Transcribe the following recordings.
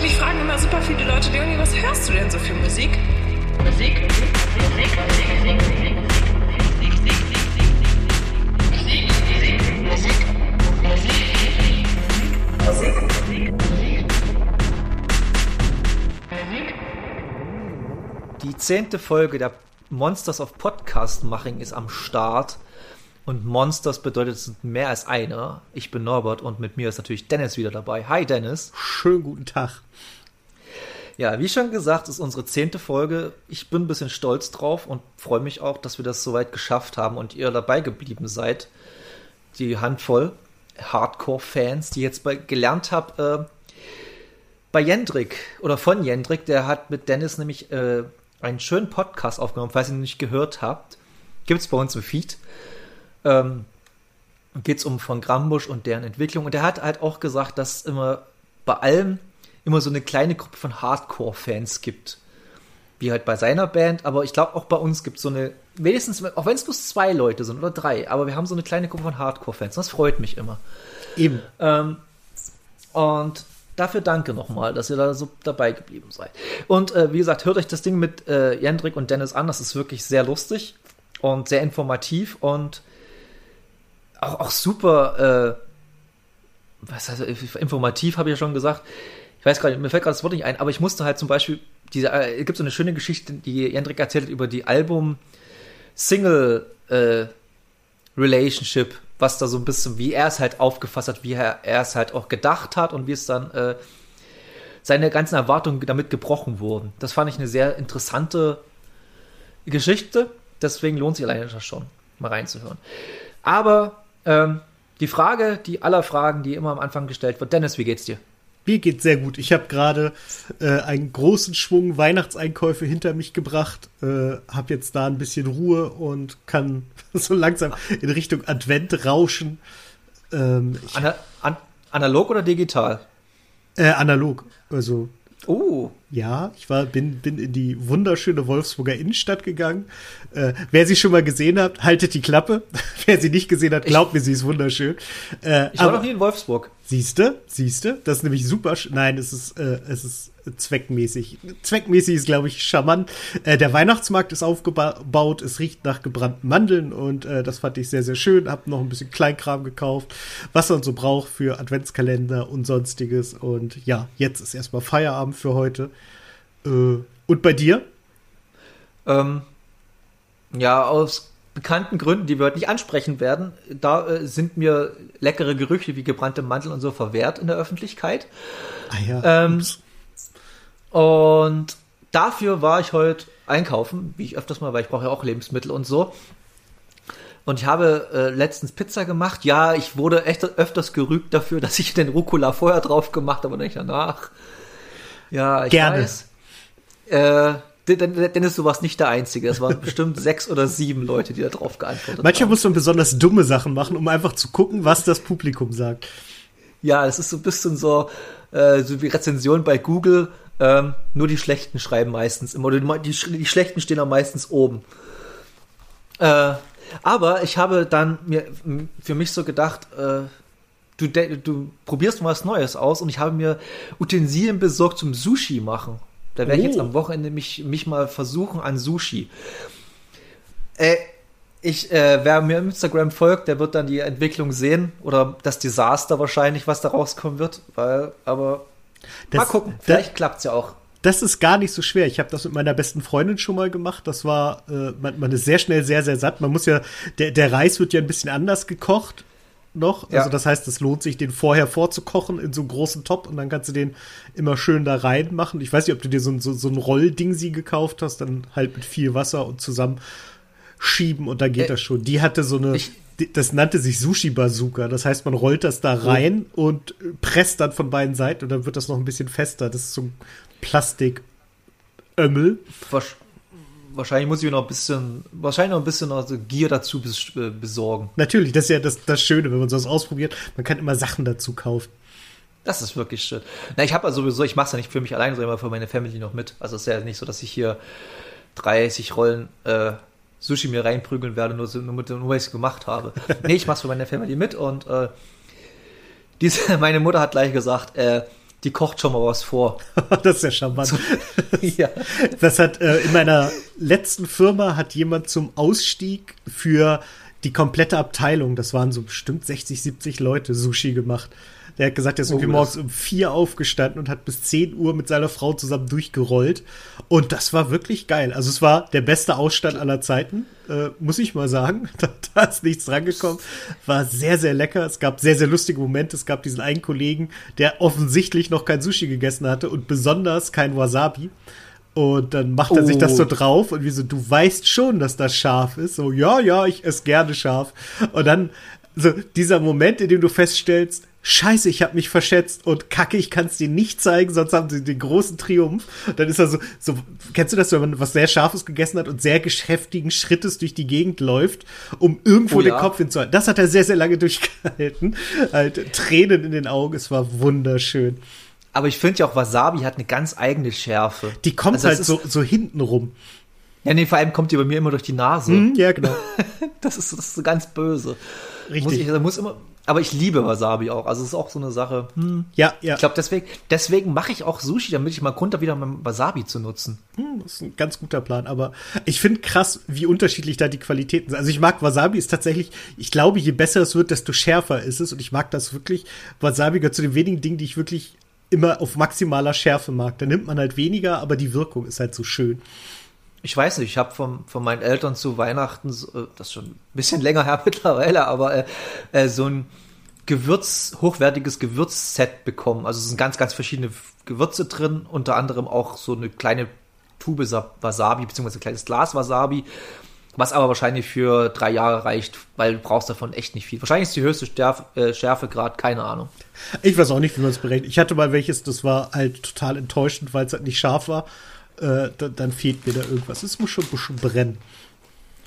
Mich fragen immer super viele Leute, Leonie, was hörst du denn so für Musik? Musik, Musik, Musik, Musik, Musik, Die zehnte Folge der Monsters of Podcast Maching ist am Start. Und Monsters bedeutet es sind mehr als einer. Ich bin Norbert und mit mir ist natürlich Dennis wieder dabei. Hi Dennis. Schönen guten Tag. Ja, wie schon gesagt, ist unsere zehnte Folge. Ich bin ein bisschen stolz drauf und freue mich auch, dass wir das soweit geschafft haben und ihr dabei geblieben seid. Die Handvoll Hardcore-Fans, die jetzt bei, gelernt habt, äh, bei Jendrik oder von Jendrik, der hat mit Dennis nämlich äh, einen schönen Podcast aufgenommen, falls ihr ihn nicht gehört habt. Gibt es bei uns im Feed ähm, geht es um von Grambusch und deren Entwicklung. Und er hat halt auch gesagt, dass es immer bei allem immer so eine kleine Gruppe von Hardcore-Fans gibt. Wie halt bei seiner Band, aber ich glaube auch bei uns gibt es so eine, wenigstens, auch wenn es bloß zwei Leute sind oder drei, aber wir haben so eine kleine Gruppe von Hardcore-Fans. Das freut mich immer. Eben. Ähm, und dafür danke nochmal, dass ihr da so dabei geblieben seid. Und äh, wie gesagt, hört euch das Ding mit äh, Jendrik und Dennis an. Das ist wirklich sehr lustig und sehr informativ und auch, auch super, äh, was heißt, informativ habe ich ja schon gesagt. Ich weiß gerade, mir fällt gerade das Wort nicht ein, aber ich musste halt zum Beispiel, diese, äh, es gibt so eine schöne Geschichte, die Jendrik erzählt hat über die Album-Single äh, Relationship, was da so ein bisschen, wie er es halt aufgefasst hat, wie er, er es halt auch gedacht hat und wie es dann äh, seine ganzen Erwartungen damit gebrochen wurden. Das fand ich eine sehr interessante Geschichte, deswegen lohnt sich alleine das schon, mal reinzuhören. Aber ähm, die Frage, die aller Fragen, die immer am Anfang gestellt wird. Dennis, wie geht's dir? Mir geht's sehr gut. Ich habe gerade äh, einen großen Schwung Weihnachtseinkäufe hinter mich gebracht, äh, habe jetzt da ein bisschen Ruhe und kann so langsam in Richtung Advent rauschen. Ähm, Ana an analog oder digital? Äh, analog. Also Oh. Ja, ich war, bin, bin in die wunderschöne Wolfsburger Innenstadt gegangen. Äh, wer sie schon mal gesehen hat, haltet die Klappe. wer sie nicht gesehen hat, glaubt ich, mir, sie ist wunderschön. Äh, ich war noch nie in Wolfsburg. Siehste, siehste, das ist nämlich super. Nein, es ist, äh, es ist zweckmäßig. Zweckmäßig ist, glaube ich, charmant. Äh, der Weihnachtsmarkt ist aufgebaut, es riecht nach gebrannten Mandeln und äh, das fand ich sehr, sehr schön. Hab noch ein bisschen Kleinkram gekauft, was man so braucht für Adventskalender und sonstiges. Und ja, jetzt ist erstmal Feierabend für heute. Äh, und bei dir? Ähm, ja, aus bekannten Gründen, die wir heute nicht ansprechen werden, da äh, sind mir leckere Gerüche wie gebrannte Mandeln und so verwehrt in der Öffentlichkeit. Ah ja. Ähm, und dafür war ich heute einkaufen, wie ich öfters mal, weil ich brauche ja auch Lebensmittel und so. Und ich habe äh, letztens Pizza gemacht. Ja, ich wurde echt öfters gerügt dafür, dass ich den Rucola vorher drauf gemacht habe und nicht danach. Ja, ich Gerne. weiß. Äh, Dennis, du warst nicht der Einzige. Es waren bestimmt sechs oder sieben Leute, die da drauf geantwortet Manchmal haben. muss man besonders dumme Sachen machen, um einfach zu gucken, was das Publikum sagt. Ja, es ist so ein bisschen so, äh, so wie Rezension bei Google. Ähm, nur die Schlechten schreiben meistens immer. Oder die, die, die Schlechten stehen am meistens oben. Äh, aber ich habe dann mir für mich so gedacht, äh, du, du probierst mal was Neues aus und ich habe mir Utensilien besorgt zum Sushi machen. Da werde ich jetzt Oh. am Wochenende mich, mich mal versuchen an Sushi. Äh, ich, äh, wer mir Instagram folgt, der wird dann die Entwicklung sehen oder das Desaster wahrscheinlich, was da rauskommen wird. Weil, aber mal Das- gucken, da- vielleicht klappt's ja auch. Das ist gar nicht so schwer. Ich habe das mit meiner besten Freundin schon mal gemacht. Das war, äh, man, man ist sehr schnell sehr, sehr satt. Man muss ja, der, der Reis wird ja ein bisschen anders gekocht noch. Ja. Also das heißt, es lohnt sich, den vorher vorzukochen in so einem großen Topf und dann kannst du den immer schön da reinmachen. Ich weiß nicht, ob du dir so, ein- so, so ein Rollding sie gekauft hast, dann halt mit viel Wasser und zusammen schieben und dann geht Äh, das schon. Die hatte so eine, ich- das nannte sich Sushi Bazooka. Das heißt, man rollt das da rein und äh, presst dann von beiden Seiten und dann wird das noch ein bisschen fester. Das ist so ein Plastikömmel. Wahrscheinlich muss ich noch ein bisschen, wahrscheinlich noch ein bisschen also Gier dazu äh, besorgen. Natürlich, das ist ja das, das Schöne, wenn man sowas ausprobiert. Man kann immer Sachen dazu kaufen. Das ist wirklich schön. Na, ich habe ja sowieso, ich mache es ja nicht für mich allein, sondern immer für meine Family noch mit. Also es ist ja nicht so, dass ich hier 30 Rollen äh, Sushi mir reinprügeln werde, nur, so- nur, mit, nur weil ich es gemacht habe. nee, ich mache es für meine Family mit und äh, diese, meine Mutter hat gleich gesagt, äh, die kocht schon mal was vor. das ist ja charmant. ja. Das hat äh, in meiner letzten Firma hat jemand zum Ausstieg für die komplette Abteilung, das waren so bestimmt 60, 70 Leute, Sushi gemacht. Der hat gesagt, er ist Oh, irgendwie morgens um vier aufgestanden und hat bis 10 Uhr mit seiner Frau zusammen durchgerollt. Und das war wirklich geil. Also es war der beste Ausstand aller Zeiten, äh, muss ich mal sagen. Da, da ist nichts rangekommen. War sehr, sehr lecker. Es gab sehr, sehr lustige Momente. Es gab diesen einen Kollegen, der offensichtlich noch kein Sushi gegessen hatte und besonders kein Wasabi. Und dann macht er sich das so Oh. drauf und wie so, du weißt schon, dass das scharf ist. So, ja, ja, ich esse gerne scharf. Und dann so dieser Moment, in dem du feststellst, Scheiße, ich habe mich verschätzt und Kacke, ich kann es dir nicht zeigen, sonst haben sie den großen Triumph. Dann ist er so, so, kennst du das, wenn man was sehr Scharfes gegessen hat und sehr geschäftigen Schrittes durch die Gegend läuft, um irgendwo Oh den ja. Kopf hinzuhalten. Das hat er sehr, sehr lange durchgehalten. Halt Tränen in den Augen, es war wunderschön. Aber ich finde ja auch, Wasabi hat eine ganz eigene Schärfe. Die kommt Also halt so, so hinten rum. Ja, nee, vor allem kommt die bei mir immer durch die Nase. Hm, ja, genau. Das ist, das ist so ganz böse. Richtig. Muss ich, muss immer, aber ich liebe Wasabi auch. Also es ist auch so eine Sache. Hm. Ja, ja. Ich glaube, deswegen, deswegen mache ich auch Sushi, damit ich mal Grund habe, wieder mein Wasabi zu nutzen. Hm, Das ist ein ganz guter Plan, aber ich finde krass, wie unterschiedlich da die Qualitäten sind. Also ich mag Wasabi ist tatsächlich, ich glaube, je besser es wird, desto schärfer ist es und ich mag das wirklich. Wasabi gehört zu den wenigen Dingen, die ich wirklich immer auf maximaler Schärfe mag. Da nimmt man halt weniger, aber die Wirkung ist halt so schön. Ich weiß nicht, ich habe von, von meinen Eltern zu Weihnachten, äh, das ist schon ein bisschen länger her mittlerweile, aber äh, äh, so ein Gewürz, hochwertiges Gewürzset bekommen. Also es sind ganz, ganz verschiedene Gewürze drin, unter anderem auch so eine kleine Tube Sa- Wasabi, beziehungsweise ein kleines Glas Wasabi, was aber wahrscheinlich für drei Jahre reicht, weil du brauchst davon echt nicht viel. Wahrscheinlich ist die höchste Stärf, äh, Schärfegrad, keine Ahnung. Ich weiß auch nicht, wie man es berechnet. Ich hatte mal welches, das war halt total enttäuschend, weil es halt nicht scharf war. Äh, da, dann fehlt mir da irgendwas. Es muss schon ein bisschen brennen.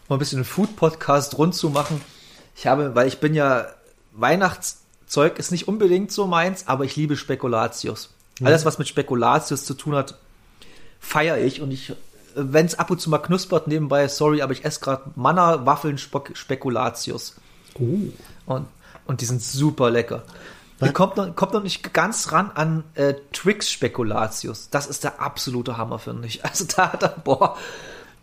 mal ein bisschen einen Food-Podcast rund zu machen. Ich habe, weil ich bin ja, Weihnachtszeug ist nicht unbedingt so meins, aber ich liebe Spekulatius. Alles, was mit Spekulatius zu tun hat, feiere ich und ich, wenn es ab und zu mal knuspert nebenbei, sorry, aber ich esse gerade Manna, Waffeln, Spek Spekulatius. Oh. Und, und die sind super lecker. Ihr kommt noch, kommt noch nicht ganz ran an äh, Twix Spekulatius. Das ist der absolute Hammer, finde ich. Also da, da boah,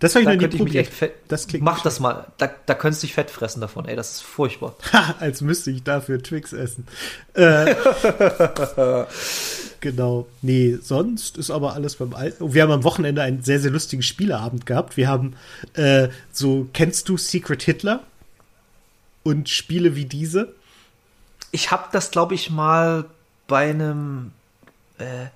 Das habe ich da noch nie ich mich probiert. echt fett. Das klingt Mach das mal. Da, da könntest du dich fett fressen davon, ey. Das ist furchtbar. Ha, als müsste ich dafür Twix essen. Äh, genau. Nee, sonst ist aber alles beim Alten. Oh, Wir haben am Wochenende einen sehr, sehr lustigen Spieleabend gehabt. Wir haben äh, so, kennst du Secret Hitler? Und Spiele wie diese? Ich habe das, glaube ich, mal bei einem äh,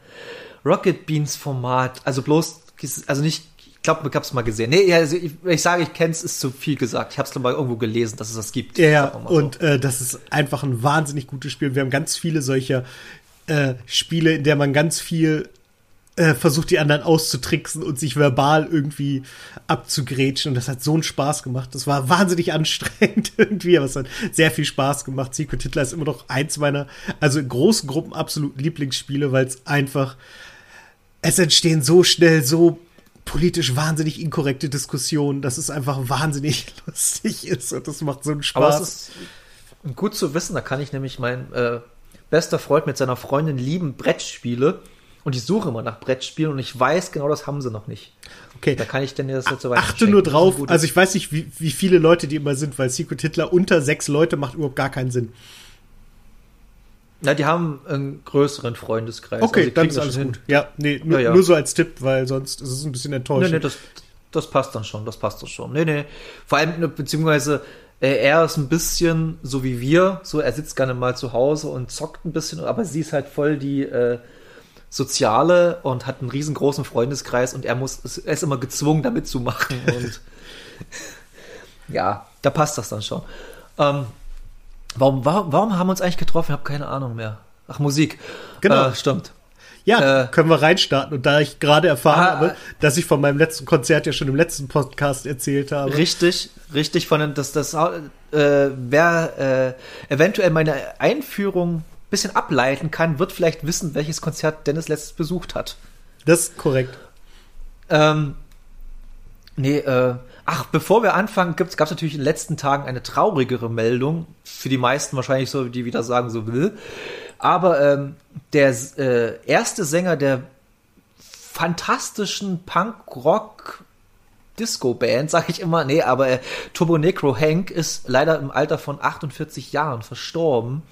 Rocket Beans Format, also bloß, also nicht, ich glaube, ich habe es mal gesehen. Nee, also ich, wenn ich sage, ich kenne es, ist zu viel gesagt. Ich habe es mal irgendwo gelesen, dass es das gibt. Ja, mal so. und äh, das ist einfach ein wahnsinnig gutes Spiel. Wir haben ganz viele solcher äh, Spiele, in der man ganz viel äh, versucht, die anderen auszutricksen und sich verbal irgendwie abzugrätschen. Und das hat so einen Spaß gemacht. Das war wahnsinnig anstrengend irgendwie, aber es hat sehr viel Spaß gemacht. Secret Hitler ist immer noch eins meiner, also in großen Gruppen absolut Lieblingsspiele, weil es einfach, es entstehen so schnell so politisch wahnsinnig inkorrekte Diskussionen, dass es einfach wahnsinnig lustig ist und das macht so einen Spaß. Aber es ist gut zu wissen, da kann ich nämlich mein äh, bester Freund mit seiner Freundin lieben Brettspiele und ich suche immer nach Brettspielen und ich weiß genau, das haben sie noch nicht. okay. Da kann ich denn das jetzt so weit Achte nur drauf, also ich weiß nicht, wie, wie viele Leute die immer sind, weil Secret Hitler unter sechs Leute macht überhaupt gar keinen Sinn. Na, die haben einen größeren Freundeskreis. Okay, also dann ist alles schon gut. Ja, nee, nur, Ja, ja. nur so als Tipp, weil sonst ist es ein bisschen Nee, enttäuschend. nee, das, das passt dann schon, das passt dann schon. Nee, nee. Vor allem, ne, beziehungsweise, äh, er ist ein bisschen so wie wir, so er sitzt gerne mal zu Hause und zockt ein bisschen, aber sie ist halt voll die äh, Soziale und hat einen riesengroßen Freundeskreis und er muss, er ist immer gezwungen, da mitzumachen und ja, da passt das dann schon. Ähm, warum, warum, warum haben wir uns eigentlich getroffen? Ich habe keine Ahnung mehr. Ach, Musik. Genau. Äh, stimmt. ja, äh, können wir reinstarten. Und da ich gerade erfahren Ah, habe, äh, dass ich von meinem letzten Konzert ja schon im letzten Podcast erzählt habe. Richtig, richtig von den, das, das, äh, wer äh, eventuell meine Einführung ein bisschen ableiten kann, wird vielleicht wissen, welches Konzert Dennis letztes besucht hat. Das ist korrekt. Ähm, nee, äh, ach, bevor wir anfangen, gab es natürlich in den letzten Tagen eine traurigere Meldung. Für die meisten wahrscheinlich so, die wieder sagen, so will. Aber ähm, der äh, erste Sänger der fantastischen Punk-Rock Disco-Band, sag ich immer, nee, aber äh, Turbo Necro Hank ist leider im Alter von 48 Jahren verstorben.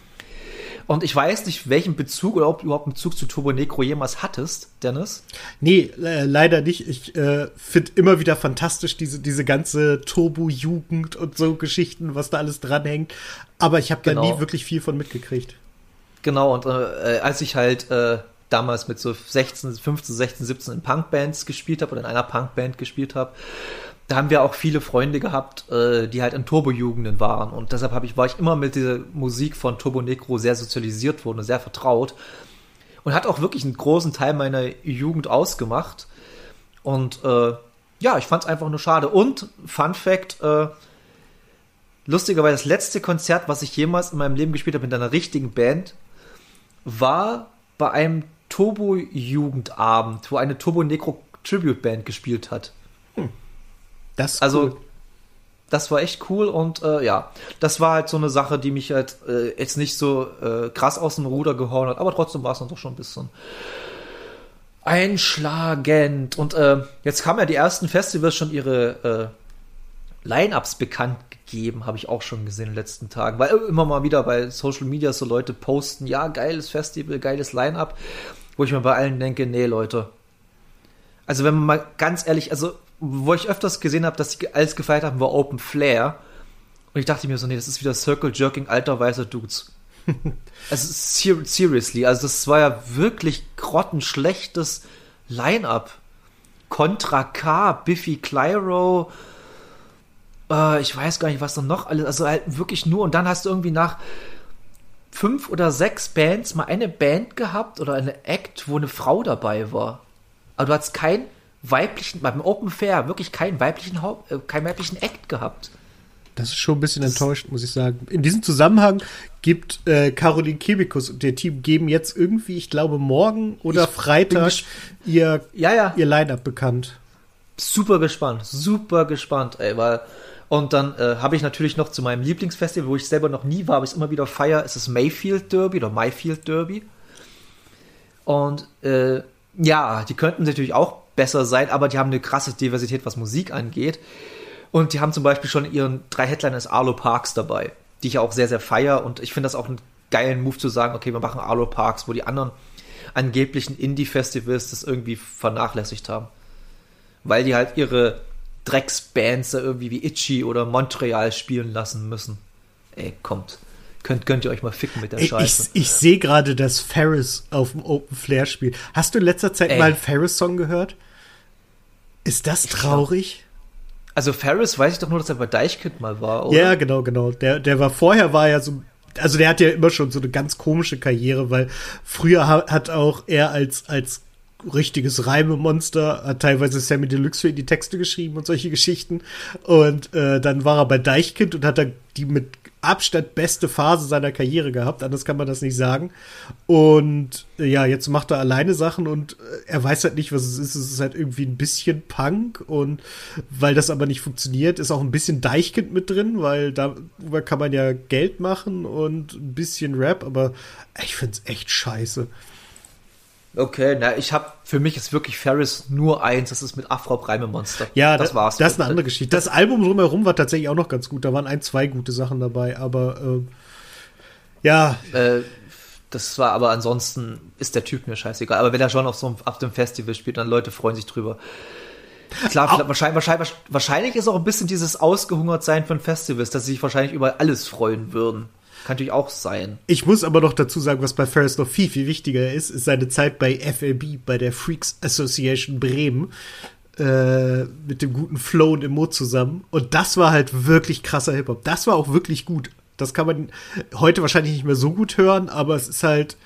Und ich weiß nicht, welchen Bezug oder ob du überhaupt einen Bezug zu Turbo Necro jemals hattest, Dennis. Nee, äh, leider nicht. Ich äh, finde immer wieder fantastisch diese, diese ganze Turbo-Jugend und so Geschichten, was da alles dranhängt. Aber ich habe genau. da nie wirklich viel von mitgekriegt. Genau, und äh, als ich halt äh, damals mit so 16, 15, 16, 17 in Punkbands gespielt habe oder in einer Punkband gespielt habe, da haben wir auch viele Freunde gehabt, äh, die halt in Turbojugenden waren. Und deshalb ich, war ich immer mit dieser Musik von Turbo Negro sehr sozialisiert worden und sehr vertraut. Und hat auch wirklich einen großen Teil meiner Jugend ausgemacht. Und äh, ja, ich fand es einfach nur schade. Und Fun Fact, äh, lustigerweise das letzte Konzert, was ich jemals in meinem Leben gespielt habe mit einer richtigen Band, war bei einem Turbo-Jugendabend, wo eine Turbo Necro Tribute Band gespielt hat. Das also, cool. das war echt cool und äh, ja, das war halt so eine Sache, die mich halt äh, jetzt nicht so äh, krass aus dem Ruder gehauen hat, aber trotzdem war es dann doch schon ein bisschen einschlagend. Und äh, jetzt haben ja die ersten Festivals schon ihre äh, Line-Ups bekannt gegeben, habe ich auch schon gesehen in den letzten Tagen, weil immer mal wieder bei Social Media so Leute posten, ja, geiles Festival, geiles Line-Up, wo ich mir bei allen denke, nee, Leute. Also wenn man mal ganz ehrlich, also wo ich öfters gesehen habe, dass sie alles gefeiert haben, war Open Flare. Und ich dachte mir so, nee, das ist wieder Circle Jerking alter weißer Dudes. also seriously, also das war ja wirklich grottenschlechtes Line-up. Contra K, Biffy Clyro, äh, ich weiß gar nicht, was da noch alles, also halt wirklich nur und dann hast du irgendwie nach fünf oder sechs Bands mal eine Band gehabt oder eine Act, wo eine Frau dabei war. Aber du hattest kein weiblichen, beim Open Fair wirklich keinen weiblichen Haupt, äh, keinen weiblichen Act gehabt. Das ist schon ein bisschen das enttäuscht, muss ich sagen. In diesem Zusammenhang gibt äh, Caroline Kebikus und der Team geben jetzt irgendwie, ich glaube, morgen oder Freitag ihr, ja, ja. ihr Line-Up bekannt. Super gespannt, super gespannt, ey, weil und dann äh, habe ich natürlich noch zu meinem Lieblingsfestival, wo ich selber noch nie war, aber ich immer wieder feier, ist das Mayfield Derby oder Mayfield Derby. Und äh, ja, die könnten natürlich auch besser sein, aber die haben eine krasse Diversität, was Musik angeht. Und die haben zum Beispiel schon ihren drei Headliners Arlo Parks dabei, die ich auch sehr, sehr feier. Und ich finde das auch einen geilen Move zu sagen, okay, wir machen Arlo Parks, wo die anderen angeblichen Indie-Festivals das irgendwie vernachlässigt haben. Weil die halt ihre Drecksbands irgendwie wie Itchy oder Montreal spielen lassen müssen. Ey, kommt. Könnt, könnt ihr euch mal ficken mit der Scheiße. Ich, ich sehe gerade, dass Ferris auf dem Open Flair spielt. Hast du in letzter Zeit Ey. mal einen Ferris-Song gehört? Ist das traurig? Also Ferris weiß ich doch nur, dass er bei Deichkind mal war, oder? Ja, genau, genau. Der, der war vorher, war ja so, also der hat ja immer schon so eine ganz komische Karriere, weil früher hat auch er als, als richtiges Reimemonster, hat teilweise Sammy Deluxe für ihn die Texte geschrieben und solche Geschichten. Und äh, dann war er bei Deichkind und hat da die mit Abstand beste Phase seiner Karriere gehabt, anders kann man das nicht sagen. Und äh, ja, jetzt macht er alleine Sachen und äh, er weiß halt nicht, was es ist. Es ist halt irgendwie ein bisschen Punk und weil das aber nicht funktioniert, ist auch ein bisschen Deichkind mit drin, weil darüber kann man ja Geld machen und ein bisschen Rap, aber ich find's echt scheiße. Okay, na, ich habe für mich ist wirklich Ferris nur eins, das ist mit Afro Reime Monster. Ja, das war's. Das ist eine andere Geschichte. Das Album drumherum war tatsächlich auch noch ganz gut. Da waren ein, zwei gute Sachen dabei, aber äh, ja. Äh, das war aber ansonsten ist der Typ mir scheißegal. Aber wenn er schon auf so einem, auf dem Festival spielt, dann Leute freuen sich drüber. Klar, wahrscheinlich, wahrscheinlich, wahrscheinlich ist auch ein bisschen dieses Ausgehungertsein von Festivals, dass sie sich wahrscheinlich über alles freuen würden. Kann natürlich auch sein. Ich muss aber noch dazu sagen, was bei Ferris noch viel, viel wichtiger ist, ist seine Zeit bei FLB, bei der Freaks Association Bremen. Äh, mit dem guten Flow und Emo zusammen. Und das war halt wirklich krasser Hip-Hop. Das war auch wirklich gut. Das kann man heute wahrscheinlich nicht mehr so gut hören, aber es ist halt,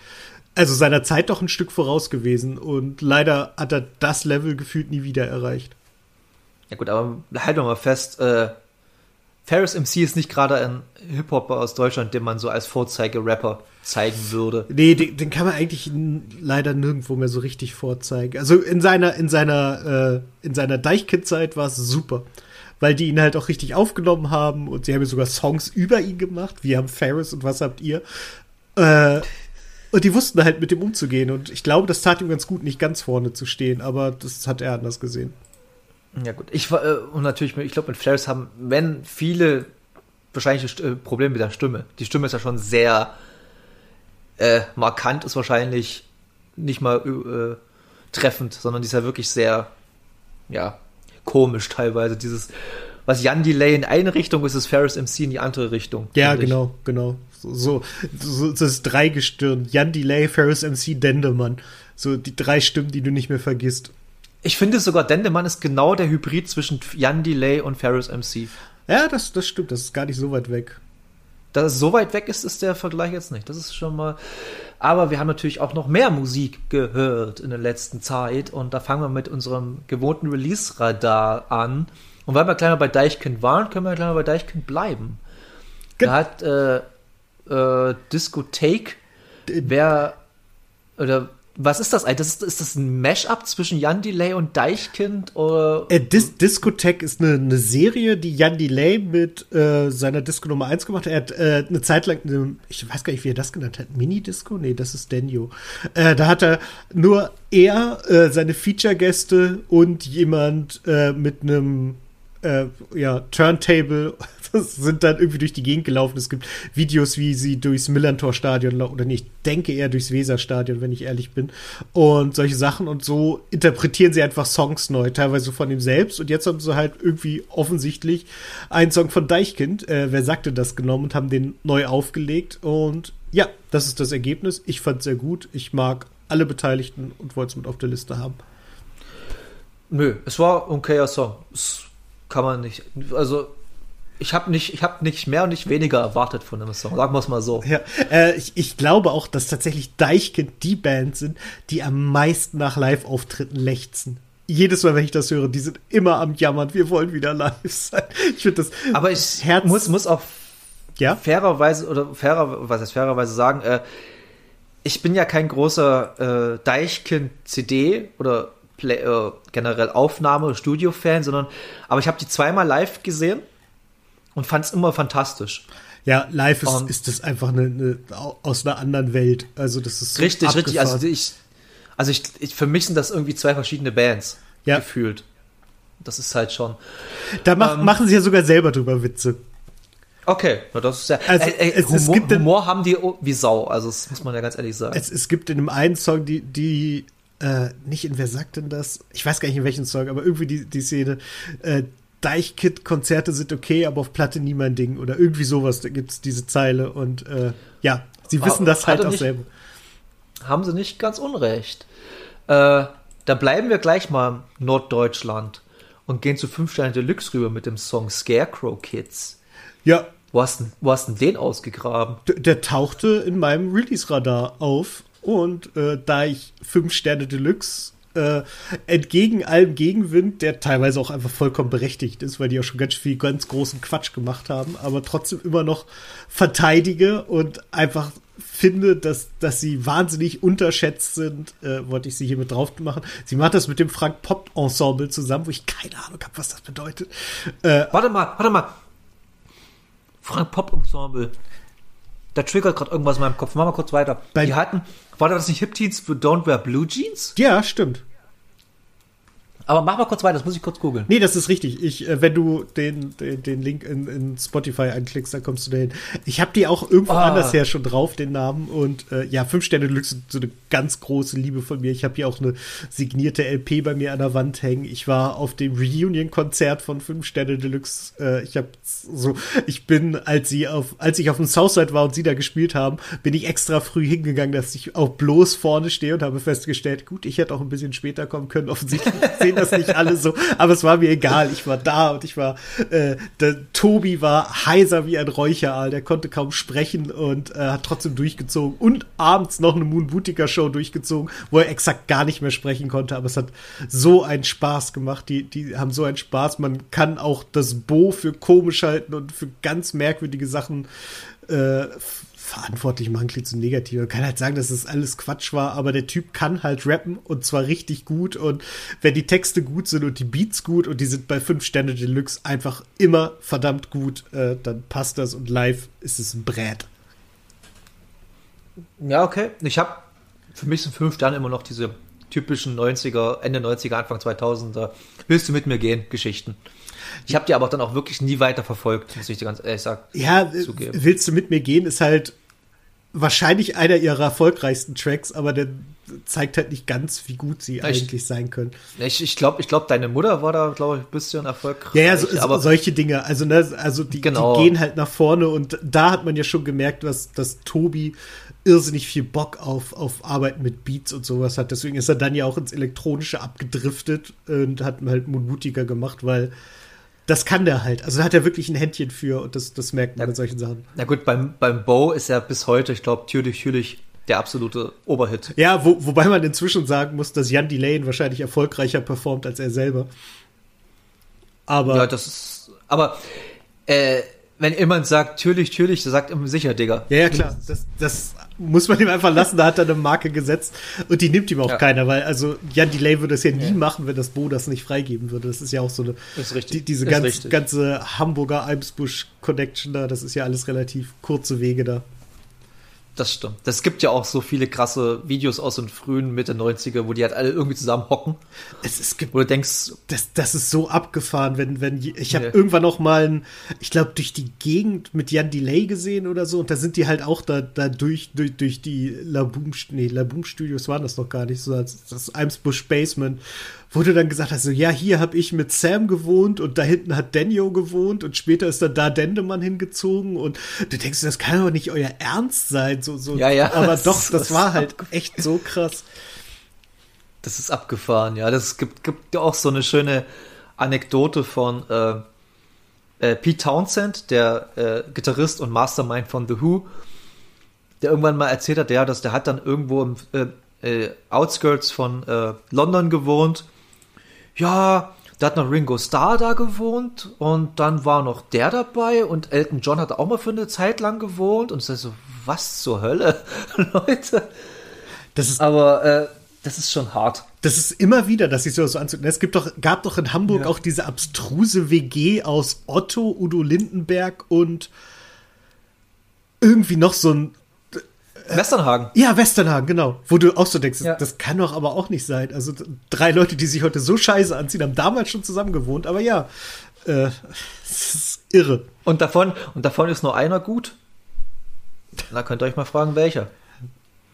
also seiner Zeit doch ein Stück voraus gewesen. Und leider hat er das Level gefühlt nie wieder erreicht. Ja gut, aber halt doch mal fest, äh, Ferris MC ist nicht gerade ein Hip-Hopper aus Deutschland, den man so als Vorzeige-Rapper zeigen würde. Nee, den, den, kann man eigentlich leider nirgendwo mehr so richtig vorzeigen. Also in seiner, in seiner, äh, in seiner Deichkind-Zeit war es super. Weil die ihn halt auch richtig aufgenommen haben und sie haben sogar Songs über ihn gemacht. Wir haben Ferris und was habt ihr? Äh, Und die wussten halt mit dem umzugehen. Und ich glaube, das tat ihm ganz gut, nicht ganz vorne zu stehen, aber das hat er anders gesehen. Ja, gut. Ich war, äh, und natürlich, ich glaube, mit Flares haben, wenn viele wahrscheinlich äh, Probleme mit der Stimme. Die Stimme ist ja schon sehr äh, markant, ist wahrscheinlich nicht mal äh, treffend, sondern die ist ja wirklich sehr, ja, komisch teilweise. Dieses, was Jan Delay in eine Richtung ist, ist Ferris MC in die andere Richtung. Ja, genau, genau. So, so, das ist Dreigestirn. Jan Delay, Ferris MC, Dendemann. So die drei Stimmen, die du nicht mehr vergisst. Ich finde sogar, Dendemann ist genau der Hybrid zwischen Jan Delay und Ferris MC. Ja, das, das stimmt, das ist gar nicht so weit weg. Dass es so weit weg ist, ist der Vergleich jetzt nicht. Das ist schon mal. Aber wir haben natürlich auch noch mehr Musik gehört in der letzten Zeit und da fangen wir mit unserem gewohnten Release-Radar an. Und weil wir mal bei Deichkind waren, können wir mal bei Deichkind bleiben. Ge da hat äh, äh, Discothek, wer oder was ist das eigentlich? Ist, ist das ein Mashup zwischen Jan Delay und Deichkind? Oder? Äh, Dis Discotech ist eine, eine, Serie, die Jan Delay mit äh, seiner Disco Nummer 1 gemacht hat. Er hat äh, eine Zeit lang, eine, ich weiß gar nicht, wie er das genannt hat, Mini-Disco? Nee, das ist Denio. Äh, da hat er nur er, äh, seine Feature-Gäste und jemand äh, mit einem äh, ja, Turntable sind dann irgendwie durch die Gegend gelaufen. Es gibt Videos, wie sie durchs Millantor-Stadion oder nicht, denke eher durchs Weser-Stadion, wenn ich ehrlich bin. Und solche Sachen. Und so interpretieren sie einfach Songs neu, teilweise von ihm selbst. Und jetzt haben sie halt irgendwie offensichtlich einen Song von Deichkind, äh, wer sagte das genommen und haben den neu aufgelegt. Und ja, das ist das Ergebnis. Ich fand sehr gut. Ich mag alle Beteiligten und wollte es mit auf der Liste haben. Nö, es war ein okayer Song. Kann man nicht. Also ich habe nicht, ich habe nicht mehr und nicht weniger erwartet von dem Song. Sagen wir es mal so. Ja, äh, ich, ich, glaube auch, dass tatsächlich Deichkind die Band sind, die am meisten nach Live-Auftritten lechzen. Jedes Mal, wenn ich das höre, die sind immer am Jammern. Wir wollen wieder live sein. Ich finde das. Aber ich Herz muss, muss auch ja? fairerweise oder fairer, was heißt fairerweise sagen, äh, ich bin ja kein großer äh, Deichkind-CD oder Play, äh, generell Aufnahme, Studio-Fan, sondern aber ich habe die zweimal live gesehen und fand es immer fantastisch. Ja, live ist, um, ist das einfach eine, eine, aus einer anderen Welt. Also das ist so richtig, abgefahren. richtig. Also ich, also ich, ich, für mich sind das irgendwie zwei verschiedene Bands ja. gefühlt. Das ist halt schon. Da mach, ähm, machen sie ja sogar selber drüber Witze. Okay, na das ist ja. Also, äh, äh, es, Humor, es gibt den, Humor haben die wie Sau, also das muss man ja ganz ehrlich sagen. Es, es gibt in dem einen Song die, die äh, nicht in Wer sagt denn das? Ich weiß gar nicht in welchem Song, aber irgendwie die, die Szene, äh, Deichkit-Konzerte sind okay, aber auf Platte nie mein Ding. Oder irgendwie sowas, da gibt es diese Zeile. Und äh, ja, sie wissen aber das halt auch nicht, selber. Haben sie nicht ganz unrecht. Äh, da bleiben wir gleich mal in Norddeutschland und gehen zu 5 Sterne Deluxe rüber mit dem Song Scarecrow Kids. Ja. Wo hast, du wo hast denn den ausgegraben? Der, der tauchte in meinem Release-Radar auf. Und äh, da ich 5 Sterne Deluxe äh, entgegen allem Gegenwind, der teilweise auch einfach vollkommen berechtigt ist, weil die auch schon ganz viel ganz großen Quatsch gemacht haben, aber trotzdem immer noch verteidige und einfach finde, dass, dass sie wahnsinnig unterschätzt sind, äh, wollte ich sie hier mit drauf machen. Sie macht das mit dem Frank Pop Ensemble zusammen, wo ich keine Ahnung habe, was das bedeutet. Äh, warte mal, warte mal. Frank Pop Ensemble. Da triggert gerade irgendwas in meinem Kopf. Mach mal kurz weiter. Bei die hatten, war das nicht Hip Teens für Don't Wear Blue Jeans? Ja, stimmt. Aber mach mal kurz weiter, das muss ich kurz googeln. Nee, das ist richtig. Ich, äh, wenn du den, den, den Link in, in, Spotify anklickst, dann kommst du dahin. Ich habe die auch irgendwo ah. anders her schon drauf, den Namen. Und äh, ja, fünf Sterne Deluxe sind so eine ganz große Liebe von mir. Ich habe hier auch eine signierte LP bei mir an der Wand hängen. Ich war auf dem Reunion-Konzert von fünf Sterne Deluxe. Äh, ich habe so, ich bin, als sie auf, als ich auf dem Southside war und sie da gespielt haben, bin ich extra früh hingegangen, dass ich auch bloß vorne stehe und habe festgestellt, gut, ich hätte auch ein bisschen später kommen können. Offensichtlich sehen das nicht alle so, aber es war mir egal. Ich war da und ich war, äh, der Tobi war heiser wie ein Räucheraal, der konnte kaum sprechen und äh, hat trotzdem durchgezogen und abends noch eine Moon Boutica Show durchgezogen, wo er exakt gar nicht mehr sprechen konnte, aber es hat so einen Spaß gemacht. Die, die haben so einen Spaß. Man kann auch das Bo für komisch halten und für ganz merkwürdige Sachen äh, verantwortlich machen, klingt so negativ. Man kann halt sagen, dass das alles Quatsch war, aber der Typ kann halt rappen und zwar richtig gut. Und wenn die Texte gut sind und die Beats gut und die sind bei 5 Sterne Deluxe einfach immer verdammt gut, äh, dann passt das und live ist es ein Brät. Ja, okay. Ich habe, für mich sind fünf Sterne immer noch diese typischen 90er, Ende 90er, Anfang 2000er, willst du mit mir gehen, Geschichten. Ich habe die aber dann auch wirklich nie weiter verfolgt, muss ich dir ganz ehrlich sagen. Ja, zugeben. willst du mit mir gehen, ist halt wahrscheinlich einer ihrer erfolgreichsten Tracks, aber der zeigt halt nicht ganz, wie gut sie ich, eigentlich sein können. Ich, ich glaube, ich glaub, deine Mutter war da, glaube ich, ein bisschen erfolgreich. Ja, ja, so, aber solche Dinge. Also, ne, also die, genau. die, gehen halt nach vorne und da hat man ja schon gemerkt, dass, dass Tobi irrsinnig viel Bock auf, auf Arbeit mit Beats und sowas hat. Deswegen ist er dann ja auch ins Elektronische abgedriftet und hat halt mutiger gemacht, weil das kann der halt. Also da hat er wirklich ein Händchen für und das, das merkt man ja, in solchen Sachen. Na gut, beim, beim Bo ist er bis heute, ich glaube, Türlich, Türlich der absolute Oberhit. Ja, wo, wobei man inzwischen sagen muss, dass Jan Delane wahrscheinlich erfolgreicher performt als er selber. Aber. Ja, das ist. Aber äh, wenn jemand sagt, natürlich, natürlich, der sagt immer sicher, Digga. Ja, ja, klar. Das, das muss man ihm einfach lassen, da hat er eine Marke gesetzt und die nimmt ihm auch ja. keiner, weil also Jan Delay würde das ja nie ja. machen, wenn das Bo das nicht freigeben würde. Das ist ja auch so eine die, diese ganz, ganze Hamburger Eimsbusch Connection da, das ist ja alles relativ kurze Wege da. Das stimmt. Das gibt ja auch so viele krasse Videos aus den frühen Mitte 90er, wo die halt alle irgendwie zusammen hocken. Es, es gibt, wo du denkst, das, das ist so abgefahren, wenn, wenn ich habe ja. irgendwann noch mal, ein, ich glaube, durch die Gegend mit Jan Delay gesehen oder so, und da sind die halt auch da, da durch, durch, durch die Laboom, nee, Laboom Studios waren das noch gar nicht, so als das Eimsbusch Basement wo du dann gesagt hast, so, ja, hier habe ich mit Sam gewohnt und da hinten hat Daniel gewohnt und später ist dann da Dendemann hingezogen und du denkst, das kann doch nicht euer Ernst sein, so, so. Ja, ja. Aber doch, das, das war halt echt so krass. Das ist abgefahren, ja. Das gibt, gibt ja auch so eine schöne Anekdote von äh, äh, Pete Townsend, der äh, Gitarrist und Mastermind von The Who, der irgendwann mal erzählt hat, ja, dass der hat dann irgendwo im äh, äh, Outskirts von äh, London gewohnt ja, da hat noch Ringo Starr da gewohnt und dann war noch der dabei und Elton John hat auch mal für eine Zeit lang gewohnt und ich so, was zur Hölle, Leute. Das ist, aber äh, das ist schon hart. Das ist immer wieder, dass ich so, so anzug. Es gibt doch, gab doch in Hamburg ja. auch diese abstruse WG aus Otto, Udo Lindenberg und irgendwie noch so ein Westernhagen. Ja, Westernhagen, genau. Wo du auch so denkst, ja. das kann doch aber auch nicht sein. Also drei Leute, die sich heute so scheiße anziehen, haben damals schon zusammen gewohnt, aber ja, äh, das ist irre. Und davon, und davon ist nur einer gut. Da könnt ihr euch mal fragen, welcher.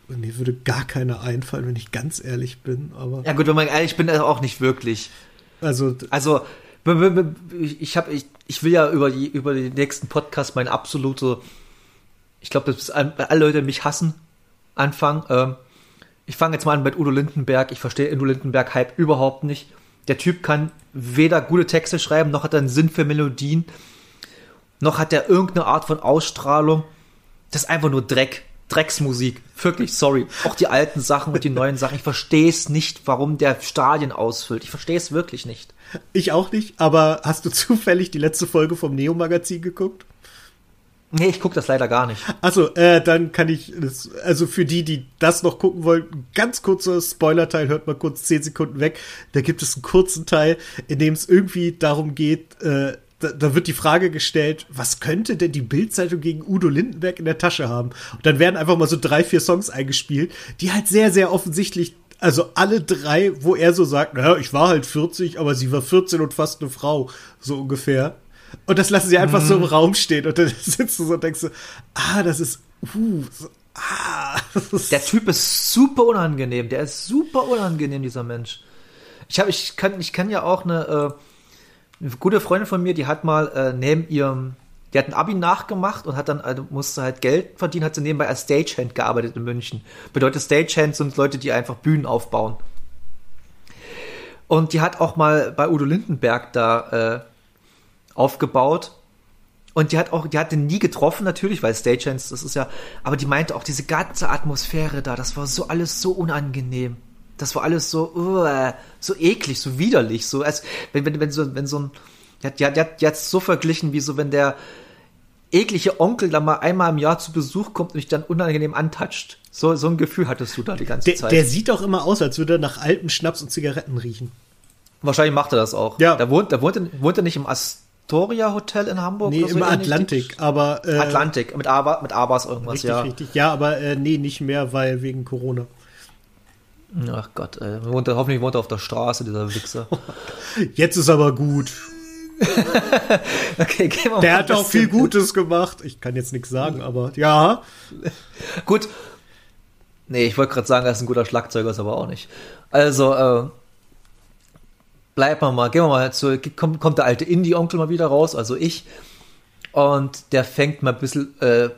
Mir würde gar keiner einfallen, wenn ich ganz ehrlich bin, aber. Ja, gut, wenn man ehrlich bin, auch nicht wirklich. Also. Also, ich, hab, ich, ich will ja über, die, über den nächsten Podcast meine absolute ich glaube, dass alle Leute mich hassen, anfangen. Ähm, ich fange jetzt mal an mit Udo Lindenberg. Ich verstehe Udo Lindenberg-Hype überhaupt nicht. Der Typ kann weder gute Texte schreiben, noch hat er einen Sinn für Melodien, noch hat er irgendeine Art von Ausstrahlung. Das ist einfach nur Dreck. Drecksmusik. Wirklich, sorry. Auch die alten Sachen und die neuen Sachen. Ich verstehe es nicht, warum der Stadien ausfüllt. Ich verstehe es wirklich nicht. Ich auch nicht, aber hast du zufällig die letzte Folge vom Neo-Magazin geguckt? Nee, ich gucke das leider gar nicht. Also, äh, dann kann ich also für die, die das noch gucken wollen, ganz kurzer Spoiler-Teil, hört mal kurz zehn Sekunden weg. Da gibt es einen kurzen Teil, in dem es irgendwie darum geht, äh, da, da wird die Frage gestellt, was könnte denn die Bildzeitung gegen Udo Lindenberg in der Tasche haben? Und dann werden einfach mal so drei, vier Songs eingespielt, die halt sehr, sehr offensichtlich also alle drei, wo er so sagt, naja, ich war halt 40, aber sie war 14 und fast eine Frau, so ungefähr. Und das lassen sie einfach mhm. so im mhm. Raum stehen. Und dann sitzt du so und denkst so, ah, das ist, uh, so, ah. Der Typ ist super unangenehm. Der ist super unangenehm, dieser Mensch. Ich habe, ich kann, ich kann ja auch eine, äh, eine gute Freundin von mir, die hat mal äh, neben ihrem, die hat ein Abi nachgemacht und hat dann, also musste halt Geld verdienen, hat sie nebenbei als Stagehand gearbeitet in München. Bedeutet Stagehand sind Leute, die einfach Bühnen aufbauen. Und die hat auch mal bei Udo Lindenberg da äh, aufgebaut. Und die hat auch, die hat den nie getroffen, natürlich, weil Stagehands, das ist ja, aber die meinte auch, diese ganze Atmosphäre da, das war so alles so unangenehm. Das war alles so, uh, so eklig, so widerlich, so als, wenn, wenn, wenn so, wenn so ein, die hat, die hat, die hat so verglichen, wie so, wenn der eklige Onkel da mal einmal im Jahr zu Besuch kommt und dich dann unangenehm antatscht. So, so ein Gefühl hattest du da die ganze der, Zeit. Der sieht auch immer aus, als würde er nach altem Schnaps und Zigaretten riechen. Wahrscheinlich macht er das auch. Ja. Da wohnt, da wohnt, wohnt er nicht im Ast Astoria Hotel in Hamburg? Nee, so im? Atlantik, aber. Äh, Atlantik, mit, Aba, mit Abas irgendwas, Richtig, ja. richtig. Ja, aber äh, nee, nicht mehr, weil wegen Corona. Ach Gott, ey. Wohnt, er- hoffentlich wohnt er auf der Straße, dieser Wichser. Jetzt ist aber gut. Okay, gehen wir mal Der hat auch viel Gutes gemacht. Ich kann jetzt nichts sagen, aber ja. Gut. Nee, ich wollte gerade sagen, er ist ein guter Schlagzeuger, ist aber auch nicht. Also, äh, bleiben wir mal, gehen wir mal zu, kommt, kommt der alte Indie-Onkel mal wieder raus, also ich. Und der fängt mal ein bisschen äh,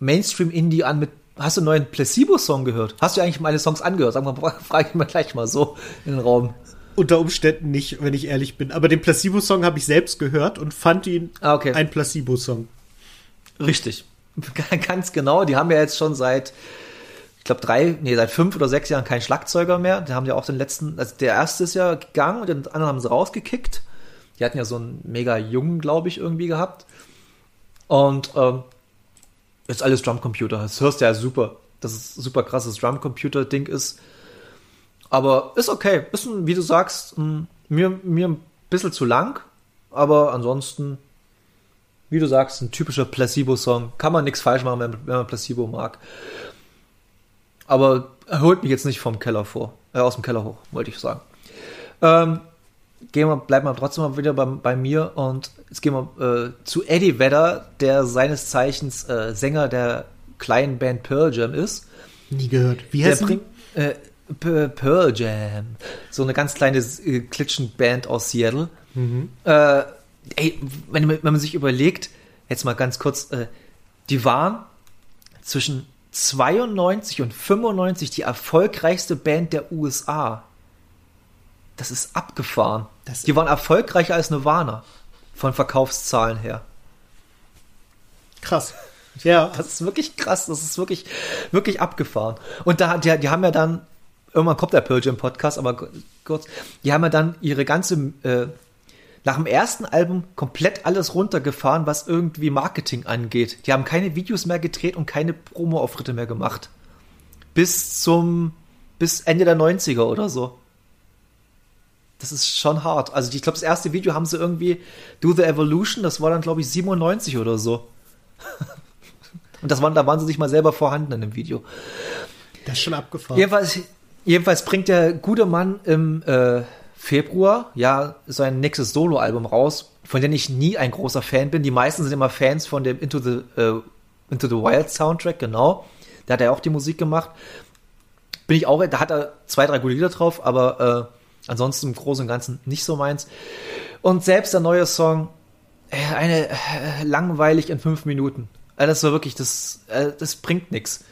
Mainstream-Indie an mit. Hast du einen neuen Placebo-Song gehört? Hast du eigentlich meine Songs angehört? Sag mal, frage ich mal gleich mal so in den Raum. Unter Umständen nicht, wenn ich ehrlich bin. Aber den Placebo-Song habe ich selbst gehört und fand ihn Ah, okay. ein Placebo-Song. Richtig. Ganz genau. Die haben ja jetzt schon seit, glaube, drei, nee, seit fünf oder sechs Jahren keinen Schlagzeuger mehr. Die haben ja auch den letzten, also der erste ist ja gegangen und den anderen haben sie rausgekickt. Die hatten ja so einen mega jungen, glaube ich, irgendwie gehabt. Und ähm, jetzt alles Drumcomputer. Das hörst du ja super. Das ist super krasses Drumcomputer-Ding ist. Aber ist okay. Ist, wie du sagst, mir, mir ein bisschen zu lang. Aber ansonsten wie du sagst, ein typischer Placebo-Song. Kann man nichts falsch machen, wenn, wenn man Placebo mag. Aber er holt mich jetzt nicht vom Keller vor. Äh, aus dem Keller hoch, wollte ich sagen. Ähm, gehen wir, bleiben wir trotzdem mal wieder bei, bei mir und jetzt gehen wir äh, zu Eddie Vedder, der seines Zeichens äh, Sänger der kleinen Band Pearl Jam ist. Nie gehört. Wie Der heißt bringt äh, Pearl Jam, so eine ganz kleine äh, Klitschen-Band aus Seattle. Äh, ey, wenn, man- wenn man sich überlegt, jetzt mal ganz kurz, äh, die waren zwischen 92 und 95 die erfolgreichste Band der USA. Das ist abgefahren. Das- die waren erfolgreicher als Nirvana von Verkaufszahlen her. Krass. Ja, Das ist wirklich krass, das ist wirklich, wirklich abgefahren. Und da, die, die haben ja dann, irgendwann kommt der Pearl Jam Podcast, aber ku- kurz, die haben ja dann ihre ganze, äh, nach dem ersten Album komplett alles runtergefahren, was irgendwie Marketing angeht. Die haben keine Videos mehr gedreht und keine Promo-Auftritte mehr gemacht. Bis zum, bis Ende der 90er oder so. Das ist schon hart. Also ich glaube, das erste Video haben sie irgendwie Do the Evolution, das war dann glaube ich 97 oder so. Und das waren, da waren sie nicht mal selber vorhanden in dem Video. das ist schon abgefahren. Jedenfalls, jedenfalls bringt der gute Mann im äh, Februar ja sein nächstes Soloalbum raus, von dem ich nie ein großer Fan bin. Die meisten sind immer Fans von dem Into the, äh, Into the Wild Soundtrack, genau. Da hat er auch die Musik gemacht. Bin ich auch, da hat er zwei, drei gute Lieder drauf, aber äh, ansonsten im Großen und Ganzen nicht so meins. Und selbst der neue Song, äh, eine äh, langweilig in fünf Minuten. Äh, das war wirklich, das, äh, das bringt nichts.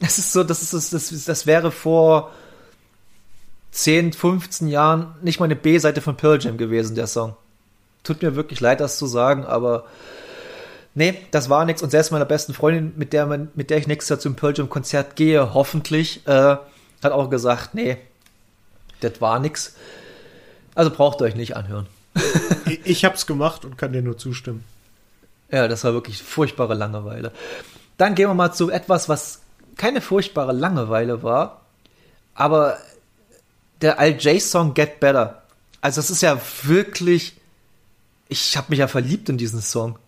Das ist so, das ist das, das, das wäre vor 10, 15 Jahren nicht mal eine B-Seite von Pearl Jam gewesen, der Song. Tut mir wirklich leid, das zu sagen, aber nee, das war nichts. Und selbst meiner besten Freundin, mit der, man, mit der ich nächstes Jahr zum Pearl Jam Konzert gehe, hoffentlich, äh, hat auch gesagt, nee, das war nix. Also braucht ihr euch nicht anhören. Ich, ich hab's gemacht und kann dir nur zustimmen. Ja, das war wirklich furchtbare Langeweile. Dann gehen wir mal zu etwas, was keine furchtbare Langeweile war, aber der Al J-Song Get Better. Also das ist ja wirklich, ich habe mich ja verliebt in diesen Song.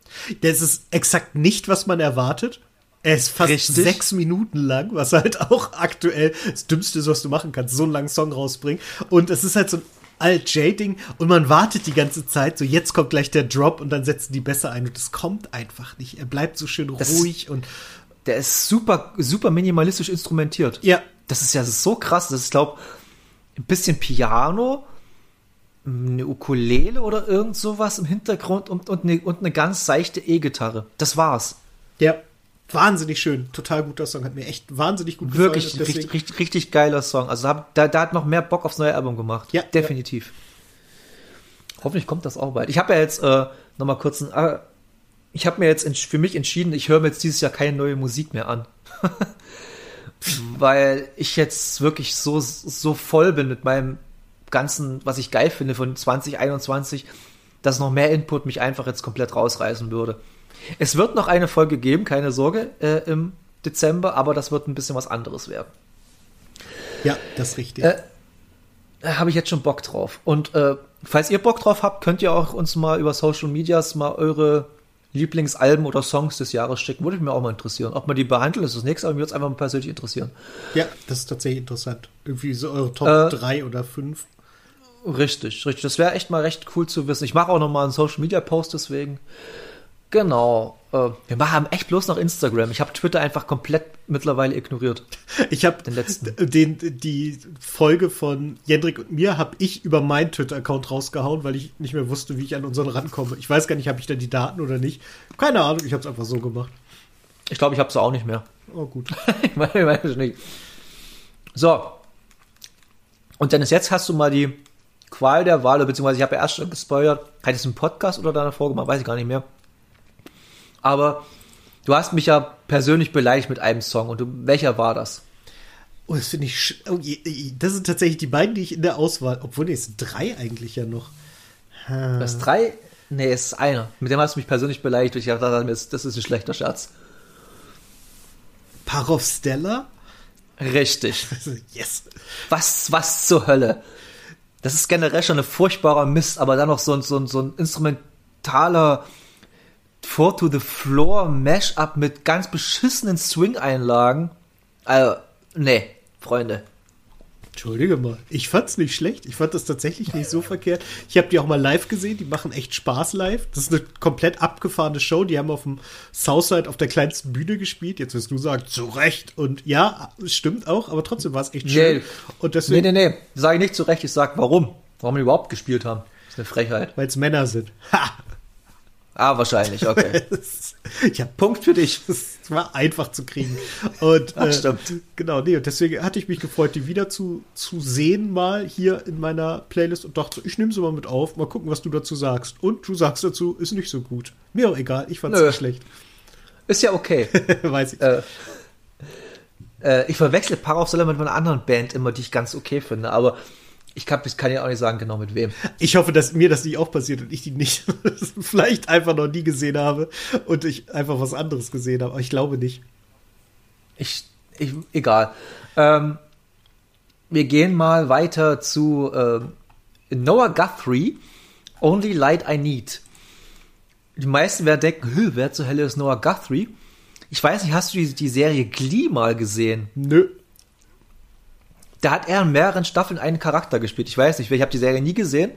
Das ist exakt nicht, was man erwartet. Er ist fast Richtig. sechs Minuten lang, was halt auch aktuell das Dümmste ist, was du machen kannst, so einen langen Song rausbringen. Und es ist halt so ein Alt-J-Ding und man wartet die ganze Zeit, so jetzt kommt gleich der Drop und dann setzen die besser ein und es kommt einfach nicht. Er bleibt so schön Das- ruhig und Der ist super, super minimalistisch instrumentiert. ja, Das ist ja so krass. Das ist, glaube ein bisschen Piano, eine Ukulele oder irgend sowas im Hintergrund und, und, eine, und eine ganz seichte E-Gitarre. Das war's. ja, wahnsinnig schön, total guter Song, hat mir echt wahnsinnig gut gefallen. Wirklich, richtig, richtig, richtig geiler Song. Also da, da hat noch mehr Bock aufs neue Album gemacht. Ja, definitiv. Hoffentlich kommt das auch bald. Ich habe ja jetzt äh, noch mal kurz ein, äh, ich habe mir jetzt für mich entschieden, ich höre mir jetzt dieses Jahr keine neue Musik mehr an. Weil ich jetzt wirklich so, so voll bin mit meinem ganzen, was ich geil finde von 2021, dass noch mehr Input mich einfach jetzt komplett rausreißen würde. Es wird noch eine Folge geben, keine Sorge, äh, im Dezember, aber das wird ein bisschen was anderes werden. Ja, das ist richtig. Äh, habe ich jetzt schon Bock drauf. Und äh, falls ihr Bock drauf habt, könnt ihr auch uns mal über Social Medias mal eure Lieblingsalben oder Songs des Jahres schicken. Würde mich mir auch mal interessieren. Ob man die behandelt, ist das nächste, aber mir würde es einfach mal persönlich interessieren. Ja, das ist tatsächlich interessant. Irgendwie so eure Top Äh, 3 oder 5. Richtig, richtig. Das wäre echt mal recht cool zu wissen. Ich mache auch noch mal einen Social Media Post deswegen. Genau. Äh, wir machen echt bloß noch Instagram. Ich habe Twitter einfach komplett mittlerweile ignoriert. Ich habe Den letzten. den, die Folge von Jendrik und mir habe ich über meinen Twitter-Account rausgehauen, weil ich nicht mehr wusste, wie ich an unseren rankomme. Ich weiß gar nicht, habe ich da die Daten oder nicht. Keine Ahnung, ich habe es einfach so gemacht. Ich glaube, ich habe es auch nicht mehr. Oh gut. ich weiß ich weiß es nicht. So. Und Dennis, jetzt hast du mal die Qual der Wahl, beziehungsweise ich habe ja erst schon gespoilert. Hat es einen Podcast oder deine Folge gemacht? Weiß ich gar nicht mehr. Aber du hast mich ja persönlich beleidigt mit einem Song. Und du, welcher war das? Oh, das finde ich. sch- Oh, das sind tatsächlich die beiden, die ich in der Auswahl. Obwohl, nee, es sind drei eigentlich ja noch. Das ist drei? Nee, es ist einer. Mit dem hast du mich persönlich beleidigt. Ich dachte, das ist das ist ein schlechter Scherz. Parov Stella? Richtig. yes. Was, was zur Hölle? Das ist generell schon ein furchtbarer Mist, aber dann noch so ein, so ein, so ein instrumentaler Four to the Floor Mashup mit ganz beschissenen Swing-Einlagen. Also, nee, Freunde. Entschuldige mal. Ich fand's nicht schlecht. Ich fand das tatsächlich nicht so verkehrt. Ich habe die auch mal live gesehen. Die machen echt Spaß live. Das ist eine komplett abgefahrene Show. Die haben auf dem Southside auf der kleinsten Bühne gespielt. Jetzt wirst du sagen, zu Recht. Und ja, es stimmt auch, aber trotzdem war es echt schön. Nee. Und Nee, deswegen, nee, nee. Sage ich nicht zu Recht, ich sag warum. Warum die überhaupt gespielt haben. Das ist eine Frechheit. weil es Männer sind. Ha! Ah, wahrscheinlich, okay. ja, Punkt für dich. das war einfach zu kriegen. Und Ach, äh, stimmt. genau, nee, und deswegen hatte ich mich gefreut, die wieder zu, zu sehen mal hier in meiner Playlist und dachte, ich nehme sie mal mit auf, mal gucken, was du dazu sagst. Und du sagst dazu, ist nicht so gut. Mir auch egal, ich fand's Nö. nicht schlecht. Ist ja okay. Weiß ich. äh, äh, ich verwechsel Paraufsteller mit einer anderen Band immer, die ich ganz okay finde, aber ich kann, ich kann ja auch nicht sagen, genau mit wem. Ich hoffe, dass mir das nicht auch passiert und ich die nicht vielleicht einfach noch nie gesehen habe und ich einfach was anderes gesehen habe. Aber ich glaube nicht. Ich, ich egal. Ähm, wir gehen mal weiter zu ähm, Noah Guthrie, Only Light I Need. Die meisten werden denken, "Hö, wer zur Hölle ist Noah Guthrie? Ich weiß nicht, hast du die, die Serie Glee mal gesehen? Nö. Da hat er in mehreren Staffeln einen Charakter gespielt. Ich weiß nicht, ich habe die Serie nie gesehen.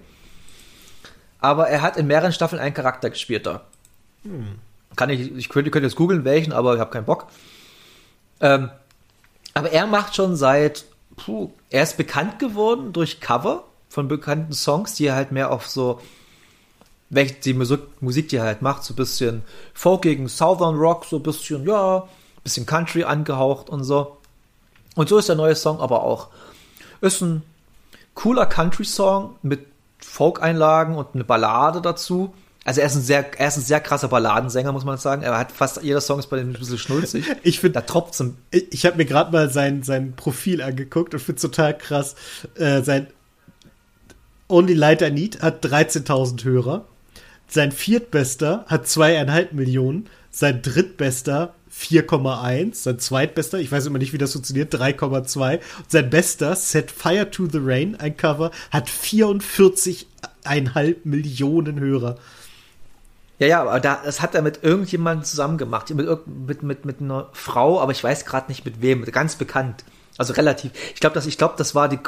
Aber er hat in mehreren Staffeln einen Charakter gespielt da. Kann ich, ich könnte, könnte jetzt googeln, welchen, aber ich habe keinen Bock. Ähm, aber er macht schon seit, puh, er ist bekannt geworden durch Cover von bekannten Songs, die er halt mehr auf so, welche die Musik, Musik, die er halt macht, so ein bisschen folkigen Southern Rock, so ein bisschen, ja, bisschen Country angehaucht und so. Und so ist der neue Song aber auch. Ist ein cooler Country-Song mit Folk-Einlagen und eine Ballade dazu. Also er ist ein sehr, er ist ein sehr krasser Balladensänger, muss man sagen. Er hat fast jeder Song ist bei dem ein bisschen schnulzig. Ich finde, Da tropft zum Ich, ich habe mir gerade mal sein, sein Profil angeguckt und finde total krass. Äh, sein Only Light I Need hat 13.000 Hörer. Sein viertbester hat zweieinhalb Millionen. Sein drittbester 4,1. Sein zweitbester, ich weiß immer nicht, wie das funktioniert, 3,2. Und sein bester, Set Fire to the Rain, ein Cover, hat 44,5 Millionen Hörer. Ja, ja, aber da, das hat er mit irgendjemandem zusammen gemacht. Mit, mit, mit, mit einer Frau, aber ich weiß gerade nicht mit wem. Ganz bekannt. Also relativ. Ich glaube, das, ich glaube, das war die,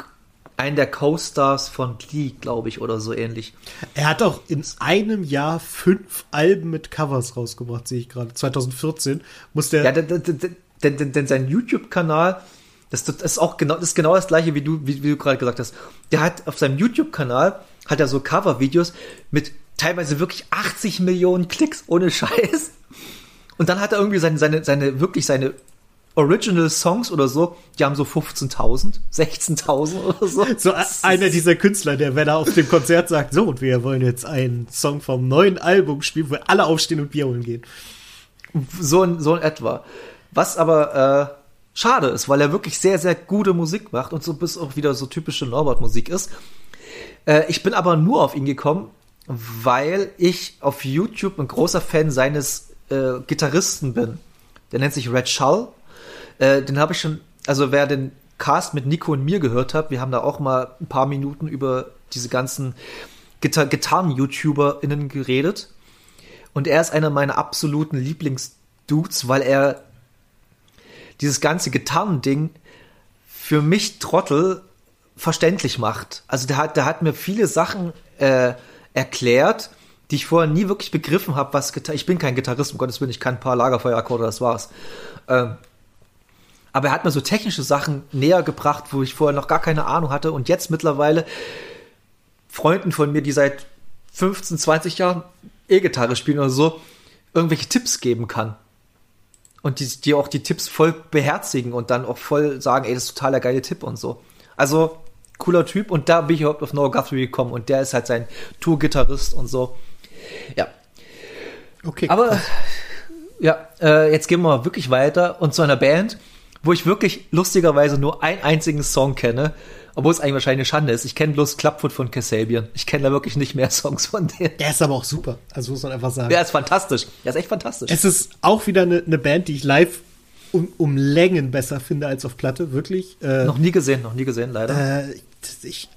ein der Co-Stars von Glee, glaube ich, oder so ähnlich. Er hat auch in einem Jahr fünf Alben mit Covers rausgebracht, sehe ich gerade. 2014 muss der. Ja, denn, denn, denn, denn, sein YouTube-Kanal, das, das ist auch genau, das ist genau das gleiche, wie du, wie, wie du gerade gesagt hast. Der hat auf seinem YouTube-Kanal hat er so Cover-Videos mit teilweise wirklich 80 Millionen Klicks ohne Scheiß. Und dann hat er irgendwie seine, seine, seine, wirklich seine Original Songs oder so, die haben so 15.000, 16.000 oder so. so einer dieser Künstler, der, wenn er auf dem Konzert sagt, so, und wir wollen jetzt einen Song vom neuen Album spielen, wo alle aufstehen und Bier holen gehen. So in, so in etwa. Was aber äh, schade ist, weil er wirklich sehr, sehr gute Musik macht und so bis auch wieder so typische Norbert-Musik ist. Äh, ich bin aber nur auf ihn gekommen, weil ich auf YouTube ein großer Fan seines äh, Gitarristen bin. Der nennt sich Red Shull. Äh, den habe ich schon, also wer den Cast mit Nico und mir gehört habe, wir haben da auch mal ein paar Minuten über diese ganzen Gitar Gitarren-YouTuberInnen geredet. Und er ist einer meiner absoluten Lieblingsdudes, weil er dieses ganze Gitarrending für mich Trottel verständlich macht. Also der hat, der hat mir viele Sachen äh, erklärt, die ich vorher nie wirklich begriffen habe, was Gitarre. Ich bin kein Gitarrist, um Gottes Willen, ich kann ein paar Lagerfeuerakkorde, das war's. Ähm, aber er hat mir so technische Sachen näher gebracht, wo ich vorher noch gar keine Ahnung hatte und jetzt mittlerweile Freunden von mir, die seit 15, 20 Jahren E-Gitarre spielen oder so, irgendwelche Tipps geben kann. Und die, die auch die Tipps voll beherzigen und dann auch voll sagen, ey, das ist total der geile Tipp und so. Also, cooler Typ und da bin ich überhaupt auf Noah Guthrie gekommen und der ist halt sein Tour-Gitarrist und so. Ja. Okay. Aber ja, äh, jetzt gehen wir mal wirklich weiter und zu einer Band, wo ich wirklich lustigerweise nur einen einzigen Song kenne, obwohl es eigentlich wahrscheinlich eine Schande ist. Ich kenne bloß Clubfoot von Kasabian. Ich kenne da wirklich nicht mehr Songs von denen. Der ist aber auch super. Also muss man einfach sagen. Der ist fantastisch. Der ist echt fantastisch. Es ist auch wieder eine, eine Band, die ich live um, um Längen besser finde als auf Platte, wirklich. Äh, noch nie gesehen, noch nie gesehen, leider. Äh, ich,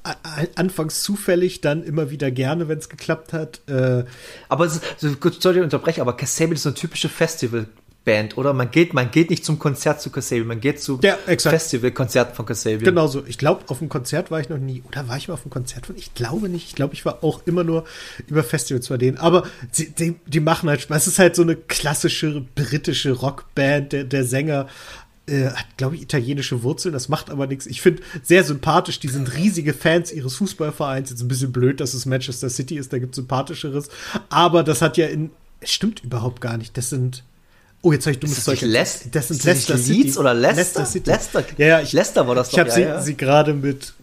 anfangs zufällig, dann immer wieder gerne, wenn es geklappt hat. Äh, aber es ist, so, gut, soll ich unterbrechen, aber Kasabian ist so eine typische Festival- Band, oder? Man geht, man geht nicht zum Konzert zu Kasabian, man geht zu ja, Festivalkonzerten von Kasabian. Genau so. Ich glaube, auf einem Konzert war ich noch nie. Oder war ich mal auf einem Konzert von? Ich glaube nicht. Ich glaube, ich war auch immer nur über Festivals bei denen. Aber sie, die, die machen halt Spaß. Es ist halt so eine klassische britische Rockband. Der, der Sänger äh, hat, glaube ich, italienische Wurzeln. Das macht aber nichts. Ich finde sehr sympathisch. Die sind riesige Fans ihres Fußballvereins. Jetzt ein bisschen blöd, dass es Manchester City ist. Da gibt es sympathischeres. Aber das hat ja in. Es stimmt überhaupt gar nicht. Das sind Oh, jetzt habe ich dummes Zeug. Les das sind Leicester. Leeds oder Leicester? Leicester. Leicester. Ja, ja, ich, Leicester war das doch. Ich habe ja, sie, ja. sie gerade mit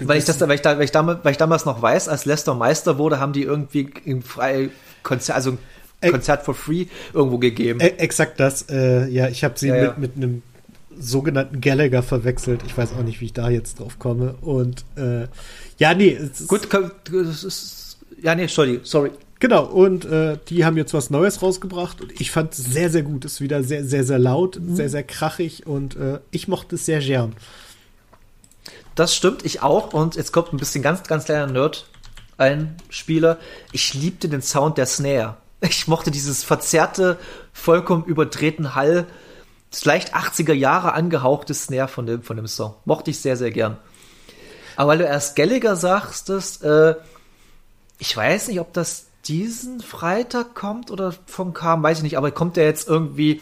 weil ich, das, weil, ich da, weil, ich damals, weil ich damals noch weiß, als Leicester Meister wurde, haben die irgendwie ein frei Konzert, also ein Konzert for free irgendwo gegeben. Äh, exakt das. Äh, ja, ich habe sie ja, mit, mit einem sogenannten Gallagher verwechselt. Ich weiß auch nicht, wie ich da jetzt drauf komme. Und äh, ja, nee. Gut, das ist, ja, nee, sorry, sorry. Genau, und äh, die haben jetzt was Neues rausgebracht und ich fand es sehr, sehr gut. Ist wieder sehr, sehr, sehr laut, mhm. sehr, sehr krachig und äh, ich mochte es sehr gern. Das stimmt, ich auch. Und jetzt kommt ein bisschen ganz, ganz kleiner Nerd, ein Spieler. Ich liebte den Sound der Snare. Ich mochte dieses verzerrte, vollkommen überdrehten Hall, das leicht 80er Jahre angehauchte Snare von dem, von dem Song. Mochte ich sehr, sehr gern. Aber weil du erst Gallagher sagst, das, äh, ich weiß nicht, ob das diesen Freitag kommt oder von kam, weiß ich nicht, aber kommt der jetzt irgendwie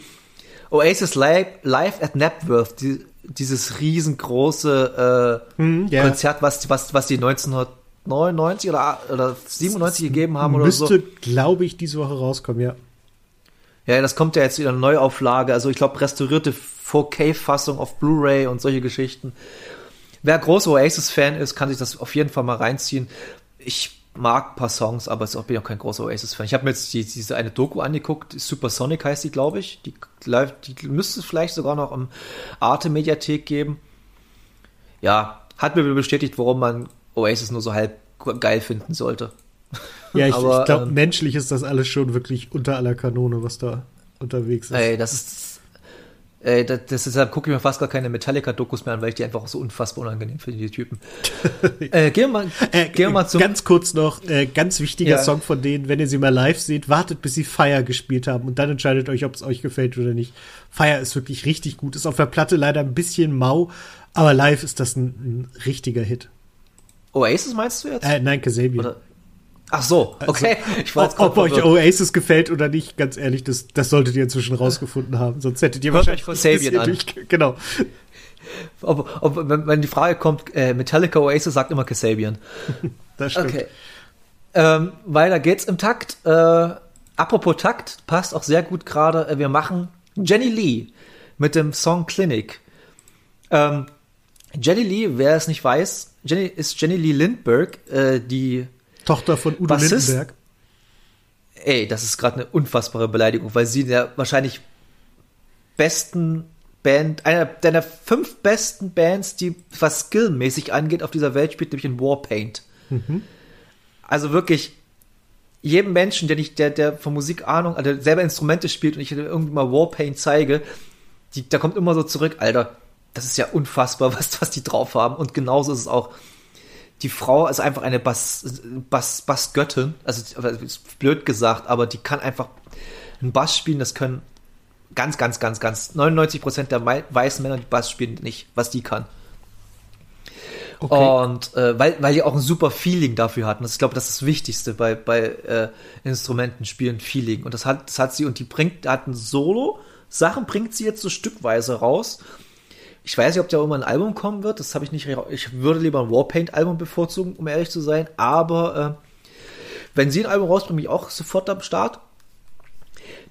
Oasis Live, live at Napworth, die, dieses riesengroße äh, hm, yeah. Konzert, was, was, was die 1999 oder, oder 97 gegeben haben oder so. Müsste, glaube ich, diese Woche rauskommen, ja. Ja, das kommt ja jetzt wieder eine Neuauflage, also ich glaube restaurierte 4K-Fassung auf Blu-ray und solche Geschichten. Wer großer Oasis-Fan ist, kann sich das auf jeden Fall mal reinziehen. Ich mag ein paar Songs, aber ich bin auch kein großer Oasis-Fan. Ich habe mir jetzt die, diese eine Doku angeguckt, Supersonic heißt die, glaube ich. Die, die müsste es vielleicht sogar noch im Arte-Mediathek geben. Ja, hat mir bestätigt, warum man Oasis nur so halb geil finden sollte. Ja, ich, ich glaube, ähm, menschlich ist das alles schon wirklich unter aller Kanone, was da unterwegs ist. Ey, das ist äh, das, deshalb gucke ich mir fast gar keine Metallica-Dokus mehr an, weil ich die einfach so unfassbar unangenehm finde, die Typen. äh, gehen wir mal, äh, gehen wir mal zum. Ganz kurz noch, äh, ganz wichtiger ja. Song von denen, wenn ihr sie mal live seht, wartet, bis sie Fire gespielt haben und dann entscheidet euch, ob es euch gefällt oder nicht. Fire ist wirklich richtig gut, ist auf der Platte leider ein bisschen mau, aber live ist das ein, ein richtiger Hit. Oasis meinst du jetzt? Äh, nein, Kasabian. Oder Ach so, also, okay. Also, ob, ob euch Oasis gefällt oder nicht, ganz ehrlich, das, das solltet ihr inzwischen rausgefunden haben. Sonst hättet ihr Hört wahrscheinlich euch Sabian an. Durch, genau. Ob, ob, wenn, die Frage kommt, äh, Metallica Oasis sagt immer Kasabian. das stimmt. Okay. Ähm, weiter geht's im Takt. Äh, apropos Takt, passt auch sehr gut gerade. Äh, wir machen Jenny Lee mit dem Song Clinic. Ähm, Jenny Lee, wer es nicht weiß, Jenny, ist Jenny Lee Lindbergh, äh, die Tochter von Udo Bassist, Lindenberg. Ey, das ist gerade eine unfassbare Beleidigung, weil sie der wahrscheinlich besten Band, einer deiner fünf besten Bands, die was skillmäßig angeht, auf dieser Welt spielt, nämlich in Warpaint. Mhm. Also wirklich jedem Menschen, der nicht, der, der von Musik Ahnung, also selber Instrumente spielt und ich irgendwie mal Warpaint zeige, die, da kommt immer so zurück, Alter, das ist ja unfassbar, was, was die drauf haben. Und genauso ist es auch. Die Frau ist einfach eine Bass, Bass, Bassgöttin. Also, ist blöd gesagt, aber die kann einfach einen Bass spielen. Das können ganz, ganz, ganz, ganz 99 Prozent der weißen Männer, die Bass spielen, nicht, was die kann. Okay. Und äh, weil, weil die auch ein super Feeling dafür hatten. Das, ich glaube, das ist das Wichtigste bei, bei äh, Instrumentenspielen, Feeling. Und das hat, das hat sie, und die bringt, hat ein Solo, Sachen bringt sie jetzt so stückweise raus. Ich weiß nicht, ob da immer ein Album kommen wird. Das habe ich nicht. Ich würde lieber ein Warpaint-Album bevorzugen, um ehrlich zu sein. Aber äh, wenn sie ein Album rausbringen, bin ich auch sofort am Start.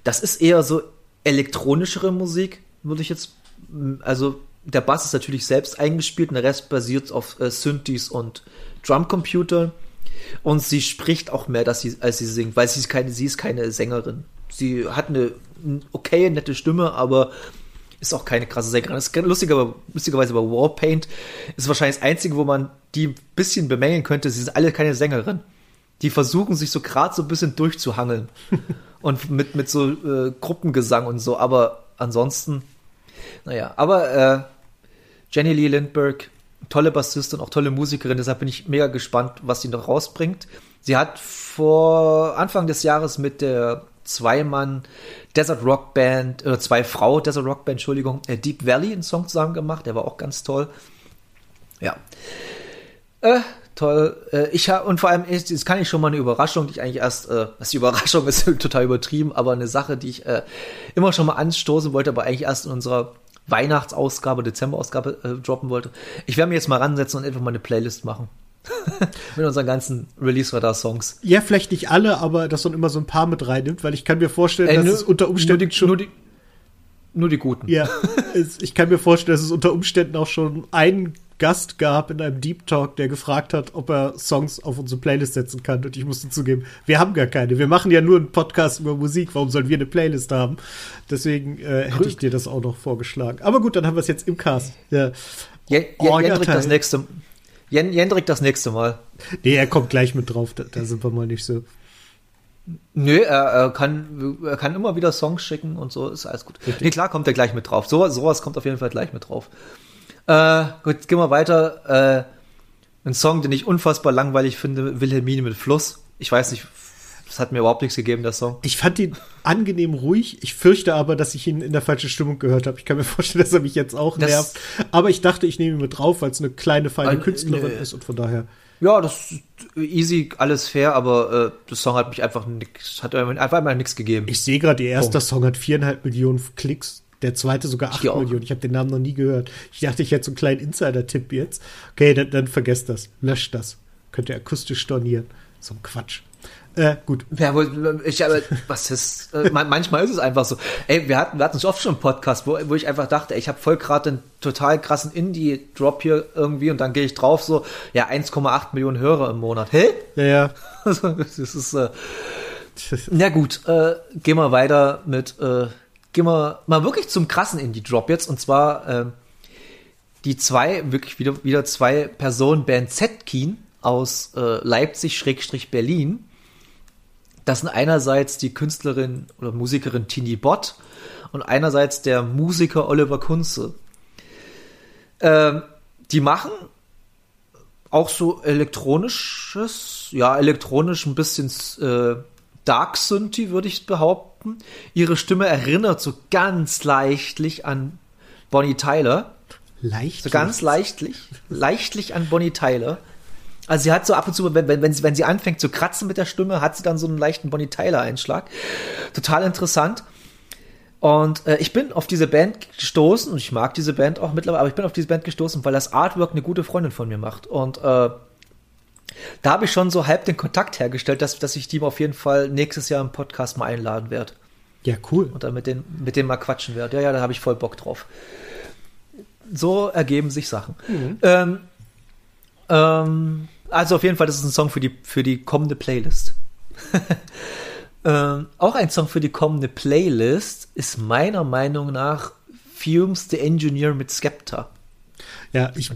Das ist eher so elektronischere Musik, würde ich jetzt. Also der Bass ist natürlich selbst eingespielt und der Rest basiert auf äh, Synthes und Drumcomputer. Und sie spricht auch mehr, dass sie, als sie singt, weil sie ist keine, sie ist keine Sängerin. Sie hat eine okay, nette Stimme, aber ist auch keine krasse Sängerin. Das ist lustiger, lustigerweise bei Warpaint ist wahrscheinlich das Einzige, wo man die ein bisschen bemängeln könnte. Sie sind alle keine Sängerin. Die versuchen sich so gerade so ein bisschen durchzuhangeln. und mit, mit so äh, Gruppengesang und so, aber ansonsten, naja, aber äh, Jenny Lee Lindbergh, tolle Bassistin, auch tolle Musikerin, deshalb bin ich mega gespannt, was sie noch rausbringt. Sie hat vor Anfang des Jahres mit der Zweimann Desert Rock Band, oder zwei Frau Desert Rock Band, Entschuldigung, äh, Deep Valley einen Song zusammen gemacht, der war auch ganz toll. Ja. Äh, toll. Äh, ich habe und vor allem ist, jetzt kann ich schon mal eine Überraschung, die ich eigentlich erst, äh, was die Überraschung ist total übertrieben, aber eine Sache, die ich äh, immer schon mal anstoßen wollte, aber eigentlich erst in unserer Weihnachtsausgabe, Dezemberausgabe äh, droppen wollte. Ich werde mir jetzt mal ransetzen und einfach mal eine Playlist machen. mit unseren ganzen Release-Radar-Songs. Ja, vielleicht nicht alle, aber dass man immer so ein paar mit reinnimmt, weil ich kann mir vorstellen, Ey, dass nur, es unter Umständen nur die, schon. Nur die, nur die guten. Ja, es, ich kann mir vorstellen, dass es unter Umständen auch schon einen Gast gab in einem Deep Talk, der gefragt hat, ob er Songs auf unsere Playlist setzen kann. Und ich musste zugeben, wir haben gar keine. Wir machen ja nur einen Podcast über Musik. Warum sollen wir eine Playlist haben? Deswegen äh, hätte ich dir das auch noch vorgeschlagen. Aber gut, dann haben wir es jetzt im Cast. Ja. Jen, Jen, Jendrik das nächste Jen, Jendrik das nächste Mal. Nee, er kommt gleich mit drauf. Da, da sind wir mal nicht so. Nö, er, er, kann, er kann immer wieder Songs schicken und so, ist alles gut. Richtig. Nee, klar kommt er gleich mit drauf. So, sowas kommt auf jeden Fall gleich mit drauf. Äh, gut, gehen wir weiter. Äh, ein Song, den ich unfassbar langweilig finde, Wilhelmine mit Fluss. Ich weiß nicht, das hat mir überhaupt nichts gegeben, der Song. Ich fand ihn angenehm ruhig. Ich fürchte aber, dass ich ihn in der falschen Stimmung gehört habe. Ich kann mir vorstellen, dass er mich jetzt auch das nervt. Aber ich dachte, ich nehme ihn mit drauf, weil es eine kleine, feine ein, Künstlerin ne, ist und von daher. Ja, das ist easy, alles fair, aber äh, der Song hat mich einfach nix, hat einfach mal nichts gegeben. Ich sehe gerade, ihr erster Song hat viereinhalb Millionen Klicks. Der zweite sogar 8 Millionen. Ich habe den Namen noch nie gehört. Ich dachte, ich hätte so einen kleinen Insider-Tipp jetzt. Okay, dann, dann vergesst das. Löscht das. Könnt ihr akustisch stornieren. So ein Quatsch. Äh, gut. Ja, ich, aber, was ist, äh, manchmal ist es einfach so. Ey, wir hatten, wir hatten so oft schon einen Podcast, wo, wo ich einfach dachte, ey, ich habe voll gerade einen total krassen Indie-Drop hier irgendwie und dann gehe ich drauf so, ja, 1,8 Millionen Hörer im Monat. Hä? Ja, ja. das ist, äh, na gut, äh, gehen wir weiter mit, äh, gehen wir mal wirklich zum krassen Indie-Drop jetzt. Und zwar äh, die zwei, wirklich wieder, wieder zwei Personen, Band Zetkin aus äh, Leipzig-Berlin. Das sind einerseits die Künstlerin oder Musikerin Tini Bott und einerseits der Musiker Oliver Kunze. Ähm, die machen auch so elektronisches, ja, elektronisch ein bisschen äh, Dark Synthi, würde ich behaupten. Ihre Stimme erinnert so ganz leichtlich an Bonnie Tyler. Leichtlich? So ganz leichtlich. Leichtlich an Bonnie Tyler. Also sie hat so ab und zu, wenn, wenn, sie, wenn sie anfängt zu kratzen mit der Stimme, hat sie dann so einen leichten Bonnie Tyler-Einschlag. Total interessant. Und äh, ich bin auf diese Band gestoßen, und ich mag diese Band auch mittlerweile, aber ich bin auf diese Band gestoßen, weil das Artwork eine gute Freundin von mir macht. Und äh, da habe ich schon so halb den Kontakt hergestellt, dass, dass ich die auf jeden Fall nächstes Jahr im Podcast mal einladen werde. Ja, cool. Und dann mit denen, mit denen mal quatschen werde. Ja, ja, da habe ich voll Bock drauf. So ergeben sich Sachen. Mhm. Ähm, ähm, also auf jeden Fall, das ist ein Song für die, für die kommende Playlist. ähm, auch ein Song für die kommende Playlist ist meiner Meinung nach Fumes the Engineer mit Skepta. Ja, ich,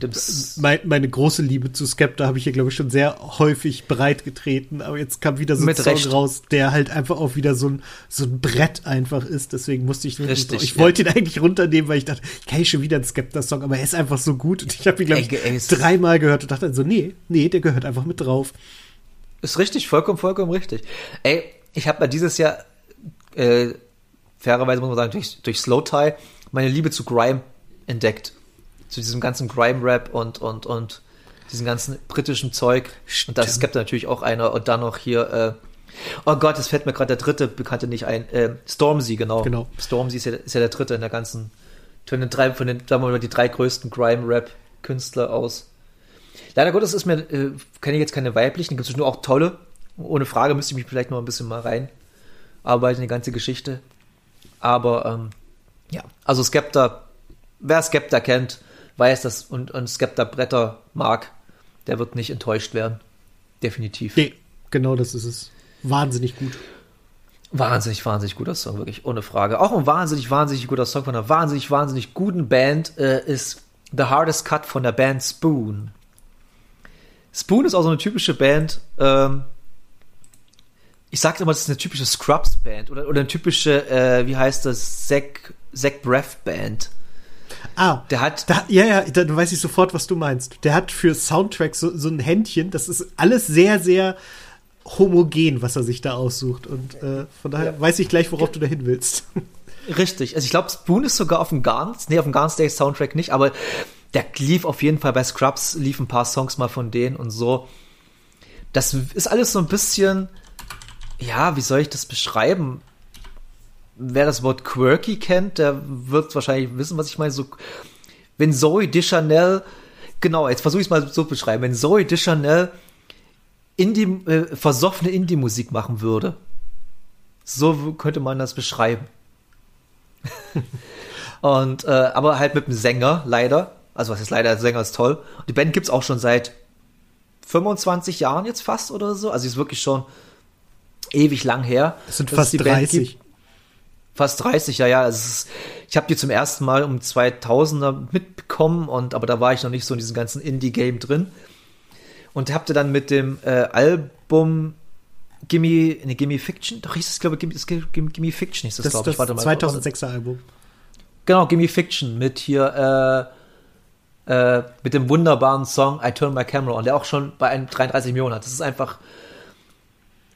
mein, meine große Liebe zu Skepta habe ich hier, glaube ich, schon sehr häufig breit getreten. Aber jetzt kam wieder so ein Song Recht. raus, der halt einfach auch wieder so ein, so ein Brett einfach ist. Deswegen musste ich den Richtig, Ich ja. wollte ihn eigentlich runternehmen, weil ich dachte, ich kann schon wieder einen Skepta-Song, aber er ist einfach so gut. Und ich habe ihn, glaube ich, Ey, ey, es- dreimal gehört und dachte dann so, nee, nee, der gehört einfach mit drauf. Ist richtig, vollkommen, vollkommen richtig. Ey, ich habe mal dieses Jahr, äh, fairerweise muss man sagen, durch, durch Slow Tie meine Liebe zu Grime entdeckt. Zu diesem ganzen Grime-Rap und, und, und diesem ganzen britischen Zeug. Und das Stimmt. gibt natürlich auch einer. Und dann noch hier, äh, oh Gott, es fällt mir gerade der dritte Bekannte nicht ein. Äh, Stormzy, genau. Genau. Stormzy ist ja, ist ja der dritte in der ganzen, von den drei, von den, sagen wir mal, die drei größten Grime-Rap-Künstler aus Leider Gottes ist mir, äh, kenne ich jetzt keine weiblichen, gibt es nur auch tolle. Ohne Frage müsste ich mich vielleicht noch ein bisschen mal reinarbeiten in die ganze Geschichte. Aber ähm, ja, also Skepta, wer Skepta kennt, weiß das und, und Skepta Bretter mag, der wird nicht enttäuscht werden. Definitiv. Nee, genau das ist es. Wahnsinnig gut. Wahnsinnig, wahnsinnig guter Song, wirklich, ohne Frage. Auch ein wahnsinnig, wahnsinnig guter Song von einer wahnsinnig, wahnsinnig guten Band äh, ist The Hardest Cut von der Band Spoon. Spoon ist auch so eine typische Band. Ähm, ich sag immer, das ist eine typische Scrubs-Band oder, oder eine typische, äh, wie heißt das, Zack, Zack Breath-Band. Ah, Der hat, Da, ja, ja, dann weiß ich sofort, was du meinst. Der hat für Soundtracks so, so ein Händchen, das ist alles sehr, sehr homogen, was er sich da aussucht. Und äh, von daher weiß ich gleich, worauf du da hin willst. Richtig. Also ich glaube, Spoon ist sogar auf dem Guns, nee, auf dem Guns Day Soundtrack nicht, aber der lief auf jeden Fall bei Scrubs, lief ein paar Songs mal von denen und so. Das ist alles so ein bisschen, ja, wie soll ich das beschreiben? Wer das Wort quirky kennt, der wird wahrscheinlich wissen, was ich meine. So, wenn Zoe Deschanel, genau, jetzt versuche ich es mal so zu beschreiben, wenn Zoe Deschanel Indie, äh, versoffene Indie-Musik machen würde, so könnte man das beschreiben. Und, äh, aber halt mit einem Sänger, leider. Also, was ist leider, der Sänger ist toll. Und die Band gibt's auch schon seit 25 Jahren jetzt fast oder so. Also, ist wirklich schon ewig lang her. Das sind es fast die Band 30. Fast 30, ja, ja. Es ist, ich habe die zum ersten Mal um 2000er mitbekommen, und, aber da war ich noch nicht so in diesem ganzen Indie-Game drin. Und habt ihr dann mit dem äh, Album Gimme, ne, Gimme Fiction, doch hieß es, glaube ich, Gimme, Gimme, Fiction hieß das, Das glaube ich. das Warte mal. 2006er Album. Genau, Gimme Fiction mit hier, äh, äh, mit dem wunderbaren Song I Turn My Camera on, der auch schon bei einem 33 Millionen hat. Das ist einfach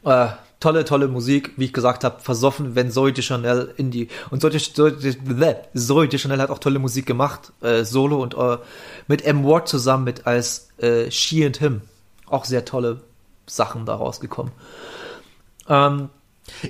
äh, tolle, tolle Musik, wie ich gesagt habe, versoffen, wenn Zoe Deschanel in die und Zoe, Zoe, Zoe Deschanel hat auch tolle Musik gemacht, äh, Solo und äh, mit M. Ward zusammen mit als äh, She and Him. Auch sehr tolle Sachen da rausgekommen. Ähm,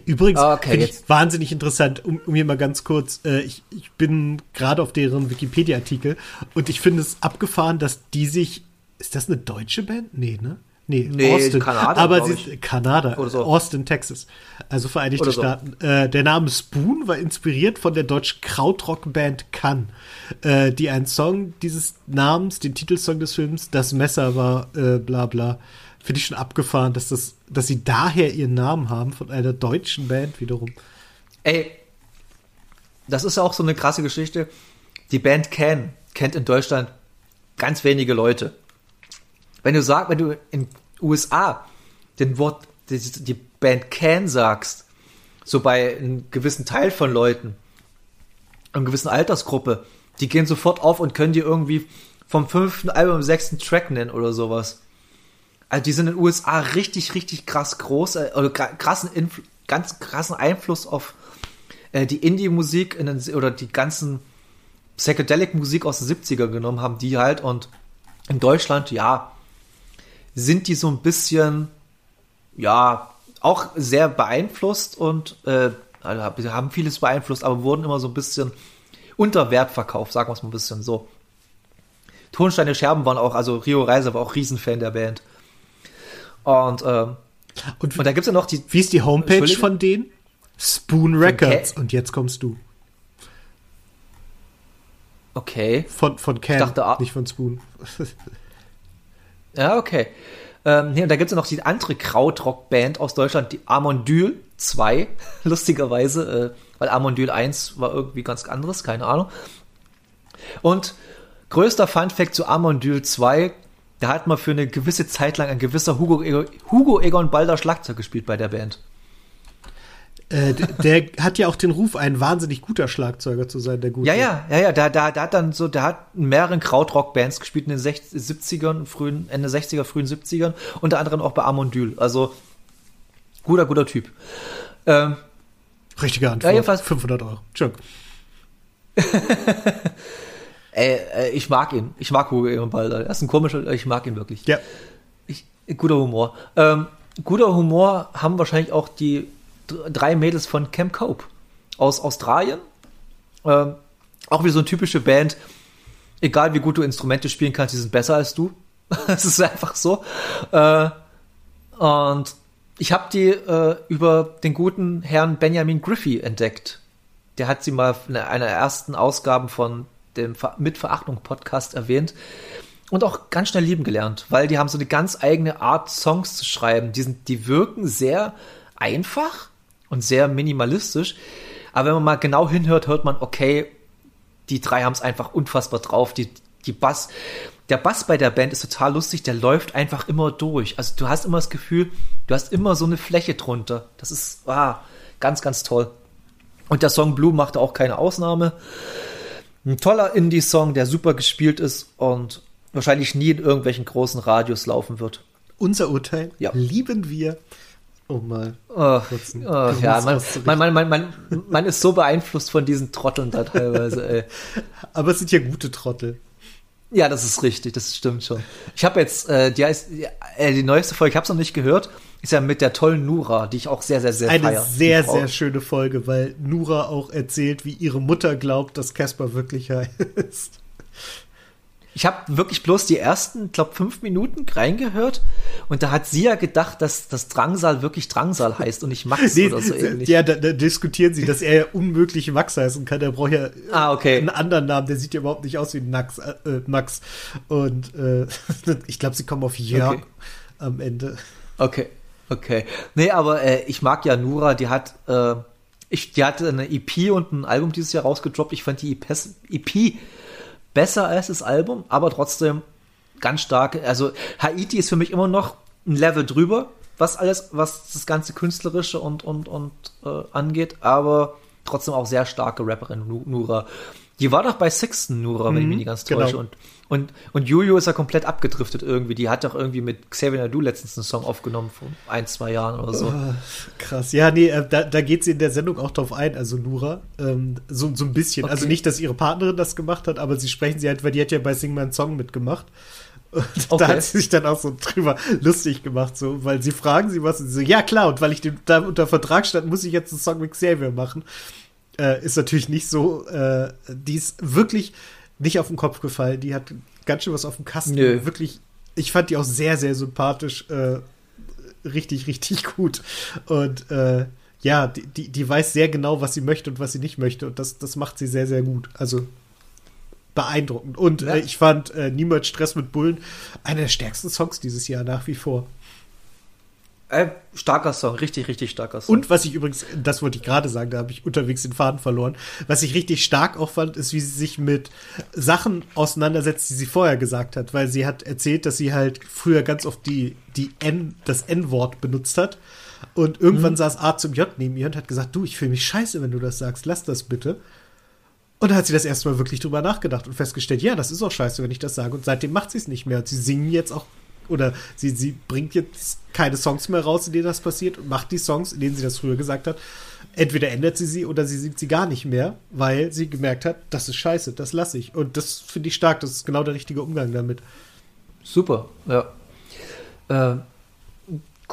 Übrigens Ah, okay, jetzt- wahnsinnig interessant, um, um hier mal ganz kurz, äh, ich, ich bin gerade auf deren Wikipedia-Artikel und ich finde es abgefahren, dass die sich, ist das eine deutsche Band? Nee, ne? Nee, Nee, Austin. Kanada, Aber sie ist Kanada, so. Austin, Texas. Also Vereinigte so. Staaten. Äh, der Name Spoon war inspiriert von der deutschen Krautrock-Band Kann, äh, die einen Song dieses Namens, den Titelsong des Films, Das Messer war, äh, bla bla. Finde ich schon abgefahren, dass, das, dass sie daher ihren Namen haben, von einer deutschen Band wiederum. Ey, das ist ja auch so eine krasse Geschichte. Die Band Can kennt in Deutschland ganz wenige Leute. Wenn du sagst, wenn du in USA den Wort, die, die Band Can sagst, so bei einem gewissen Teil von Leuten, einer gewissen Altersgruppe, die gehen sofort auf und können dir irgendwie vom fünften Album sechsten Track nennen oder sowas. Also die sind in den USA richtig, richtig krass groß, äh, oder krassen Influ ganz krassen Einfluss auf äh, die Indie-Musik in oder die ganzen Psychedelic-Musik aus den 70er genommen haben, die halt und in Deutschland, ja, sind die so ein bisschen, ja, auch sehr beeinflusst und äh, also haben vieles beeinflusst, aber wurden immer so ein bisschen unter Wert verkauft, sagen wir es mal ein bisschen so. Tonsteine Scherben waren auch, also Rio Reiser war auch Riesenfan der Band. Und, ähm, Und, und da gibt's ja noch die, wie ist die Homepage von denen? Spoon Records. Und jetzt kommst du. okay, Von, von Can, dachte, ah- nicht von Spoon. Ja, okay. Ähm, nee, und da gibt es ja noch die andere Krautrock-Band aus Deutschland, die Amondyl 2, lustigerweise, äh, weil Amondyl 1 war irgendwie ganz anderes, keine Ahnung. Und größter Funfact zu Amondyl 2, da hat man für eine gewisse Zeit lang ein gewisser Hugo, Hugo Egon Balder Schlagzeug gespielt bei der Band. Äh, der hat ja auch den Ruf, ein wahnsinnig guter Schlagzeuger zu sein, der gute. Ja, ja, ja, ja, da, da, da hat dann so, der hat in mehreren Krautrock-Bands gespielt in den 60, 70ern, frühen, Ende 60er, frühen 70ern, unter anderem auch bei Amondyl. Also, guter, guter Typ. Ähm, Richtige Antwort. Ja, jedenfalls- 500 Euro. Entschuldigung. ey, äh, ich mag ihn. Ich mag Hugo Egon Balder. Er ist ein komischer, ich mag ihn wirklich. Ja. Ich, guter Humor. Ähm, guter Humor haben wahrscheinlich auch die drei Mädels von Camp Cope aus Australien. Ähm, auch wie so eine typische Band. Egal wie gut du Instrumente spielen kannst, die sind besser als du. Es ist einfach so. Äh, und ich habe die äh, über den guten Herrn Benjamin Griffey entdeckt. Der hat sie mal in einer ersten Ausgaben von dem Ver Mit Verachtung Podcast erwähnt und auch ganz schnell lieben gelernt, weil die haben so eine ganz eigene Art, Songs zu schreiben. Die, sind, die wirken sehr einfach und sehr minimalistisch. Aber wenn man mal genau hinhört, hört man, okay, die drei haben es einfach unfassbar drauf. Die, die Bass, der Bass bei der Band ist total lustig, der läuft einfach immer durch. Also du hast immer das Gefühl, du hast immer so eine Fläche drunter. Das ist ah, ganz, ganz toll. Und der Song Blue machte auch keine Ausnahme. Ein toller Indie-Song, der super gespielt ist und wahrscheinlich nie in irgendwelchen großen Radios laufen wird. Unser Urteil Ja. lieben wir. Oh mal. Oh, oh, ja, man, man, man, man, man, ist so beeinflusst von diesen Trotteln da teilweise. Ey. Aber es sind ja gute Trottel. Ja, das ist richtig, das stimmt schon. Ich habe jetzt, äh, die heißt, äh, die neueste Folge, ich habe es noch nicht gehört, ist ja mit der tollen Nura, die ich auch sehr, sehr, sehr Eine feier. sehr, sehr schöne Folge, weil Nura auch erzählt, wie ihre Mutter glaubt, dass Casper wirklich heißt. Ich habe wirklich bloß die ersten, glaube fünf Minuten reingehört und da hat sie ja gedacht, dass das Drangsal wirklich Drangsal heißt und nicht Max Nee, oder so ähnlich. ja, da, da diskutieren sie, dass er ja unmöglich Max heißen kann. Der braucht ja Ah, okay. einen anderen Namen. Der sieht ja überhaupt nicht aus wie Nax, äh, Max. Und äh, ich glaube, sie kommen auf Jörg Okay. am Ende. Okay, okay. Nee, aber äh, ich mag ja Nura, die hat, äh, ich, die hatte eine EP und ein Album dieses Jahr rausgedroppt. Ich fand die EPs EP besser als das Album, aber trotzdem ganz stark. Also Haiti ist für mich immer noch ein Level drüber, was alles, was das ganze Künstlerische und, und, und äh, angeht, aber trotzdem auch sehr starke Rapperin, Nu- Nura. Die war doch bei Sixten Nura, wenn ich mich nicht ganz genau. täusche. Und, und, und Julio ist ja komplett abgedriftet irgendwie. Die hat doch irgendwie mit Xavier Nadu letztens einen Song aufgenommen vor ein, zwei Jahren oder so. Ah, krass. Ja, nee, äh, da, da geht sie in der Sendung auch drauf ein, also Nura. Ähm, so, so ein bisschen. Okay. Also nicht, dass ihre Partnerin das gemacht hat, aber sie sprechen sie halt, weil die hat ja bei Sing My Song mitgemacht. Und Okay. da hat sie sich dann auch so drüber lustig gemacht, so, weil sie fragen sie was und sie so, ja klar, und weil ich den, da unter Vertrag stand, muss ich jetzt einen Song mit Xavier machen. Äh, ist natürlich nicht so, äh, die ist wirklich nicht auf den Kopf gefallen, die hat ganz schön was auf dem Kasten. Nö. Wirklich, ich fand die auch sehr, sehr sympathisch, äh, richtig, richtig gut. Und äh, ja, die, die, die weiß sehr genau, was sie möchte und was sie nicht möchte. Und das, das macht sie sehr, sehr gut. Also beeindruckend. Und Ja. äh, ich fand äh, Niemals Stress mit Bullen einer der stärksten Songs dieses Jahr nach wie vor. Äh, starker Song, richtig, richtig starker Song. Und was ich übrigens, das wollte ich gerade sagen, da habe ich unterwegs den Faden verloren. Was ich richtig stark auch fand, ist, wie sie sich mit Sachen auseinandersetzt, die sie vorher gesagt hat, weil sie hat erzählt, dass sie halt früher ganz oft die, die N, das N-Wort benutzt hat. Und irgendwann saß A zum J neben ihr und hat gesagt, du, ich fühle mich scheiße, wenn du das sagst, lass das bitte. Und da hat sie das erste Mal wirklich drüber nachgedacht und festgestellt, ja, das ist auch scheiße, wenn ich das sage. Und seitdem macht sie es nicht mehr. Und sie singen jetzt auch, oder sie, sie bringt jetzt keine Songs mehr raus, in denen das passiert und macht die Songs, in denen sie das früher gesagt hat. Entweder ändert sie sie oder sie singt sie gar nicht mehr, weil sie gemerkt hat, das ist scheiße, das lasse ich. Und das finde ich stark, das ist genau der richtige Umgang damit. Super, ja. Äh,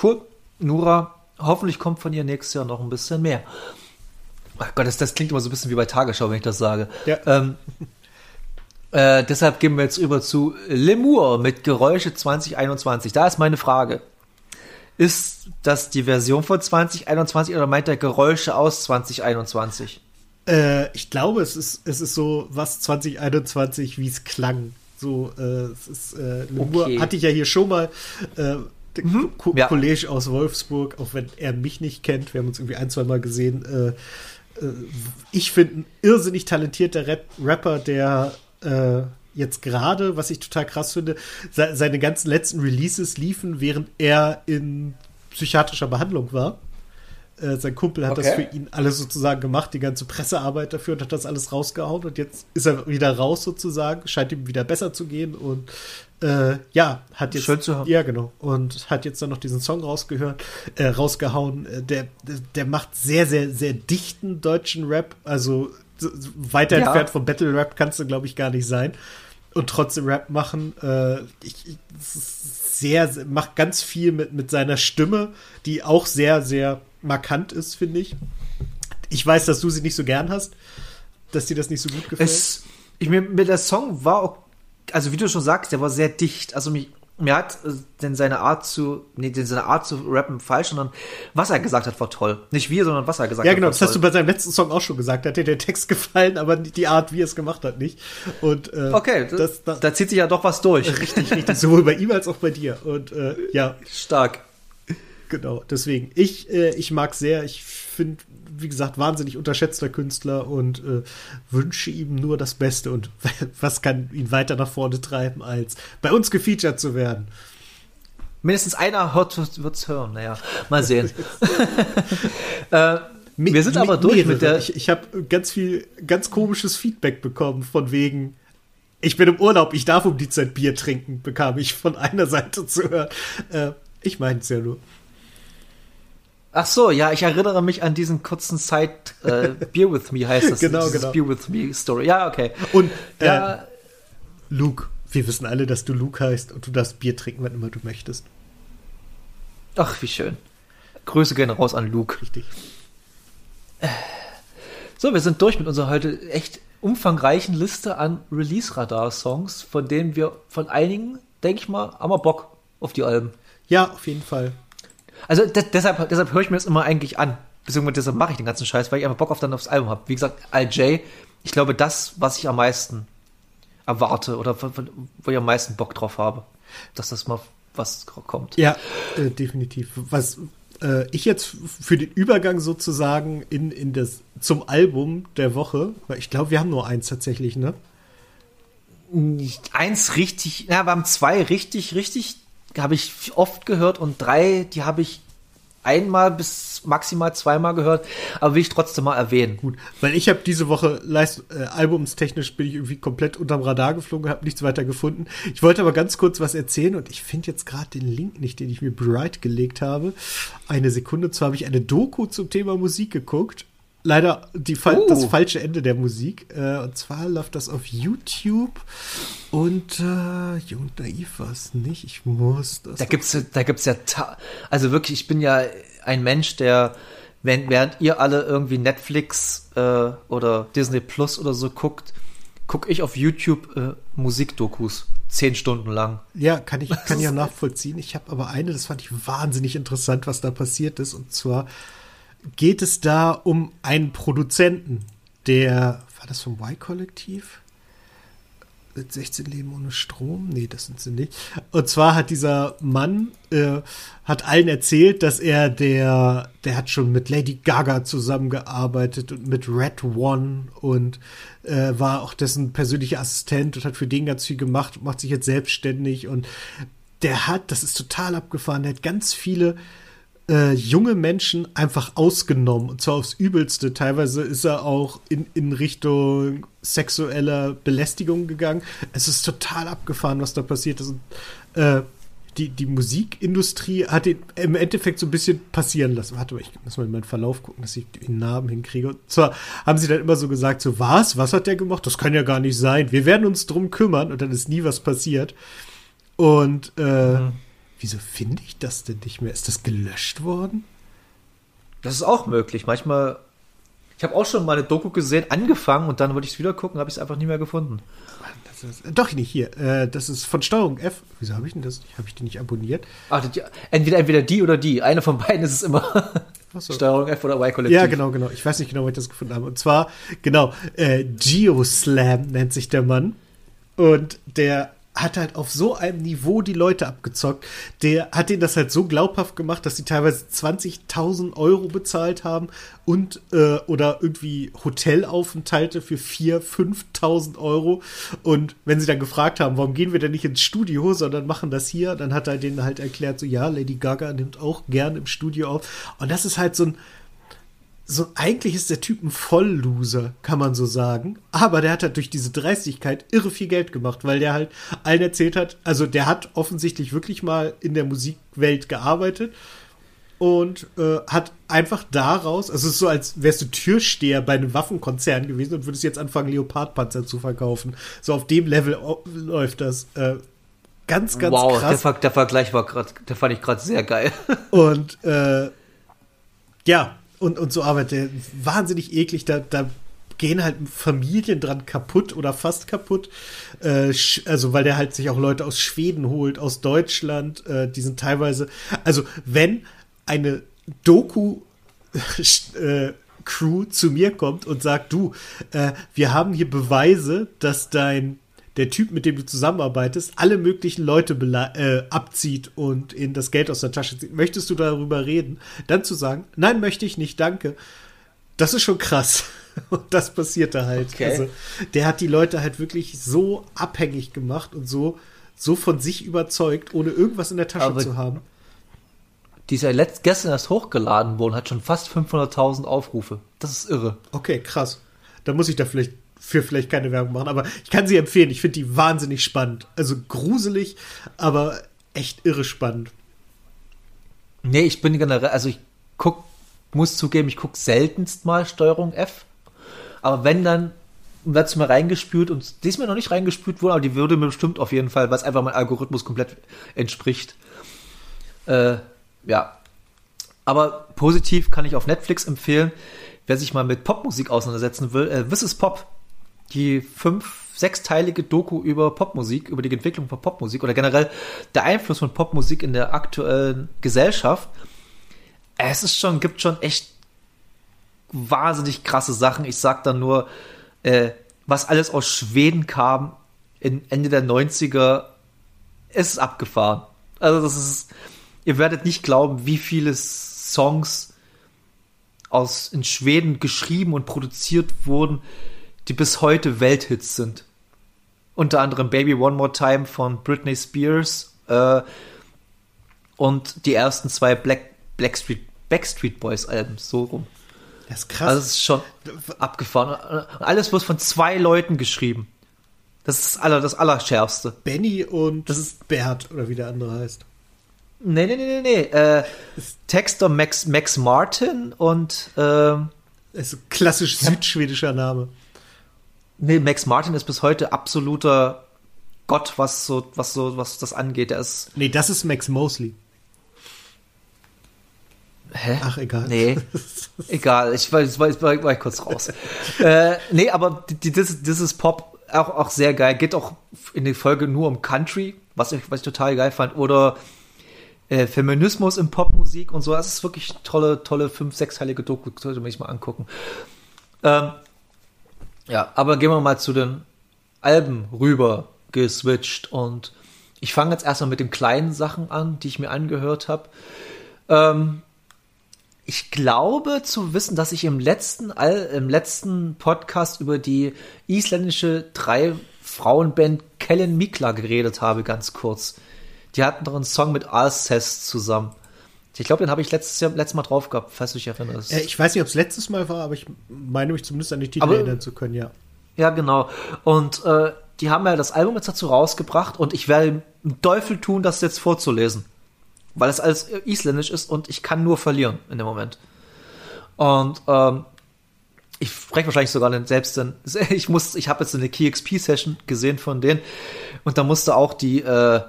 cool, Nura, hoffentlich kommt von ihr nächstes Jahr noch ein bisschen mehr. Ach Gott, das, das klingt immer so ein bisschen wie bei Tagesschau, wenn ich das sage. Ja. Ähm, äh, deshalb gehen wir jetzt über zu Lemur mit Geräusche 2021. Da ist meine Frage. Ist das die Version von 2021 oder meint er Geräusche aus 2021? Äh, ich glaube, es ist, es ist so was 2021, wie es klang. So, äh, es ist, äh, Lemur Okay. hatte ich ja hier schon mal. Äh, der Ko ja. Kollege aus Wolfsburg, auch wenn er mich nicht kennt, wir haben uns irgendwie ein, zwei Mal gesehen. Ich finde ein irrsinnig talentierter Rap Rapper, der äh, jetzt gerade, was ich total krass finde, se seine ganzen letzten Releases liefen, während er in psychiatrischer Behandlung war. Äh, sein Kumpel hat okay. das für ihn alles sozusagen gemacht, die ganze Pressearbeit dafür und hat das alles rausgehauen und jetzt ist er wieder raus sozusagen, scheint ihm wieder besser zu gehen und äh, ja, hat jetzt Schön zu haben. ja genau und hat jetzt dann noch diesen Song rausgehört, äh, rausgehauen. Äh, der, der macht sehr sehr sehr dichten deutschen Rap, also weiter ja. entfernt vom Battle Rap kannst du glaube ich gar nicht sein und trotzdem Rap machen. Äh, ich, ich sehr, macht ganz viel mit, mit seiner Stimme, die auch sehr, sehr markant ist, finde ich. Ich weiß, dass du sie nicht so gern hast, dass dir das nicht so gut gefällt. Es, ich, mir, mir der Song war auch, also wie du schon sagst, der war sehr dicht. Also mich, mir hat äh, denn seine Art zu, nee, denn seine Art zu rappen falsch, sondern was er gesagt hat, war toll. Nicht wir, sondern was er gesagt hat. Ja, genau, das toll. hast du bei seinem letzten Song auch schon gesagt. Da hat dir der Text gefallen, aber die Art, wie er es gemacht hat, nicht. Und, äh, okay, das, das, da zieht sich ja doch was durch. Richtig, richtig. Sowohl bei ihm als auch bei dir. Und äh, ja. Stark. Genau, deswegen. Ich, äh, ich mag sehr, ich finde, wie gesagt, wahnsinnig unterschätzter Künstler und äh, wünsche ihm nur das Beste. Und was kann ihn weiter nach vorne treiben, als bei uns gefeatured zu werden? Mindestens einer wird es hören, naja, mal sehen. äh, wir sind aber durch mit der. Ich, ich habe ganz viel, ganz komisches Feedback bekommen, von wegen, ich bin im Urlaub, ich darf um die Zeit Bier trinken, bekam ich von einer Seite zu hören. Äh, ich meine es ja nur. Ach so, ja, ich erinnere mich an diesen kurzen Side äh, Beer with Me heißt das. genau, genau. Beer with Me Story. Ja, okay. Und äh, ja, Luke, wir wissen alle, dass du Luke heißt und du darfst Bier trinken, wann immer du möchtest. Ach, wie schön. Grüße gerne raus an Luke. Richtig. So, wir sind durch mit unserer heute echt umfangreichen Liste an Release-Radar-Songs, von denen wir von einigen, denke ich mal, haben wir Bock auf die Alben. Ja, auf jeden Fall. Also deshalb, deshalb höre ich mir das immer eigentlich an. Beziehungsweise deshalb mache ich den ganzen Scheiß, weil ich einfach Bock auf dann aufs Album habe. Wie gesagt, LJ, ich glaube, das, was ich am meisten erwarte oder wo ich am meisten Bock drauf habe, dass das mal was kommt. Ja, äh, definitiv. Was äh, ich jetzt für den Übergang sozusagen in, in das zum Album der Woche, weil ich glaube, wir haben nur eins tatsächlich, ne? Eins richtig, ja, wir haben zwei richtig, richtig habe ich oft gehört und drei, die habe ich einmal bis maximal zweimal gehört, aber will ich trotzdem mal erwähnen. Gut, weil ich habe diese Woche Leist äh, albumstechnisch bin ich irgendwie komplett unterm Radar geflogen, habe nichts weiter gefunden. Ich wollte aber ganz kurz was erzählen und ich finde jetzt gerade den Link nicht, den ich mir bright gelegt habe. Eine Sekunde, zwar habe ich eine Doku zum Thema Musik geguckt leider die, uh. das falsche Ende der Musik. Äh, und zwar läuft das auf YouTube. Und äh, Jung Naiv war es nicht. Ich muss das. Da gibt's, da gibt's ja, also wirklich, ich bin ja ein Mensch, der, wenn, während ihr alle irgendwie Netflix äh, oder Disney Plus oder so guckt, gucke ich auf YouTube äh, Musikdokus. Zehn Stunden lang. Ja, kann ich, kann ja nachvollziehen. Ich habe aber eine, das fand ich wahnsinnig interessant, was da passiert ist. Und zwar geht es da um einen Produzenten, der, war das vom Y-Kollektiv? 16 Leben ohne Strom? Nee, das sind sie nicht. Und zwar hat dieser Mann, äh, hat allen erzählt, dass er der, der hat schon mit Lady Gaga zusammengearbeitet und mit Red One und äh, war auch dessen persönlicher Assistent und hat für den ganz viel gemacht und macht sich jetzt selbstständig und der hat, das ist total abgefahren, der hat ganz viele äh, junge Menschen einfach ausgenommen. Und zwar aufs Übelste. Teilweise ist er auch in, in Richtung sexueller Belästigung gegangen. Es ist total abgefahren, was da passiert ist. Und, äh, die, die Musikindustrie hat ihn im Endeffekt so ein bisschen passieren lassen. Warte mal, ich muss mal in meinen Verlauf gucken, dass ich den Namen hinkriege. Und zwar haben sie dann immer so gesagt: So, was? Was hat der gemacht? Das kann ja gar nicht sein. Wir werden uns drum kümmern und dann ist nie was passiert. Und äh, mhm. Wieso finde ich das denn nicht mehr? Ist das gelöscht worden? Das ist auch möglich. Manchmal. Ich habe auch schon mal eine Doku gesehen, angefangen und dann wollte ich es wieder gucken, habe ich es einfach nie mehr gefunden. Ist, doch nicht hier. Äh, das ist von Steuerung F. Wieso habe ich denn das? Habe ich die nicht abonniert? Ach, die, entweder entweder die oder die. Eine von beiden ist es immer. So. Steuerung F oder Y-Kollektiv. Ja, genau, genau. Ich weiß nicht genau, wo ich das gefunden habe. Und zwar, genau, äh, Geoslam nennt sich der Mann. Und der hat halt auf so einem Niveau die Leute abgezockt. Der hat denen das halt so glaubhaft gemacht, dass sie teilweise 20.000 Euro bezahlt haben und äh, oder irgendwie Hotelaufenthalte für 4.000, 5.000 Euro. Und wenn sie dann gefragt haben, warum gehen wir denn nicht ins Studio, sondern machen das hier, dann hat er denen halt erklärt, so ja, Lady Gaga nimmt auch gern im Studio auf. Und das ist halt so ein so eigentlich ist der Typ ein Vollloser, kann man so sagen. Aber der hat halt durch diese Dreistigkeit irre viel Geld gemacht, weil der halt allen erzählt hat, also der hat offensichtlich wirklich mal in der Musikwelt gearbeitet und äh, hat einfach daraus, also es ist so, als wärst du Türsteher bei einem Waffenkonzern gewesen und würdest jetzt anfangen, Leopardpanzer zu verkaufen. So auf dem Level läuft das. Äh, ganz, ganz wow, krass. Der, Ver der Vergleich war gerade, der fand ich gerade sehr geil. Und äh, ja, und, und so arbeitet wahnsinnig eklig. Da, da gehen halt Familien dran kaputt oder fast kaputt. Äh, also, weil der halt sich auch Leute aus Schweden holt, aus Deutschland. Äh, die sind teilweise, also, wenn eine Doku äh, Crew zu mir kommt und sagt, du, äh, wir haben hier Beweise, dass dein der Typ, mit dem du zusammenarbeitest, alle möglichen Leute äh, abzieht und ihnen das Geld aus der Tasche zieht. Möchtest du darüber reden? Dann zu sagen, nein, möchte ich nicht, danke. Das ist schon krass. Und das passierte halt. Okay. Also, der hat die Leute halt wirklich so abhängig gemacht und so, so von sich überzeugt, ohne irgendwas in der Tasche Aber zu haben. Die ist ja letzt, gestern erst hochgeladen worden, hat schon fast 500.000 Aufrufe. Das ist irre. Okay, krass. Da muss ich da vielleicht für vielleicht keine Werbung machen, aber ich kann sie empfehlen. Ich finde die wahnsinnig spannend. Also gruselig, aber echt irre spannend. Nee, ich bin generell, also ich guck, muss zugeben, ich gucke seltenst mal Steuerung F. Aber wenn dann wird es mir reingespült und die ist mir noch nicht reingespült worden, aber die würde mir bestimmt auf jeden Fall, was einfach mein Algorithmus komplett entspricht. Äh, ja. Aber positiv kann ich auf Netflix empfehlen, wer sich mal mit Popmusik auseinandersetzen will, äh, This is Pop die fünf, sechsteilige Doku über Popmusik, über die Entwicklung von Popmusik oder generell der Einfluss von Popmusik in der aktuellen Gesellschaft. Es ist schon, gibt schon echt wahnsinnig krasse Sachen. Ich sag dann nur, äh, was alles aus Schweden kam in Ende der 90er, ist abgefahren. Also das ist, ihr werdet nicht glauben, wie viele Songs aus in Schweden geschrieben und produziert wurden, die bis heute Welthits sind. Unter anderem Baby One More Time von Britney Spears äh, und die ersten zwei Black, Blackstreet, Backstreet Boys Alben, so rum. Das ist krass. Also das ist schon abgefahren. Alles wird von zwei Leuten geschrieben. Das ist das, aller, das Allerschärfste. Benny und das ist Bert, oder wie der andere heißt. Nee, nee, nee, nee, nee. Äh, Texter Max, Max Martin und äh, ist ein klassisch südschwedischer Name. Nee, Max Martin ist bis heute absoluter Gott, was so, was so, was das angeht. Er ist. Nee, das ist Max Mosley. Hä? Ach, egal. Nee, egal. Ich war, ich war, war kurz raus. äh, nee, aber die, das, das ist Pop auch, auch sehr geil. Geht auch in der Folge nur um Country, was ich, was ich total geil fand. Oder äh, Feminismus in Popmusik und so. Das ist wirklich tolle, tolle fünf, sechsteilige Doku. Sollte man sich mal angucken. Ähm, ja, aber gehen wir mal zu den Alben rüber geswitcht und ich fange jetzt erstmal mit den kleinen Sachen an, die ich mir angehört habe. Ähm, ich glaube zu wissen, dass ich im letzten, All, im letzten Podcast über die isländische drei Frauenband Kellen Mikla geredet habe, ganz kurz. Die hatten doch einen Song mit Alcest zusammen. Ich glaube, den habe ich letztes, Jahr, letztes Mal drauf gehabt, falls du dich erinnerst. Äh, ich weiß nicht, ob es letztes Mal war, aber ich meine mich zumindest an die Titel aber, erinnern zu können, ja. Ja, genau. Und äh, die haben ja das Album jetzt dazu rausgebracht und ich werde einen Teufel tun, das jetzt vorzulesen. Weil es alles isländisch ist und ich kann nur verlieren in dem Moment. Und ähm, ich spreche wahrscheinlich sogar selbst denn ich muss ich habe jetzt eine KeyXP Session gesehen von denen und da musste auch die äh,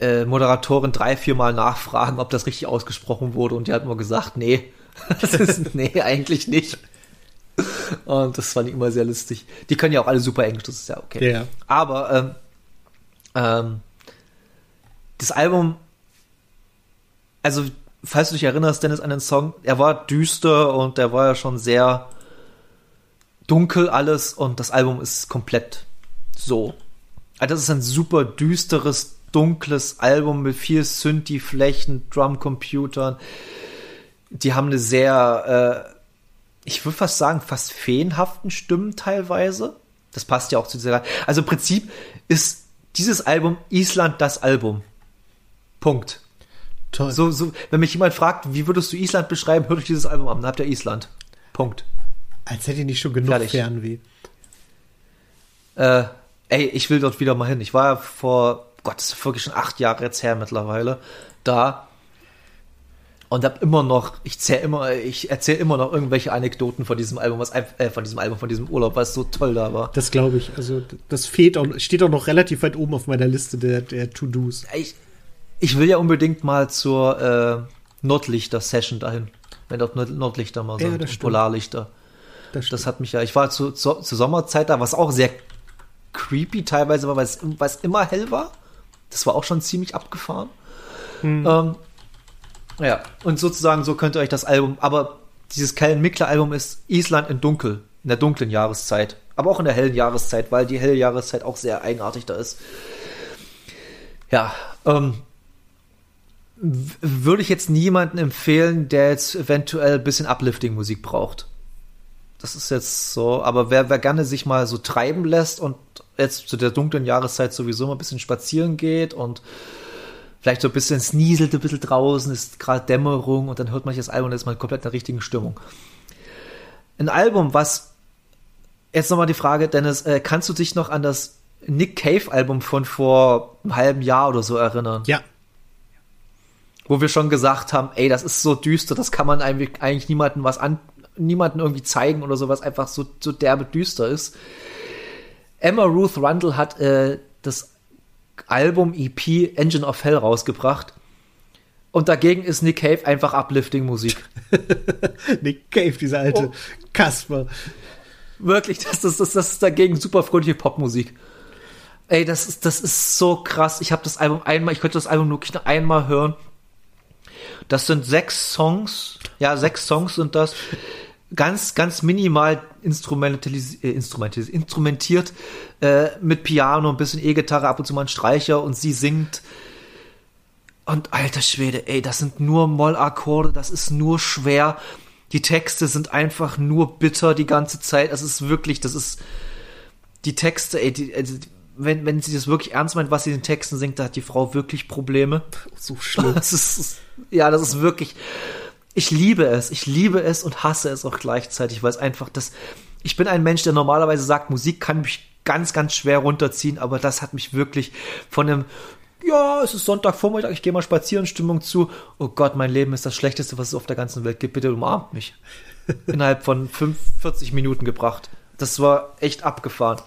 äh, Moderatorin drei, vier Mal nachfragen, ob das richtig ausgesprochen wurde und die hat nur gesagt, nee, das ist, nee, eigentlich nicht. Und das fand ich immer sehr lustig. Die können ja auch alle super Englisch, das ist ja okay. Ja. Aber ähm, ähm, das Album, also falls du dich erinnerst, Dennis, an den Song, er war düster und der war ja schon sehr dunkel alles und das Album ist komplett so. Also das ist ein super düsteres, dunkles Album mit viel Synthi-Flächen, Drumcomputern. Die haben eine sehr, äh, ich würde fast sagen, fast feenhaften Stimmen teilweise. Das passt ja auch zu dieser. Also im Prinzip ist dieses Album Island das Album. Punkt. Toll. So, so, wenn mich jemand fragt, wie würdest du Island beschreiben, hört euch dieses Album an, dann habt ihr Island. Punkt. Als hätte ich nicht schon genug Fertig. Fernweh. Äh, ey, ich will dort wieder mal hin. Ich war vor, Gott, das ist wirklich schon acht Jahre jetzt her mittlerweile, da. Und hab immer noch, ich zähl immer, ich erzähle immer noch irgendwelche Anekdoten von diesem Album, was äh, von diesem Album, von diesem Urlaub, was so toll da war. Das glaube ich. Also, das fehlt auch, steht auch noch relativ weit oben auf meiner Liste der, der To-Dos. Ich, ich will ja unbedingt mal zur äh, Nordlichter-Session dahin. Wenn dort Nord- Nordlichter mal Ja, sind, das und stimmt. Polarlichter. Das, Das hat mich ja, ich war zu, zu, zur Sommerzeit da, was auch sehr creepy teilweise war, weil es immer hell war. Das war auch schon ziemlich abgefahren. Ähm, ja, und sozusagen so könnt ihr euch das Album, aber dieses Kellen Mickler Album ist Island in Dunkel, in der dunklen Jahreszeit, aber auch in der hellen Jahreszeit, weil die helle Jahreszeit auch sehr eigenartig da ist. Ja, ähm, würde ich jetzt niemanden empfehlen, der jetzt eventuell ein bisschen Uplifting-Musik braucht. Das ist jetzt so, aber wer, wer gerne sich mal so treiben lässt und jetzt zu der dunklen Jahreszeit sowieso mal ein bisschen spazieren geht und vielleicht so ein bisschen es nieselt ein bisschen draußen, ist gerade Dämmerung und dann hört man sich das Album und ist man komplett in der richtigen Stimmung. Ein Album, was jetzt nochmal die Frage, Dennis, äh, kannst du dich noch an das Nick Cave Album von vor einem halben Jahr oder so erinnern? ja, wo wir schon gesagt haben, ey, das ist so düster, das kann man eigentlich, eigentlich niemandem was an, niemanden irgendwie zeigen oder sowas, einfach so, so derbe düster ist. Emma Ruth Rundle hat äh, das Album EP Engine of Hell rausgebracht. Und dagegen ist Nick Cave einfach uplifting Musik. Nick Cave, dieser alte Oh. Kasper. Wirklich, das ist, das, das ist dagegen super fröhliche Popmusik. Ey, das ist, das ist so krass. Ich habe das Album einmal, ich könnte das Album wirklich nur einmal hören. Das sind sechs Songs. Ja, sechs Songs sind das. Ganz, ganz minimal instrumentalis äh, instrumentalis instrumentiert äh, mit Piano, ein bisschen E-Gitarre, ab und zu mal ein Streicher und sie singt. Und alter Schwede, ey, das sind nur Mollakkorde, das ist nur schwer. Die Texte sind einfach nur bitter die ganze Zeit. Das ist wirklich, das ist die Texte, ey, die, also, wenn, wenn sie das wirklich ernst meint, was sie in den Texten singt, da hat die Frau wirklich Probleme. So schlimm. Das ist, ja, das ist wirklich, ich liebe es, ich liebe es und hasse es auch gleichzeitig, weil es einfach das, ich bin ein Mensch, der normalerweise sagt, Musik kann mich ganz, ganz schwer runterziehen, aber das hat mich wirklich von einem, ja, es ist Sonntagvormittag, ich gehe mal spazieren, Stimmung zu, oh Gott, mein Leben ist das Schlechteste, was es auf der ganzen Welt gibt, bitte umarmt mich. Innerhalb von 45 Minuten gebracht. Das war echt abgefahren.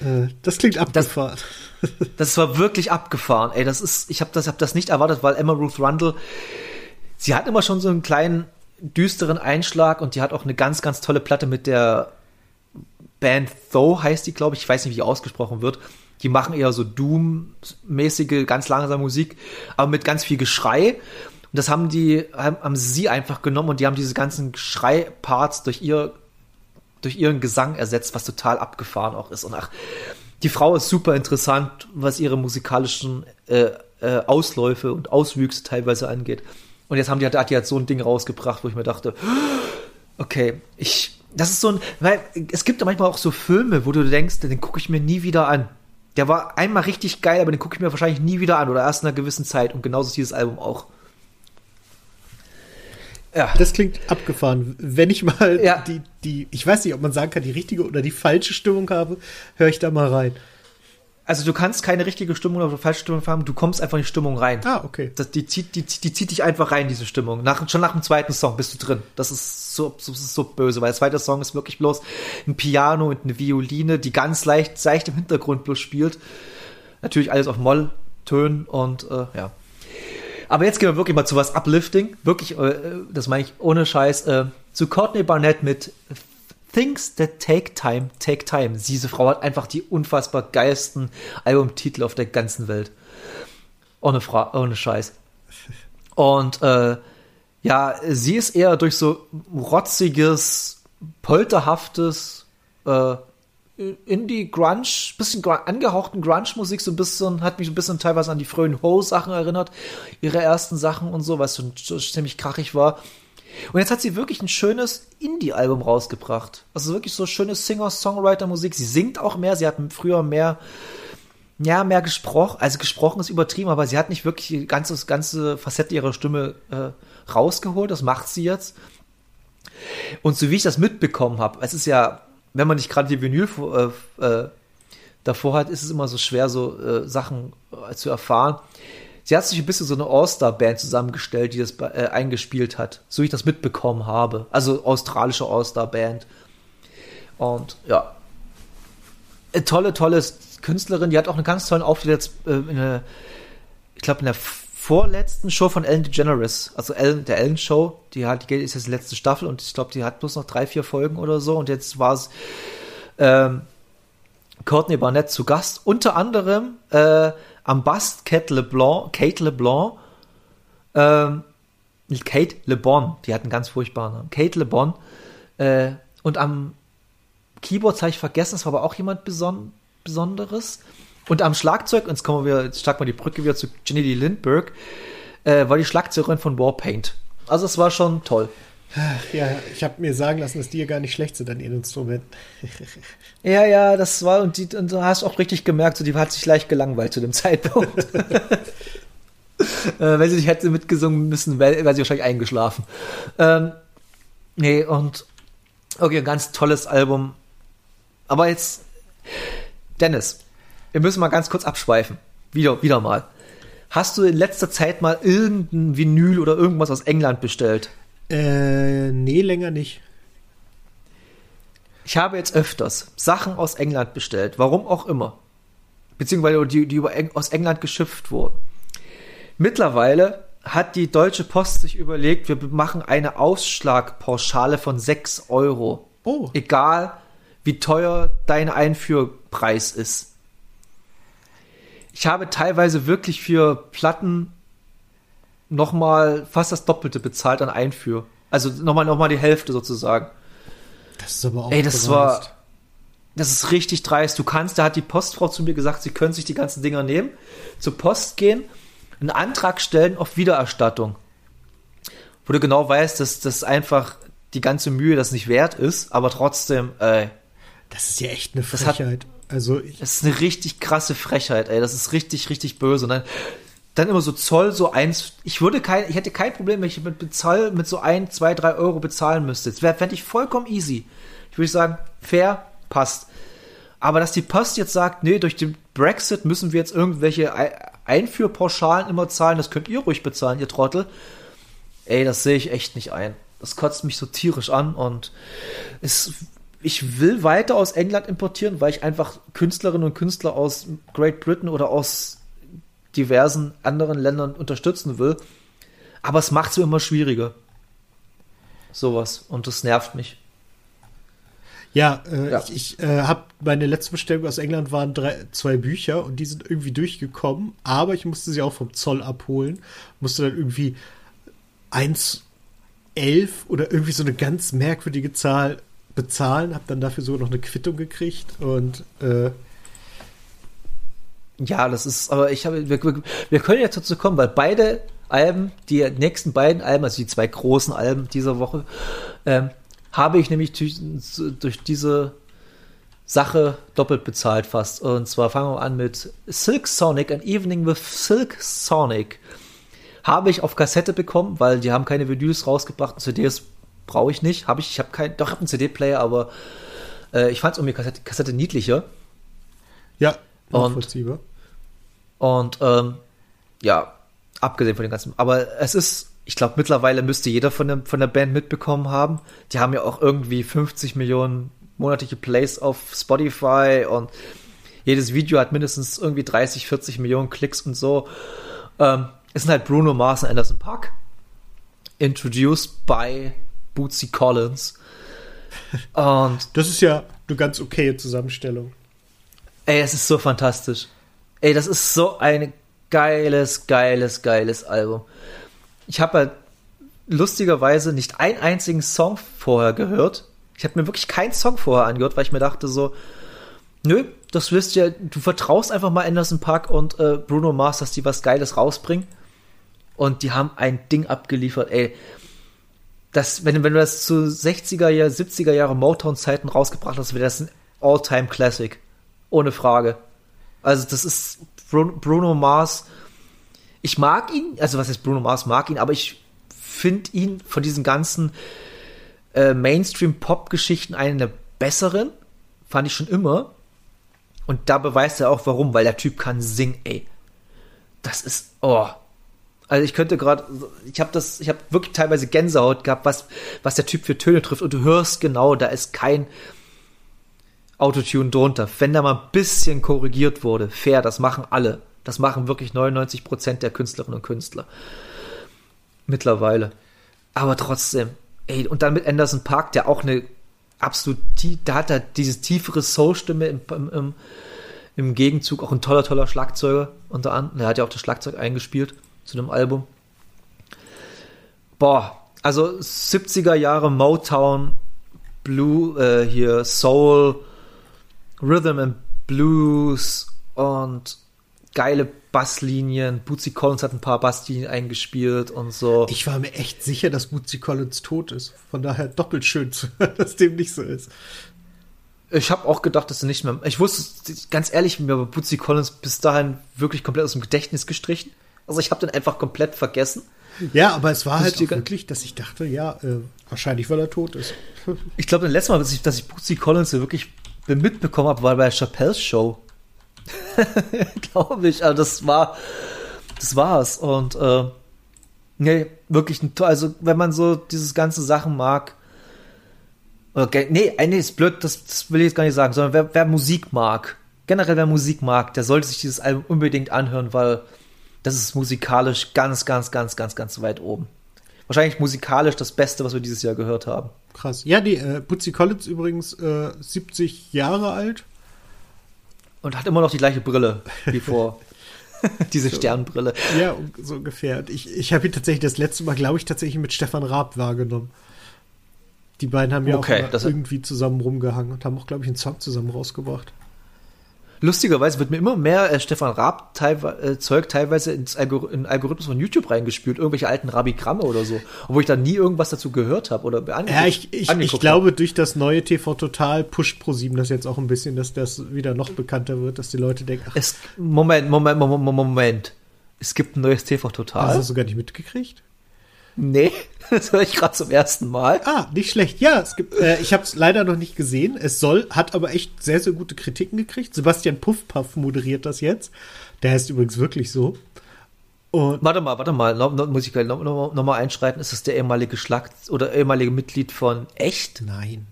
Äh, das klingt abgefahren. Das war wirklich abgefahren. Ey, das ist, ich habe das, hab das nicht erwartet, weil Emma Ruth Rundle, sie hat immer schon so einen kleinen düsteren Einschlag und die hat auch eine ganz, ganz tolle Platte mit der Band Though heißt die, glaube ich. Ich weiß nicht, wie die ausgesprochen wird. Die machen eher so Doom-mäßige, ganz langsame Musik, aber mit ganz viel Geschrei. Und das haben die, haben, sie einfach genommen und die haben diese ganzen Schrei-Parts durch ihr, durch ihren Gesang ersetzt, was total abgefahren auch ist. Und ach, die Frau ist super interessant, was ihre musikalischen äh, äh, Ausläufe und Auswüchse teilweise angeht. Und jetzt haben die, hat die halt so ein Ding rausgebracht, wo ich mir dachte, okay, ich, das ist so ein, weil es gibt ja manchmal auch so Filme, wo du denkst, den gucke ich mir nie wieder an. Der war einmal richtig geil, aber den gucke ich mir wahrscheinlich nie wieder an oder erst in einer gewissen Zeit. Und genauso ist dieses Album auch. Ja. Das klingt abgefahren. Wenn ich mal Ja. die, die, ich weiß nicht, ob man sagen kann, die richtige oder die falsche Stimmung habe, höre ich da mal rein. Also du kannst keine richtige Stimmung oder falsche Stimmung haben, du kommst einfach in die Stimmung rein. Ah, okay. Das, die, zieht, die, die zieht dich einfach rein, diese Stimmung. Nach, schon nach dem zweiten Song bist du drin. Das ist so, so, so böse, weil der zweite Song ist wirklich bloß ein Piano und eine Violine, die ganz leicht, seicht im Hintergrund bloß spielt. Natürlich alles auf Molltönen und äh, ja. Aber jetzt gehen wir wirklich mal zu was Uplifting. Wirklich, äh, das meine ich ohne Scheiß, äh, zu Courtney Barnett mit Things That Take Time, Take Time. Diese Frau hat einfach die unfassbar geilsten Albumtitel auf der ganzen Welt. Ohne, Fra ohne Scheiß. Und äh, ja, sie ist eher durch so rotziges, polterhaftes, äh, Indie Grunge, bisschen angehauchten Grunge Musik, so ein bisschen hat mich ein bisschen teilweise an die frühen Ho Sachen erinnert, ihre ersten Sachen und so, was so, so ziemlich krachig war. Und jetzt hat sie wirklich ein schönes Indie-Album rausgebracht. Also wirklich so schöne Singer-Songwriter-Musik. Sie singt auch mehr. Sie hat früher mehr, ja, mehr gesprochen. Also gesprochen ist übertrieben, aber sie hat nicht wirklich die ganze, ganze Facette ihrer Stimme äh, rausgeholt. Das macht sie jetzt. Und so wie ich das mitbekommen habe, es ist ja, wenn man nicht gerade die Vinyl äh, äh, davor hat, ist es immer so schwer, so äh, Sachen äh, zu erfahren. Sie hat sich ein bisschen so eine All-Star-Band zusammengestellt, die das äh, eingespielt hat, so wie ich das mitbekommen habe. Also australische All-Star-Band. Und ja, eine tolle, tolle Künstlerin. Die hat auch einen ganz tollen Auftritt jetzt äh, in der, ich glaube, in der vorletzten Show von Ellen DeGeneres, also Ellen, der Ellen Show. Die hat, die ist jetzt die letzte Staffel und ich glaube, die hat bloß noch drei, vier Folgen oder so. Und jetzt war es ähm, Courtney Barnett zu Gast. Unter anderem äh, am Bass Kate LeBlanc, Kate LeBlanc, ähm, Kate LeBon, die hat einen ganz furchtbaren Namen, Kate LeBon, äh, und am Keyboard habe ich vergessen, das war aber auch jemand Beson Besonderes. Und am Schlagzeug, und jetzt kommen wir, jetzt schlagen wir die Brücke wieder zu Jenny Lee Lindbergh, äh, war die Schlagzeugerin von Warpaint. Also es war schon toll. Ja, ich habe mir sagen lassen, dass die ja gar nicht schlecht sind an ihren Instrumenten. ja, ja, das war, und, die, und du hast auch richtig gemerkt, so, die hat sich leicht gelangweilt zu dem Zeitpunkt. äh, wenn sie nicht hätte mitgesungen müssen, wäre wär sie wahrscheinlich eingeschlafen. Ähm, nee, und okay, ein ganz tolles Album. Aber jetzt, Dennis, wir müssen mal ganz kurz abschweifen. Wieder, wieder mal. Hast du in letzter Zeit mal irgendein Vinyl oder irgendwas aus England bestellt? Äh, nee, länger nicht. Ich habe jetzt öfters Sachen aus England bestellt, warum auch immer. Beziehungsweise die, die über, aus England geschifft wurden. Mittlerweile hat die Deutsche Post sich überlegt, wir machen eine Ausschlagpauschale von 6 Euro. Oh. Egal, wie teuer dein Einführpreis ist. Ich habe teilweise wirklich für Platten nochmal fast das Doppelte bezahlt an Einführ. Also nochmal noch mal die Hälfte sozusagen. Das ist aber auch. Ey, das war. Das ist richtig dreist. Du kannst, da hat die Postfrau zu mir gesagt, sie können sich die ganzen Dinger nehmen, zur Post gehen, einen Antrag stellen auf Wiedererstattung. Wo du genau weißt, dass das einfach die ganze Mühe das nicht wert ist, aber trotzdem, ey. Das ist ja echt eine Frechheit. Hat, also ich das ist eine richtig krasse Frechheit, ey. Das ist richtig, richtig böse. Und dann, dann immer so Zoll, so eins. Ich würde kein, ich hätte kein Problem, wenn ich mit Bezahl mit so ein, zwei, drei Euro bezahlen müsste. Jetzt wäre fände ich vollkommen easy. Ich würde sagen, fair, passt. Aber dass die Post jetzt sagt, nee, durch den Brexit müssen wir jetzt irgendwelche Einführpauschalen immer zahlen, das könnt ihr ruhig bezahlen, ihr Trottel. Ey, das sehe ich echt nicht ein. Das kotzt mich so tierisch an und es, ich will weiter aus England importieren, weil ich einfach Künstlerinnen und Künstler aus Great Britain oder aus diversen anderen Ländern unterstützen will. Aber es macht es immer schwieriger. Sowas. Und das nervt mich. Ja, äh, ja. ich, ich äh, habe meine letzte Bestellung aus England waren drei, zwei Bücher und die sind irgendwie durchgekommen, aber ich musste sie auch vom Zoll abholen, musste dann irgendwie 1,11 oder irgendwie so eine ganz merkwürdige Zahl bezahlen, habe dann dafür sogar noch eine Quittung gekriegt und äh, ja, das ist, aber ich habe, wir, wir können jetzt dazu kommen, weil beide Alben, die nächsten beiden Alben, also die zwei großen Alben dieser Woche, ähm, habe ich nämlich durch, durch, diese Sache doppelt bezahlt fast. Und zwar fangen wir an mit Silk Sonic, An Evening with Silk Sonic. Habe ich auf Kassette bekommen, weil die haben keine Vinyls rausgebracht. CDs brauche ich nicht. Habe ich, ich habe keinen, doch, ich habe einen CD-Player, aber äh, ich fand es irgendwie Kassette, Kassette niedlicher. Ja, nachvollziehbar. Und, und ähm, ja, abgesehen von den ganzen, aber es ist, ich glaube, mittlerweile müsste jeder von der, von der Band mitbekommen haben. Die haben ja auch irgendwie 50 Millionen monatliche Plays auf Spotify und jedes Video hat mindestens irgendwie 30, 40 Millionen Klicks und so. Ähm, es sind halt Bruno Mars und Anderson Park. Introduced by Bootsy Collins. Und das ist ja eine ganz okay Zusammenstellung. Ey, es ist so fantastisch. Ey, das ist so ein geiles, geiles, geiles Album. Ich habe halt lustigerweise nicht einen einzigen Song vorher gehört. Ich habe mir wirklich keinen Song vorher angehört, weil ich mir dachte so, Nö, das wirst ja, du vertraust einfach mal Anderson Park und äh, Bruno Mars, dass die was Geiles rausbringen. Und die haben ein Ding abgeliefert, ey. Das, wenn, wenn du das zu 60er, Jahr, 70er Jahre Motown-Zeiten rausgebracht hast, wäre das ein All-Time-Classic. Ohne Frage. Also, das ist Bruno, Mars. Ich mag ihn, also was heißt Bruno Mars mag ihn, aber ich finde ihn von diesen ganzen äh, Mainstream-Pop-Geschichten einen der besseren. Fand ich schon immer. Und da beweist er auch warum, weil der Typ kann singen, ey. Das ist, oh. Also ich könnte gerade, ich habe das, ich habe wirklich teilweise Gänsehaut gehabt, was, was der Typ für Töne trifft. Und du hörst genau, da ist kein Autotune drunter. Wenn da mal ein bisschen korrigiert wurde, fair, das machen alle. Das machen wirklich 99 Prozent der Künstlerinnen und Künstler. Mittlerweile. Aber trotzdem, ey, und dann mit Anderson Park, der auch eine absolut, da hat er diese tiefere Soul-Stimme im, im, im, Gegenzug, auch ein toller, toller Schlagzeuger unter anderem. Er hat ja auch das Schlagzeug eingespielt zu dem Album. Boah, also 70er Jahre Motown, Blue, äh, hier Soul, Rhythm and Blues und geile Basslinien. Bootsy Collins hat ein paar Basslinien eingespielt und so. Ich war mir echt sicher, dass Bootsy Collins tot ist. Von daher doppelt schön, dass dem nicht so ist. Ich habe auch gedacht, dass er nicht mehr. Ich wusste, ganz ehrlich, mir war Bootsy Collins bis dahin wirklich komplett aus dem Gedächtnis gestrichen. Also ich habe den einfach komplett vergessen. Ja, aber es war halt wirklich, dass ich dachte, ja, äh, wahrscheinlich, weil er tot ist. ich glaube, das letzte Mal, dass ich, dass ich Bootsy Collins wirklich mitbekommen habe, war bei Chappelle's Show. Glaube ich. Also das war, das war's. Und äh, nee, wirklich ein Also wenn man so dieses ganze Sachen mag, okay, nee, nee, ist blöd, das, das will ich jetzt gar nicht sagen, sondern wer, wer Musik mag, generell wer Musik mag, der sollte sich dieses Album unbedingt anhören, weil das ist musikalisch ganz, ganz, ganz, ganz, ganz weit oben. Wahrscheinlich musikalisch das Beste, was wir dieses Jahr gehört haben. Krass. Ja, die äh, Butzi Collins übrigens äh, 70 Jahre alt. Und hat immer noch die gleiche Brille wie vor. Diese so, Sternbrille. Ja, so ungefähr. Ich, ich habe ihn tatsächlich das letzte Mal, glaube ich, tatsächlich mit Stefan Raab wahrgenommen. Die beiden haben ja okay, auch irgendwie zusammen rumgehangen und haben auch, glaube ich, einen Song zusammen rausgebracht lustigerweise wird mir immer mehr äh, Stefan Raab äh, Zeug teilweise ins Algor in Algorithmus von YouTube reingespült, irgendwelche alten Rabigramme oder so, obwohl ich da nie irgendwas dazu gehört habe oder Ja, ich, ich, ich glaube, hab. durch das neue TV Total pusht ProSieben das jetzt auch ein bisschen, dass das wieder noch bekannter wird, dass die Leute denken, ach, es, Moment, Moment, Moment, Moment. Es gibt ein neues TV Total. Hast du das sogar nicht mitgekriegt? Nee, das höre ich gerade zum ersten Mal. Ah, nicht schlecht. Ja, es gibt, äh, ich habe es leider noch nicht gesehen. Es soll, hat aber echt sehr, sehr gute Kritiken gekriegt. Sebastian Puffpaff moderiert das jetzt. Der heißt übrigens wirklich so. Und warte mal, warte mal, no, no, muss ich noch, noch, noch mal einschreiten. Ist das der ehemalige Schlag oder ehemalige Mitglied von Echt? Nein.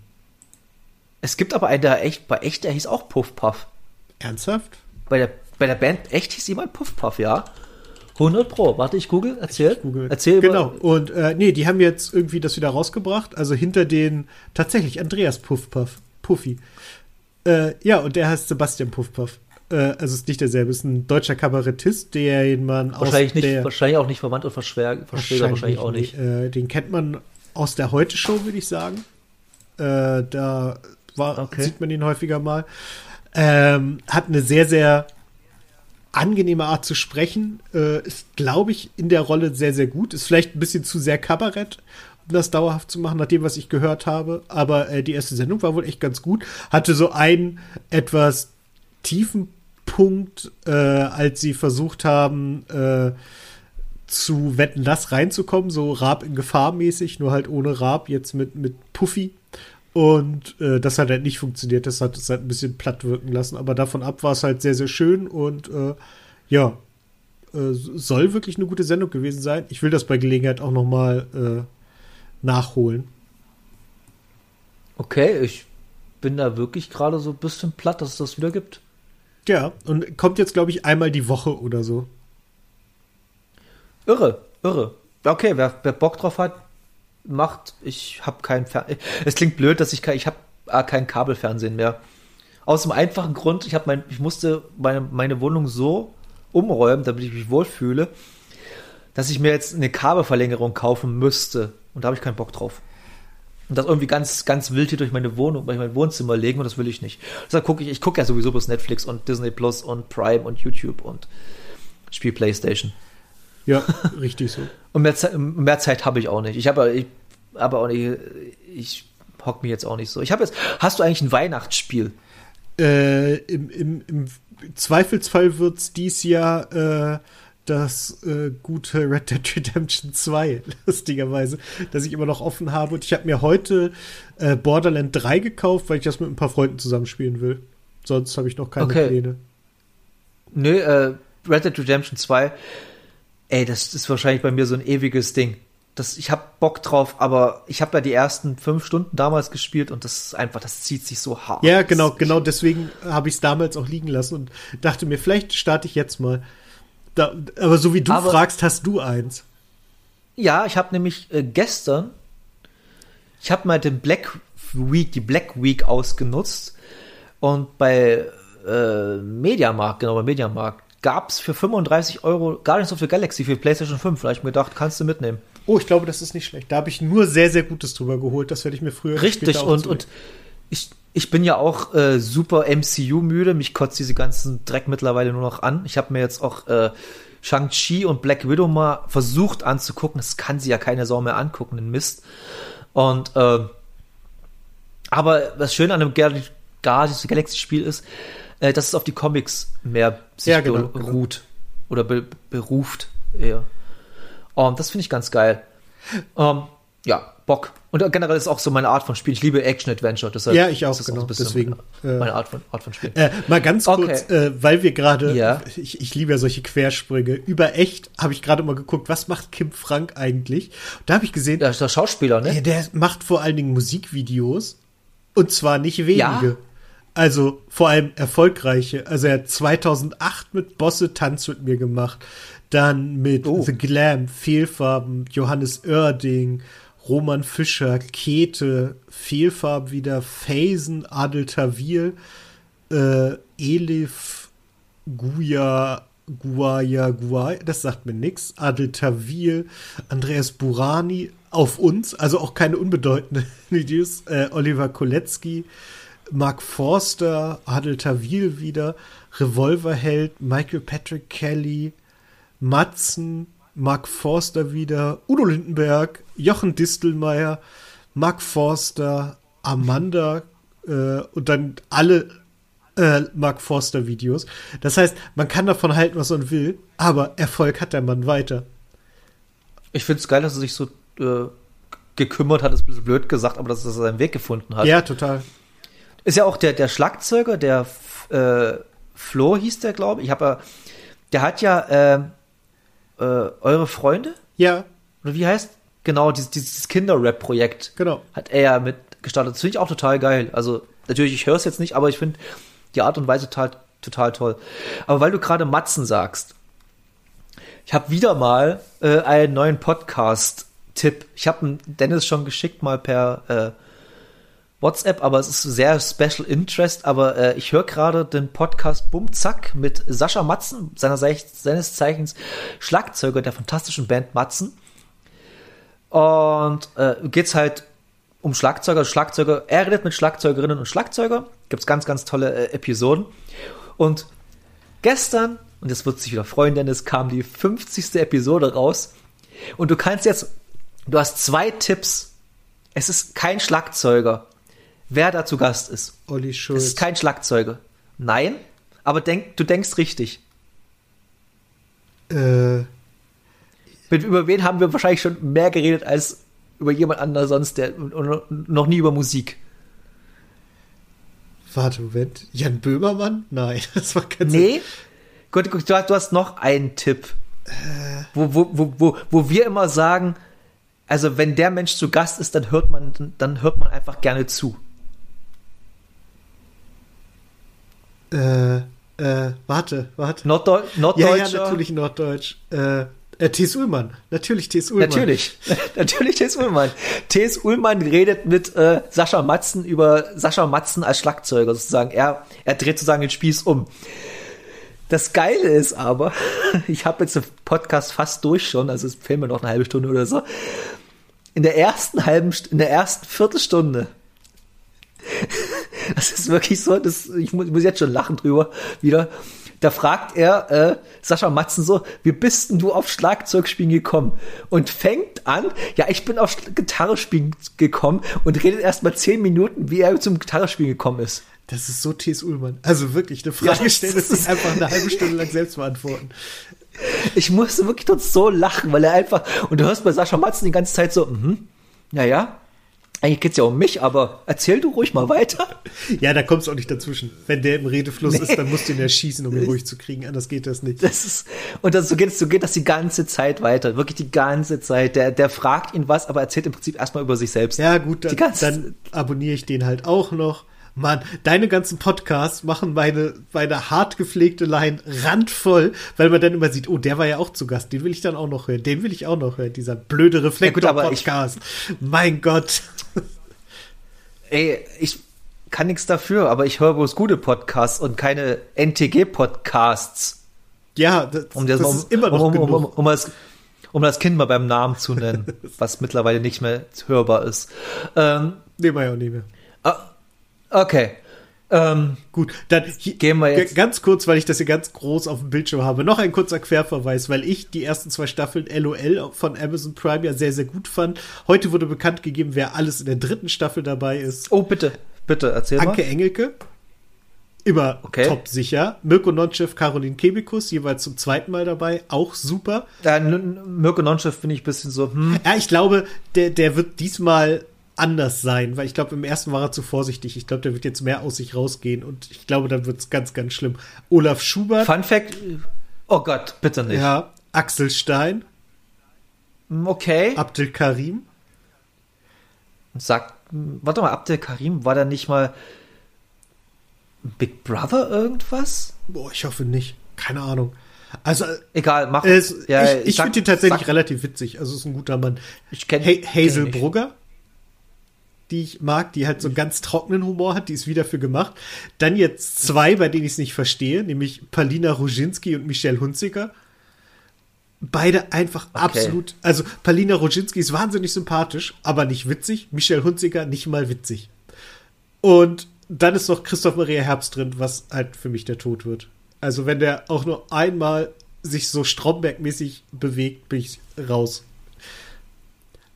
Es gibt aber einen, der echt, bei Echt, der hieß auch Puffpaff. Ernsthaft? Bei der, bei der Band Echt hieß jemand Puffpaff, ja. 100 Pro. Warte, ich google. Erzähl. Ich google. Erzähl genau. Und äh, nee, die haben jetzt irgendwie das wieder rausgebracht. Also hinter den tatsächlich Andreas Puffpuff. Puffy. Äh, ja, und der heißt Sebastian Puffpuff. Äh, also ist nicht derselbe. Ist ein deutscher Kabarettist, den man wahrscheinlich nicht, der, wahrscheinlich auch nicht verwandt und Verschwäger, wahrscheinlich, wahrscheinlich auch nicht. Äh, den kennt man aus der Heute Show, würde ich sagen. Äh, da war, okay. sieht man ihn häufiger mal. Ähm, hat eine sehr, sehr angenehme Art zu sprechen. Äh, ist, glaube ich, in der Rolle sehr, sehr gut. Ist vielleicht ein bisschen zu sehr Kabarett, um das dauerhaft zu machen, nach dem, was ich gehört habe. Aber äh, die erste Sendung war wohl echt ganz gut. Hatte so einen etwas tiefen Punkt, äh, als sie versucht haben, äh, zu Wetten das reinzukommen, so Raab in Gefahr mäßig, nur halt ohne Raab, jetzt mit, mit Puffy. Und äh, das hat halt nicht funktioniert. Das hat es halt ein bisschen platt wirken lassen. Aber davon ab war es halt sehr, sehr schön und äh, ja, äh, soll wirklich eine gute Sendung gewesen sein. Ich will das bei Gelegenheit auch noch mal äh, nachholen. Okay, ich bin da wirklich gerade so ein bisschen platt, dass es das wieder gibt. Ja, und kommt jetzt, glaube ich, einmal die Woche oder so. Irre, irre. Okay, wer, wer Bock drauf hat, macht. Ich habe kein Fernsehen. Es klingt blöd, dass ich kein, ich habe äh, kein Kabelfernsehen mehr. Aus dem einfachen Grund, ich mein, ich musste meine, meine Wohnung so umräumen, damit ich mich wohlfühle, dass ich mir jetzt eine Kabelverlängerung kaufen müsste. Und da habe ich keinen Bock drauf. und das irgendwie ganz, ganz wild hier durch meine Wohnung, durch mein Wohnzimmer legen und das will ich nicht. Deshalb gucke ich, ich gucke ja sowieso bloß Netflix und Disney Plus und Prime und YouTube und spiele Playstation. Ja, richtig so. Und mehr, Zeit, mehr Zeit habe ich auch nicht. Ich habe ich, aber auch nicht, ich hock mich jetzt auch nicht so. Ich habe jetzt, hast du eigentlich ein Weihnachtsspiel? Äh, im, im, Im Zweifelsfall wird es dies Jahr äh, das äh, gute Red Dead Redemption 2, lustigerweise, das ich immer noch offen habe. Und ich habe mir heute äh, Borderland 3 gekauft, weil ich das mit ein paar Freunden zusammenspielen will. Sonst habe ich noch keine okay. Pläne. Nö, äh, Red Dead Redemption 2, ey, das ist wahrscheinlich bei mir so ein ewiges Ding. Das, ich habe Bock drauf, aber ich habe ja die ersten fünf Stunden damals gespielt und das ist einfach, das zieht sich so hart. Ja, genau, genau deswegen habe ich es damals auch liegen lassen und dachte mir, vielleicht starte ich jetzt mal. Da, aber so wie du aber, fragst, hast du eins. Ja, ich habe nämlich äh, gestern, ich habe mal den Black Week, die Black Week ausgenutzt und bei äh, Mediamarkt, genau, bei Mediamarkt gab es für 35 Euro Guardians of the Galaxy für PlayStation 5. Da habe ich mir gedacht, kannst du mitnehmen. Oh, ich glaube, das ist nicht schlecht. Da habe ich nur sehr, sehr Gutes drüber geholt. Das werde ich mir früher Richtig, und, und ich, ich bin ja auch äh, super MCU-müde. Mich kotzt diese ganzen Dreck mittlerweile nur noch an. Ich habe mir jetzt auch äh, Shang-Chi und Black Widow mal versucht anzugucken. Das kann sie ja keine Sau mehr angucken, den Mist. Und äh, aber das Schöne an einem Guardians of the Galaxy Spiel ist, äh, dass es auf die Comics mehr sich ja, genau, beruht genau. oder be beruft eher. Um, das finde ich ganz geil. Um, ja, Bock. Und generell ist auch so meine Art von Spiel. Ich liebe Action-Adventure. Ja, ich auch, genau. Auch deswegen. Äh, meine Art von, Art von Spiel. Äh, mal ganz okay. kurz, äh, weil wir gerade, ja. ich, ich liebe ja solche Quersprünge. Über echt habe ich gerade mal geguckt, was macht Kim Frank eigentlich? Da habe ich gesehen. Der ist der Schauspieler, ne? Der macht vor allen Dingen Musikvideos. Und zwar nicht wenige. Ja? Also vor allem erfolgreiche. Also er hat 2008 mit Bosse Tanz mit mir gemacht. Dann mit oh. The Glam, Fehlfarben, Johannes Oerding, Roman Fischer, Kete, Fehlfarben wieder, Phasen, Adel Tawil, äh, Elif, Guya, Guaya, Guaya, das sagt mir nix. Adel Tawil, Andreas Burani, auf uns, also auch keine unbedeutenden Videos. Äh, Oliver Kolecki, Mark Forster, Adel Tawil wieder, Revolverheld, Michael Patrick Kelly, Matzen, Mark Forster wieder, Udo Lindenberg, Jochen Distelmeier, Mark Forster, Amanda äh, und dann alle äh, Mark Forster Videos. Das heißt, man kann davon halten, was man will, aber Erfolg hat der Mann weiter. Ich finde es geil, dass er sich so äh, gekümmert hat, ist ein bisschen blöd gesagt, aber dass er seinen Weg gefunden hat. Ja, total. Ist ja auch der, der Schlagzeuger, der äh, Flo hieß der, glaube ich. Ich habe ja, der hat ja äh, äh, eure Freunde? Ja. Oder wie heißt? Genau, dieses, dieses Kinder-Rap-Projekt. Genau. Hat er ja mit gestartet. Das finde ich auch total geil. Also, natürlich, ich höre es jetzt nicht, aber ich finde die Art und Weise total, total toll. Aber weil du gerade Matzen sagst, ich habe wieder mal äh, einen neuen Podcast-Tipp. Ich habe Dennis schon geschickt, mal per äh, WhatsApp, aber es ist sehr Special Interest. Aber äh, ich höre gerade den Podcast Bum Zack mit Sascha Matzen, seiner, seines Zeichens Schlagzeuger der fantastischen Band Matzen. Und äh, geht's halt um Schlagzeuger, Schlagzeuger. Er redet mit Schlagzeugerinnen und Schlagzeuger. Gibt's ganz, ganz tolle äh, Episoden. Und gestern, und jetzt wird sich wieder freuen, denn es kam die 50. Episode raus. Und du kannst jetzt, du hast zwei Tipps. Es ist kein Schlagzeuger wer da zu Gast ist. Olli Schulz. Es ist kein Schlagzeuger. Nein, aber denk, du denkst richtig. Äh. Mit, über wen haben wir wahrscheinlich schon mehr geredet als über jemand anderen sonst, der noch nie über Musik. Warte, Moment. Jan Böhmermann? Nein, das war kein Nee. Gut, gut, du, du hast noch einen Tipp. Äh. Wo, wo, wo, wo, wo wir immer sagen, also wenn der Mensch zu Gast ist, dann hört man, dann hört man einfach gerne zu. Äh, äh, warte, warte. Norddeu Norddeutscher? Ja, ja, natürlich Norddeutsch. Äh, äh, T.S. Ullmann. Natürlich T.S. Ullmann. Natürlich. Natürlich T.S. Ullmann. T.S. Ullmann redet mit äh, Sascha Matzen über Sascha Matzen als Schlagzeuger sozusagen. Er, er dreht sozusagen den Spieß um. Das Geile ist aber, ich habe jetzt den Podcast fast durch schon, also es fehlen mir noch eine halbe Stunde oder so. in der ersten halben, in der ersten Viertelstunde. Das ist wirklich so, das, ich muss, ich muss jetzt schon lachen drüber wieder. Da fragt er äh, Sascha Matzen so, wie bist denn du auf Schlagzeugspielen gekommen? Und fängt an, ja, ich bin auf Gitarrespielen gekommen und redet erst mal zehn Minuten, wie er zum Gitarrespielen gekommen ist. Das ist so T.S. Ullmann. Also wirklich, eine Frage Ja, stellen, das ist- einfach eine halbe Stunde lang selbst beantworten. Ich musste wirklich dort so lachen, weil er einfach, und du hörst bei Sascha Matzen die ganze Zeit so, mhm, naja, eigentlich geht's ja um mich, aber erzähl du ruhig mal weiter. Ja, da kommst du auch nicht dazwischen. Wenn der im Redefluss ist, dann musst du ihn erschießen, um ihn ruhig zu kriegen. Anders geht das nicht. Das ist, und das, so, geht, so geht das die ganze Zeit weiter. Wirklich die ganze Zeit. Der, der fragt ihn was, aber erzählt im Prinzip erstmal über sich selbst. Ja, gut, dann, ganze- dann abonniere ich den halt auch noch. Mann, deine ganzen Podcasts machen meine, meine hart gepflegte Line randvoll, weil man dann immer sieht, oh, der war ja auch zu Gast, den will ich dann auch noch hören, den will ich auch noch hören, dieser blöde Reflektor-Podcast. mein Gott. Ey, ich kann nichts dafür, aber ich höre bloß gute Podcasts und keine NTG-Podcasts. Ja, das, Um, das, das um, ist immer noch um, um, genug. um, das, um das Kind mal beim Namen zu nennen, was mittlerweile nicht mehr hörbar ist. Ähm, Nehmen wir ja auch nicht mehr. Okay. Ähm, Gut, dann Gehen wir jetzt- ganz kurz, weil ich das hier ganz groß auf dem Bildschirm habe. Noch ein kurzer Querverweis, weil ich die ersten zwei Staffeln LOL von Amazon Prime ja sehr, sehr gut fand. Heute wurde bekannt gegeben, wer alles in der dritten Staffel dabei ist. oh, bitte, bitte, erzähl Anke mal. Engelke. Immer Okay. top sicher. Mirko Nonchev, Caroline Kebekus, jeweils zum zweiten Mal dabei. Auch super. Ja, Mirko Nonchef finde ich ein bisschen so, hm, Ja, ich glaube, der, der wird diesmal anders sein, weil ich glaube, im ersten war er zu vorsichtig. Ich glaube, der wird jetzt mehr aus sich rausgehen und ich glaube, dann wird es ganz, ganz schlimm. Olaf Schubert. Fun Fact, oh Gott, bitte nicht. Ja, Axel Stein, Hm, Okay. Abdel Karim. Sag, warte mal, Abdel Karim, war da nicht mal Big Brother irgendwas? Boah, ich hoffe nicht. Keine Ahnung. Also, Egal, mach. es, Ja, ich, ich finde ihn tatsächlich sag- relativ witzig. Also, ist ein guter Mann. Ich kenn- Ha kenn Hazel nicht. Brugger, die ich mag, die halt so einen ganz trockenen Humor hat, die ist wieder für gemacht. Dann jetzt zwei, bei denen ich es nicht verstehe, nämlich Palina Roginski und Michelle Hunziker. Beide einfach Okay. absolut. Also, Palina Roginski ist wahnsinnig sympathisch, aber nicht witzig. Michelle Hunziker nicht mal witzig. Und dann ist noch Christoph Maria Herbst drin, was halt für mich der Tod wird. Also, wenn der auch nur einmal sich so Stromberg-mäßig bewegt, bin ich raus.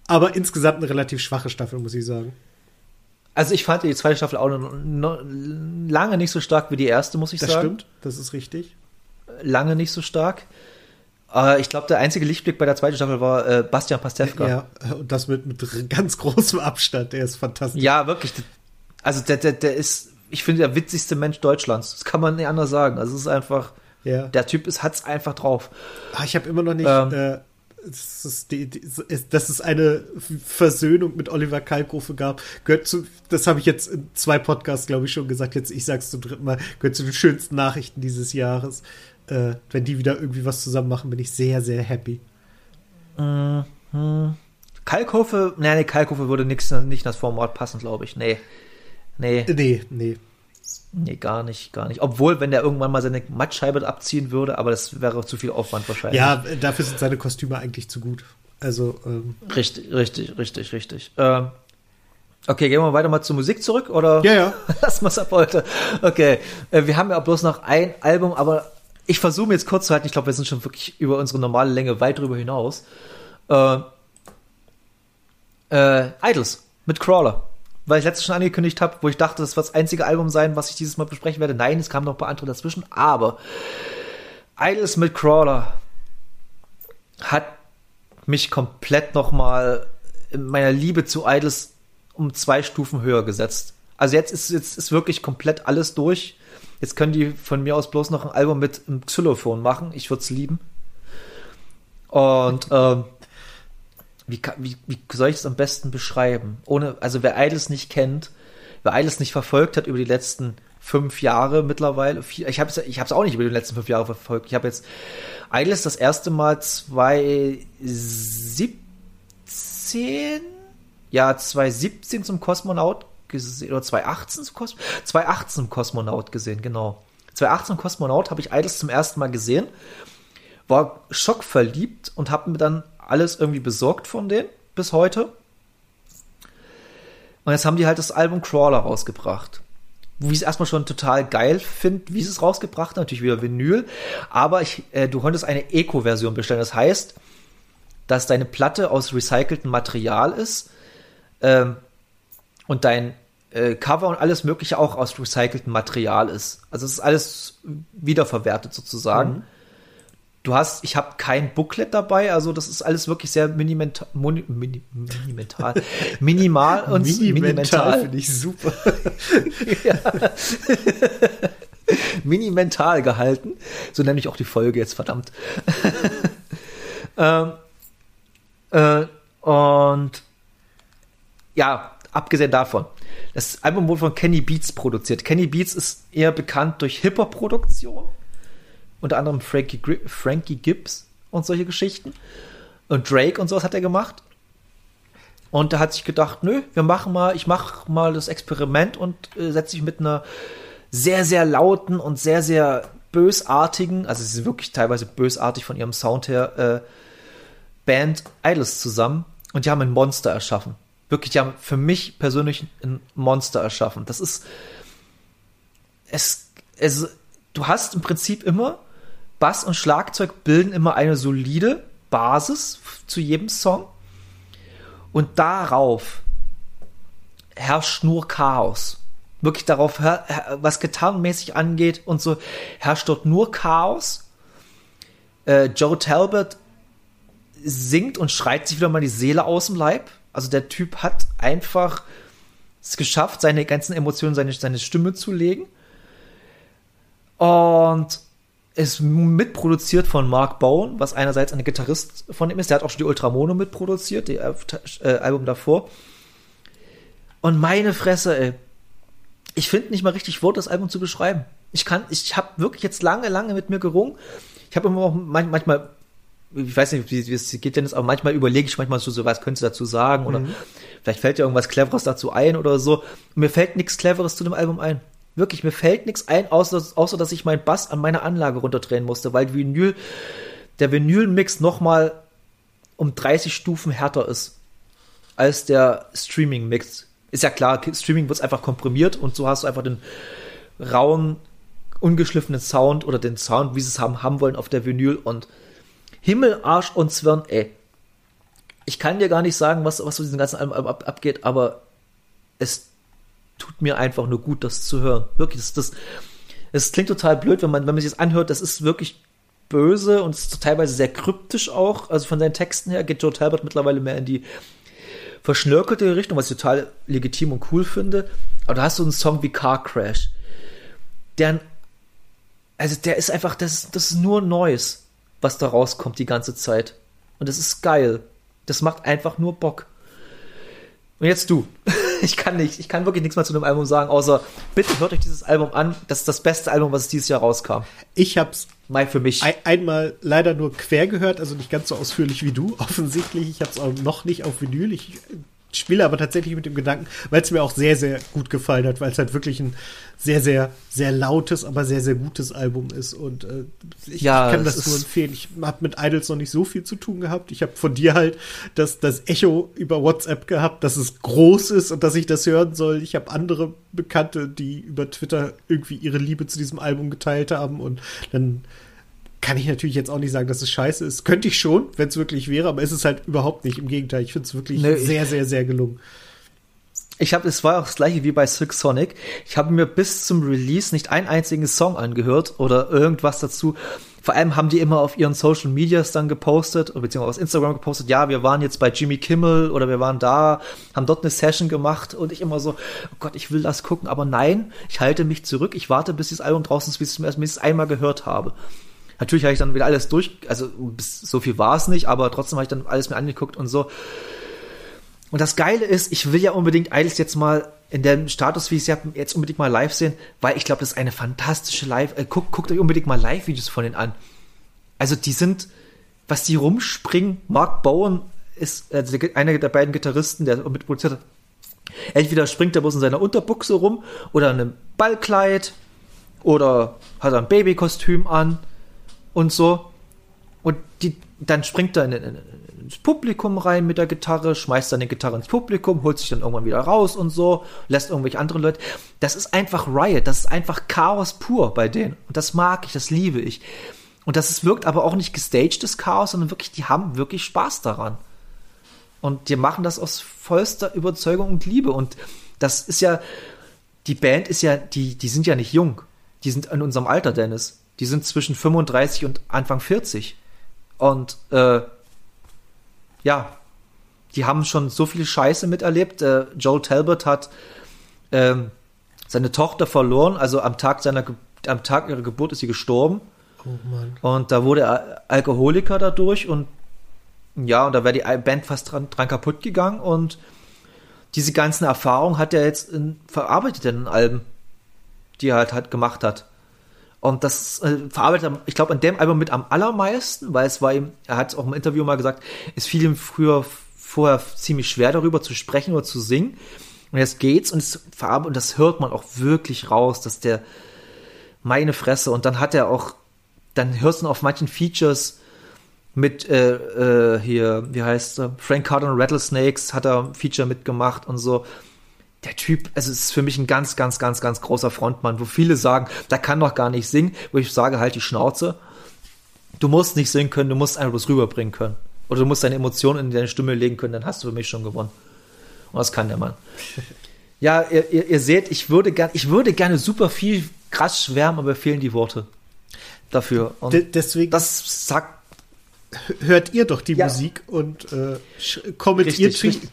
Aber insgesamt eine relativ schwache Staffel, muss ich sagen. Also ich fand die zweite Staffel auch noch, noch lange nicht so stark wie die erste, muss ich Das sagen. stimmt, das ist richtig. Lange nicht so stark. Äh, ich glaube, der einzige Lichtblick bei der zweiten Staffel war äh, Bastian Pastewka. Ja, und das mit, mit ganz großem Abstand. Der ist fantastisch. Ja, wirklich. Also der, der, der ist, ich finde, der witzigste Mensch Deutschlands. Das kann man nicht anders sagen. Also es ist einfach, Ja. der Typ ist, hat's einfach drauf. Ah, ich habe immer noch nicht. Ähm. äh, das ist die, die, dass es eine Versöhnung mit Oliver Kalkofe gab, gehört zu, das habe ich jetzt in zwei Podcasts, glaube ich, schon gesagt, jetzt ich sag's zum dritten Mal, gehört zu den schönsten Nachrichten dieses Jahres. Äh, wenn die wieder irgendwie was zusammen machen, bin ich sehr, sehr happy. Kalkofe, nee, nee, Kalkofe würde nix, nicht in das Format passen, glaube ich. Nee. Nee, Äh, Nee, nee. Nee, gar nicht, gar nicht. Obwohl, wenn der irgendwann mal seine Mattscheibe abziehen würde, aber das wäre zu viel Aufwand wahrscheinlich. Ja, dafür sind seine Kostüme eigentlich zu gut. Also, ähm, Richtig, richtig, richtig, richtig. Ähm, okay, gehen wir weiter mal zur Musik zurück, oder? ja, ja. Lass mal ab heute. Okay, äh, wir haben ja bloß noch ein Album, aber ich versuche mir jetzt kurz zu halten. Ich glaube, wir sind schon wirklich über unsere normale Länge weit drüber hinaus. Äh, äh, Idols mit Crawler. Weil ich letztes schon angekündigt habe, wo ich dachte, das wird das einzige Album sein, was ich dieses Mal besprechen werde. Nein, es kamen noch ein paar andere dazwischen, aber Idols mit Crawler hat mich komplett nochmal in meiner Liebe zu Idols um zwei Stufen höher gesetzt. Also jetzt ist, jetzt ist wirklich komplett alles durch. Jetzt können die von mir aus bloß noch ein Album mit einem Xylophon machen. Ich würde es lieben. Und ähm, wie, wie, wie soll ich es am besten beschreiben? Ohne, also wer Idols nicht kennt, wer Idols nicht verfolgt hat über die letzten fünf Jahre mittlerweile, vier, ich habe es ich auch nicht über die letzten fünf Jahre verfolgt. Ich habe jetzt Idols das erste Mal 2017, ja 2017 zum Kosmonaut gesehen oder 2018 zum Kos 2018 zum Kosmonaut gesehen, genau. 2018 Kosmonaut habe ich Idols zum ersten Mal gesehen war schockverliebt und habe mir dann alles irgendwie besorgt von denen bis heute. Und jetzt haben die halt das Album Crawler rausgebracht. Wo ich es erstmal schon total geil finde, wie sie es rausgebracht. Natürlich wieder Vinyl. Aber ich, äh, du konntest eine Eco-Version bestellen. Das heißt, dass deine Platte aus recyceltem Material ist ähm, und dein äh, Cover und alles Mögliche auch aus recyceltem Material ist. Also es ist alles wiederverwertet sozusagen. Mhm. Du hast, ich habe kein Booklet dabei, also das ist alles wirklich sehr minimental, mini, mini, minimental, minimal und minimental finde ich super. minimental gehalten, so nenne ich auch die Folge jetzt verdammt. ähm, äh, und ja, abgesehen davon, das Album wurde von Kenny Beats produziert. Kenny Beats ist eher bekannt durch Hip-Hop-Produktion unter anderem Frankie, Frankie Gibbs und solche Geschichten. Und Drake und sowas hat er gemacht. Und da hat sich gedacht, nö, wir machen mal, ich mache mal das Experiment und äh, setze mich mit einer sehr, sehr lauten und sehr, sehr bösartigen, also sie ist wirklich teilweise bösartig von ihrem Sound her, äh, Band Idols zusammen und die haben ein Monster erschaffen. Wirklich, die haben für mich persönlich ein Monster erschaffen. Das ist, es, es, du hast im Prinzip immer Bass und Schlagzeug bilden immer eine solide Basis zu jedem Song. Und darauf herrscht nur Chaos. Wirklich darauf, was gitarrenmäßig angeht und so, herrscht dort nur Chaos. Äh, Joe Talbot singt und schreit sich wieder mal die Seele aus dem Leib. Also der Typ hat einfach es geschafft, seine ganzen Emotionen, seine, seine Stimme zu legen. Und ist mitproduziert von Mark Bowen, was einerseits ein Gitarrist von ihm ist. Der hat auch schon die Ultramono mitproduziert, die äh, Album davor. Und meine Fresse, ey. Ich finde nicht mal richtig Wort, das Album zu beschreiben. Ich kann, ich habe wirklich jetzt lange, lange mit mir gerungen. Ich habe immer auch manchmal, ich weiß nicht, wie, wie es geht denn jetzt, aber manchmal überlege ich manchmal so, so was könntest du dazu sagen oder mhm. vielleicht fällt dir irgendwas Cleveres dazu ein oder so. Und mir fällt nichts Cleveres zu dem Album ein. Wirklich, mir fällt nichts ein, außer, außer dass ich meinen Bass an meiner Anlage runterdrehen musste, weil Vinyl, der Vinyl-Mix nochmal um 30 Stufen härter ist als der Streaming-Mix. Ist ja klar, Streaming wird einfach komprimiert und so hast du einfach den rauen, ungeschliffenen Sound oder den Sound, wie sie es haben, haben wollen auf der Vinyl und Himmel, Arsch und Zwirn, ey. Ich kann dir gar nicht sagen, was, was so diesen ganzen Album ab, abgeht, aber es tut mir einfach nur gut, das zu hören. Wirklich, das, das, es klingt total blöd, wenn man, wenn man sich das anhört, das ist wirklich böse und ist teilweise sehr kryptisch auch. Also von seinen Texten her geht Joe Talbot mittlerweile mehr in die verschnörkelte Richtung, was ich total legitim und cool finde. Aber da hast du einen Song wie Car Crash. Der, also der ist einfach, das, das ist nur Neues, was da rauskommt die ganze Zeit. Und das ist geil. Das macht einfach nur Bock. Und jetzt du. ich kann nicht, ich kann wirklich nichts mehr zu dem Album sagen, außer bitte hört euch dieses Album an. Das ist das beste Album, was dieses Jahr rauskam. Ich hab's mal für mich ein, einmal leider nur quer gehört, also nicht ganz so ausführlich wie du, offensichtlich. Ich hab's auch noch nicht auf Vinyl. Ich spiele aber tatsächlich mit dem Gedanken, weil es mir auch sehr, sehr gut gefallen hat, weil es halt wirklich ein sehr, sehr, sehr lautes, aber sehr, sehr gutes Album ist. Und äh, ich, ja, kann das nur empfehlen. Ich habe mit Idols noch nicht so viel zu tun gehabt. Ich habe von dir halt das, das Echo über WhatsApp gehabt, dass es groß ist und dass ich das hören soll. Ich habe andere Bekannte, die über Twitter irgendwie ihre Liebe zu diesem Album geteilt haben und dann kann ich natürlich jetzt auch nicht sagen, dass es scheiße ist. Könnte ich schon, wenn es wirklich wäre, aber ist es halt überhaupt nicht. Im Gegenteil, ich finde es wirklich nee, sehr, sehr, sehr gelungen. Ich habe, es war auch das gleiche wie bei Silk Sonic. Ich habe mir bis zum Release nicht einen einzigen Song angehört oder irgendwas dazu. Vor allem haben die immer auf ihren Social Medias dann gepostet, beziehungsweise auf Instagram gepostet, ja, wir waren jetzt bei Jimmy Kimmel oder wir waren da, haben dort eine Session gemacht und ich immer so, oh Gott, ich will das gucken, aber nein, ich halte mich zurück, ich warte, bis dieses Album draußen ist, bis ich es einmal gehört habe. Natürlich habe ich dann wieder alles durch, also so viel war es nicht, aber trotzdem habe ich dann alles mir angeguckt und so. Und das Geile ist, ich will ja unbedingt Idols jetzt mal in dem Status, wie ich es habe, jetzt unbedingt mal live sehen, weil ich glaube, das ist eine fantastische Live. Äh, guckt, guckt euch unbedingt mal Live-Videos von denen an. Also die sind, was die rumspringen. Mark Bowen ist also einer der beiden Gitarristen, der mitproduziert hat. Entweder springt er bloß in seiner Unterbuchse rum oder in einem Ballkleid oder hat ein Babykostüm an und so. Und die, dann springt er in, in, in ins Publikum rein mit der Gitarre, schmeißt seine Gitarre ins Publikum, holt sich dann irgendwann wieder raus und so, lässt irgendwelche anderen Leute. Das ist einfach Riot, das ist einfach Chaos pur bei denen. Und das mag ich, das liebe ich. Und das ist, wirkt aber auch nicht gestagtes Chaos, sondern wirklich, die haben wirklich Spaß daran. Und die machen das aus vollster Überzeugung und Liebe. Und das ist ja, die Band ist ja, die, die sind ja nicht jung. Die sind in unserem Alter, Dennis. Die sind zwischen 35 und Anfang 40. Und äh, ja, die haben schon so viel Scheiße miterlebt. Äh, Joel Talbot hat ähm, seine Tochter verloren, also am Tag seiner am Tag ihrer Geburt ist sie gestorben. Oh. Und da wurde er Alkoholiker dadurch und ja, und da wäre die Band fast dran, dran kaputt gegangen und diese ganzen Erfahrungen hat er jetzt in, verarbeitet in den Alben, die er halt, halt gemacht hat. Und das äh, verarbeitet er, ich glaube, an dem Album mit am allermeisten, weil es war ihm, er hat auch im Interview mal gesagt, es fiel ihm früher vorher ziemlich schwer darüber zu sprechen oder zu singen. Und jetzt geht's und es verarbeitet, und das hört man auch wirklich raus, dass der meine Fresse. Und dann hat er auch, dann hörst du auf manchen Features mit äh, äh, hier, wie heißt er, Frank Carter und Rattlesnakes hat er Feature mitgemacht und so der Typ, also es ist für mich ein ganz, ganz, ganz, ganz großer Frontmann, wo viele sagen, der kann doch gar nicht singen, wo ich sage, halt die Schnauze. Du musst nicht singen können, du musst einfach bloß rüberbringen können. Oder du musst deine Emotionen in deine Stimme legen können, dann hast du für mich schon gewonnen. Und das kann der Mann. Ja, ihr, ihr, ihr seht, ich würde, gern, ich würde gerne super viel krass schwärmen, aber fehlen die Worte dafür. Und deswegen. Das sagt hört ihr doch die ja. Musik und äh, kommentiert, richtig,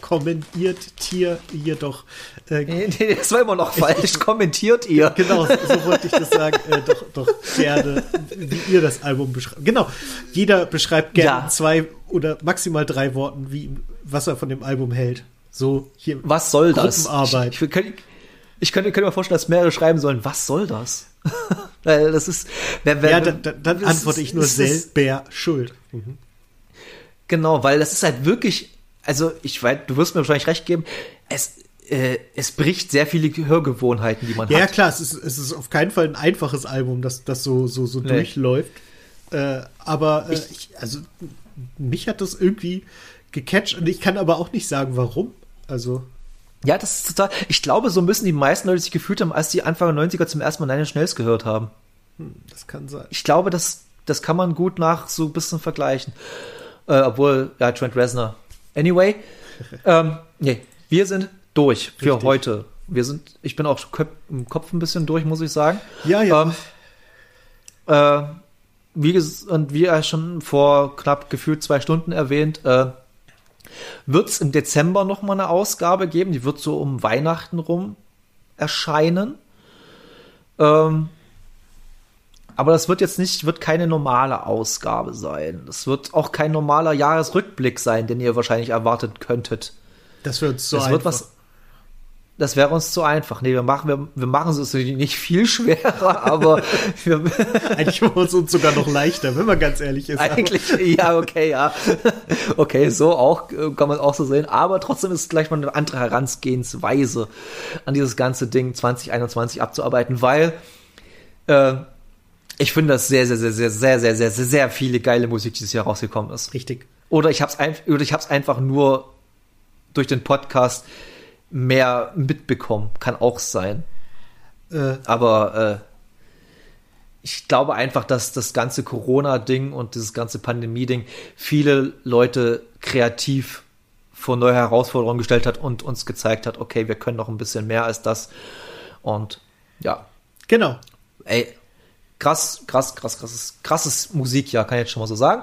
kommentiert ihr, ihr doch. Äh, nee, nee, das war immer noch falsch. kommentiert ihr. Genau, so wollte ich das sagen. Äh, doch, doch gerne, wie ihr das Album beschreibt. Genau, jeder beschreibt gerne ja. zwei oder maximal drei Worten, wie, was er von dem Album hält. So hier. Was soll das? Ich, ich, ich, ich könnte, könnte mir vorstellen, dass mehrere schreiben sollen, was soll das? Weil das ist. Wer, wer, ja, dann, dann, dann antworte ist, ich nur selber schuld. Mhm. Genau, weil das ist halt wirklich, also ich weiß, du wirst mir wahrscheinlich recht geben, es, äh, es bricht sehr viele Hörgewohnheiten, die man ja, hat. Ja, klar, es ist, es ist auf keinen Fall ein einfaches Album, das, das so, so, so nee. durchläuft. Äh, aber äh, ich, also mich hat das irgendwie gecatcht und ich kann aber auch nicht sagen, warum. Also. Ja, das ist total. Ich glaube, so müssen die meisten Leute sich gefühlt haben, als die Anfang der 90er zum ersten Mal Nine Schnells gehört haben. Hm, das kann sein. Ich glaube, das, das kann man gut nach so ein bisschen vergleichen. Äh, obwohl, ja, Trent Reznor. Anyway, ähm, nee, wir sind durch für Richtig. heute. Wir sind, ich bin auch im Kopf ein bisschen durch, muss ich sagen. Ja, ja. Ähm, äh, wie, und wie er schon vor knapp gefühlt zwei Stunden erwähnt, äh, wird es im Dezember noch mal eine Ausgabe geben. Die wird so um Weihnachten rum erscheinen. Ähm, aber das wird jetzt nicht, wird keine normale Ausgabe sein. Das wird auch kein normaler Jahresrückblick sein, den ihr wahrscheinlich erwartet könntet. Das wird so das wird was das wäre uns zu einfach. Nee, wir machen, wir, wir machen es nicht viel schwerer, aber wir eigentlich machen es uns sogar noch leichter, wenn man ganz ehrlich ist. Eigentlich, ja, okay, ja. Okay, so auch, äh, kann man auch so sehen. Aber trotzdem ist es gleich mal eine andere Herangehensweise an dieses ganze Ding 2021 abzuarbeiten, weil äh, ich finde, dass sehr, sehr, sehr, sehr, sehr, sehr, sehr, sehr, sehr viele geile Musik dieses Jahr rausgekommen ist. Richtig. Oder ich habe es ein, oder ich hab's einfach nur durch den Podcast mehr mitbekommen. Kann auch sein. Äh. Aber äh, ich glaube einfach, dass das ganze Corona-Ding und dieses ganze Pandemie-Ding viele Leute kreativ vor neue Herausforderungen gestellt hat und uns gezeigt hat, okay, wir können noch ein bisschen mehr als das. Und ja. Genau. Ey, krass, krass, krass, krasses, krasses Musikjahr, kann ich jetzt schon mal so sagen.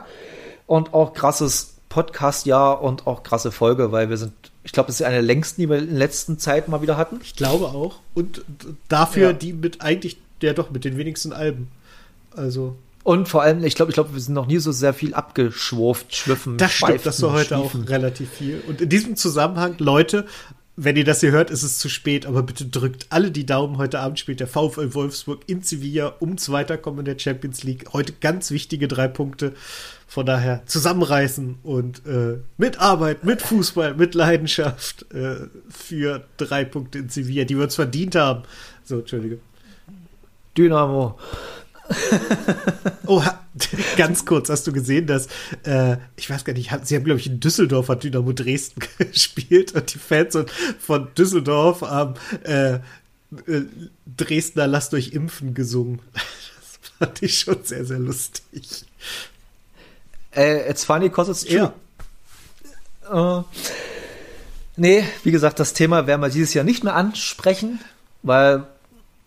Und auch krasses Podcast-Jahr und auch krasse Folge, weil wir sind ich glaube, das ist eine der längsten, die wir in der letzten Zeit mal wieder hatten. Ich glaube auch. Und dafür ja. die mit eigentlich, ja doch, mit den wenigsten Alben. Also. Und vor allem, ich glaube, ich glaube, wir sind noch nie so sehr viel abgeschwurft, schwiffen. Das stimmt, das war heute schwiefen. auch relativ viel. Und in diesem Zusammenhang, Leute, wenn ihr das hier hört, ist es zu spät, aber bitte drückt alle die Daumen. Heute Abend spielt der VfL Wolfsburg in Sevilla ums Weiterkommen in der Champions League. Heute ganz wichtige drei Punkte. Von daher zusammenreißen und äh, mit Arbeit, mit Fußball, mit Leidenschaft äh, für drei Punkte in Sevilla, die wir uns verdient haben. So, Entschuldige. Dynamo. oh, Ganz kurz, hast du gesehen, dass, äh, ich weiß gar nicht, sie haben, glaube ich, in Düsseldorf hat Dynamo Dresden gespielt und die Fans von Düsseldorf haben äh, äh, Dresdner Lasst euch impfen gesungen. Das fand ich schon sehr, sehr lustig. Äh, it's funny cause it's true. Ja. Äh, nee, wie gesagt, das Thema werden wir dieses Jahr nicht mehr ansprechen, weil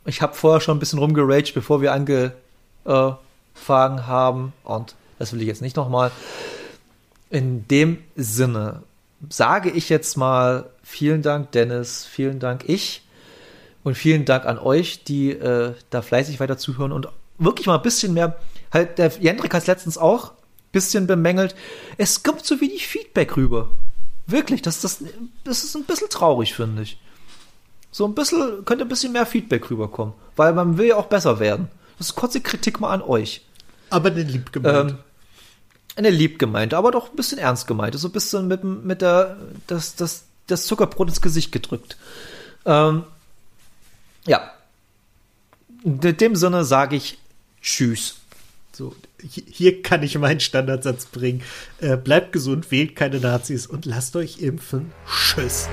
ich habe vorher schon ein bisschen rumgeraged, bevor wir angefangen haben. Und das will ich jetzt nicht nochmal. In dem Sinne sage ich jetzt mal vielen Dank, Dennis, vielen Dank, ich. Und vielen Dank an euch, die äh, da fleißig weiter zuhören und wirklich mal ein bisschen mehr. Halt, der Jendrik hat es letztens auch bisschen bemängelt. Es kommt so wenig Feedback rüber. Wirklich, das, das, das ist ein bisschen traurig, finde ich. So ein bisschen, könnte ein bisschen mehr Feedback rüberkommen. Weil man will ja auch besser werden. Das ist kurze Kritik mal an euch. Aber eine lieb gemeint. Ähm, eine lieb gemeinte, aber doch ein bisschen ernst gemeint. So ein bisschen mit, mit der, das, das, das Zuckerbrot ins Gesicht gedrückt. Ähm, ja. In dem Sinne sage ich Tschüss. So, hier kann ich meinen Standardsatz bringen. Äh, bleibt gesund, wählt keine Nazis und lasst euch impfen. Tschüss.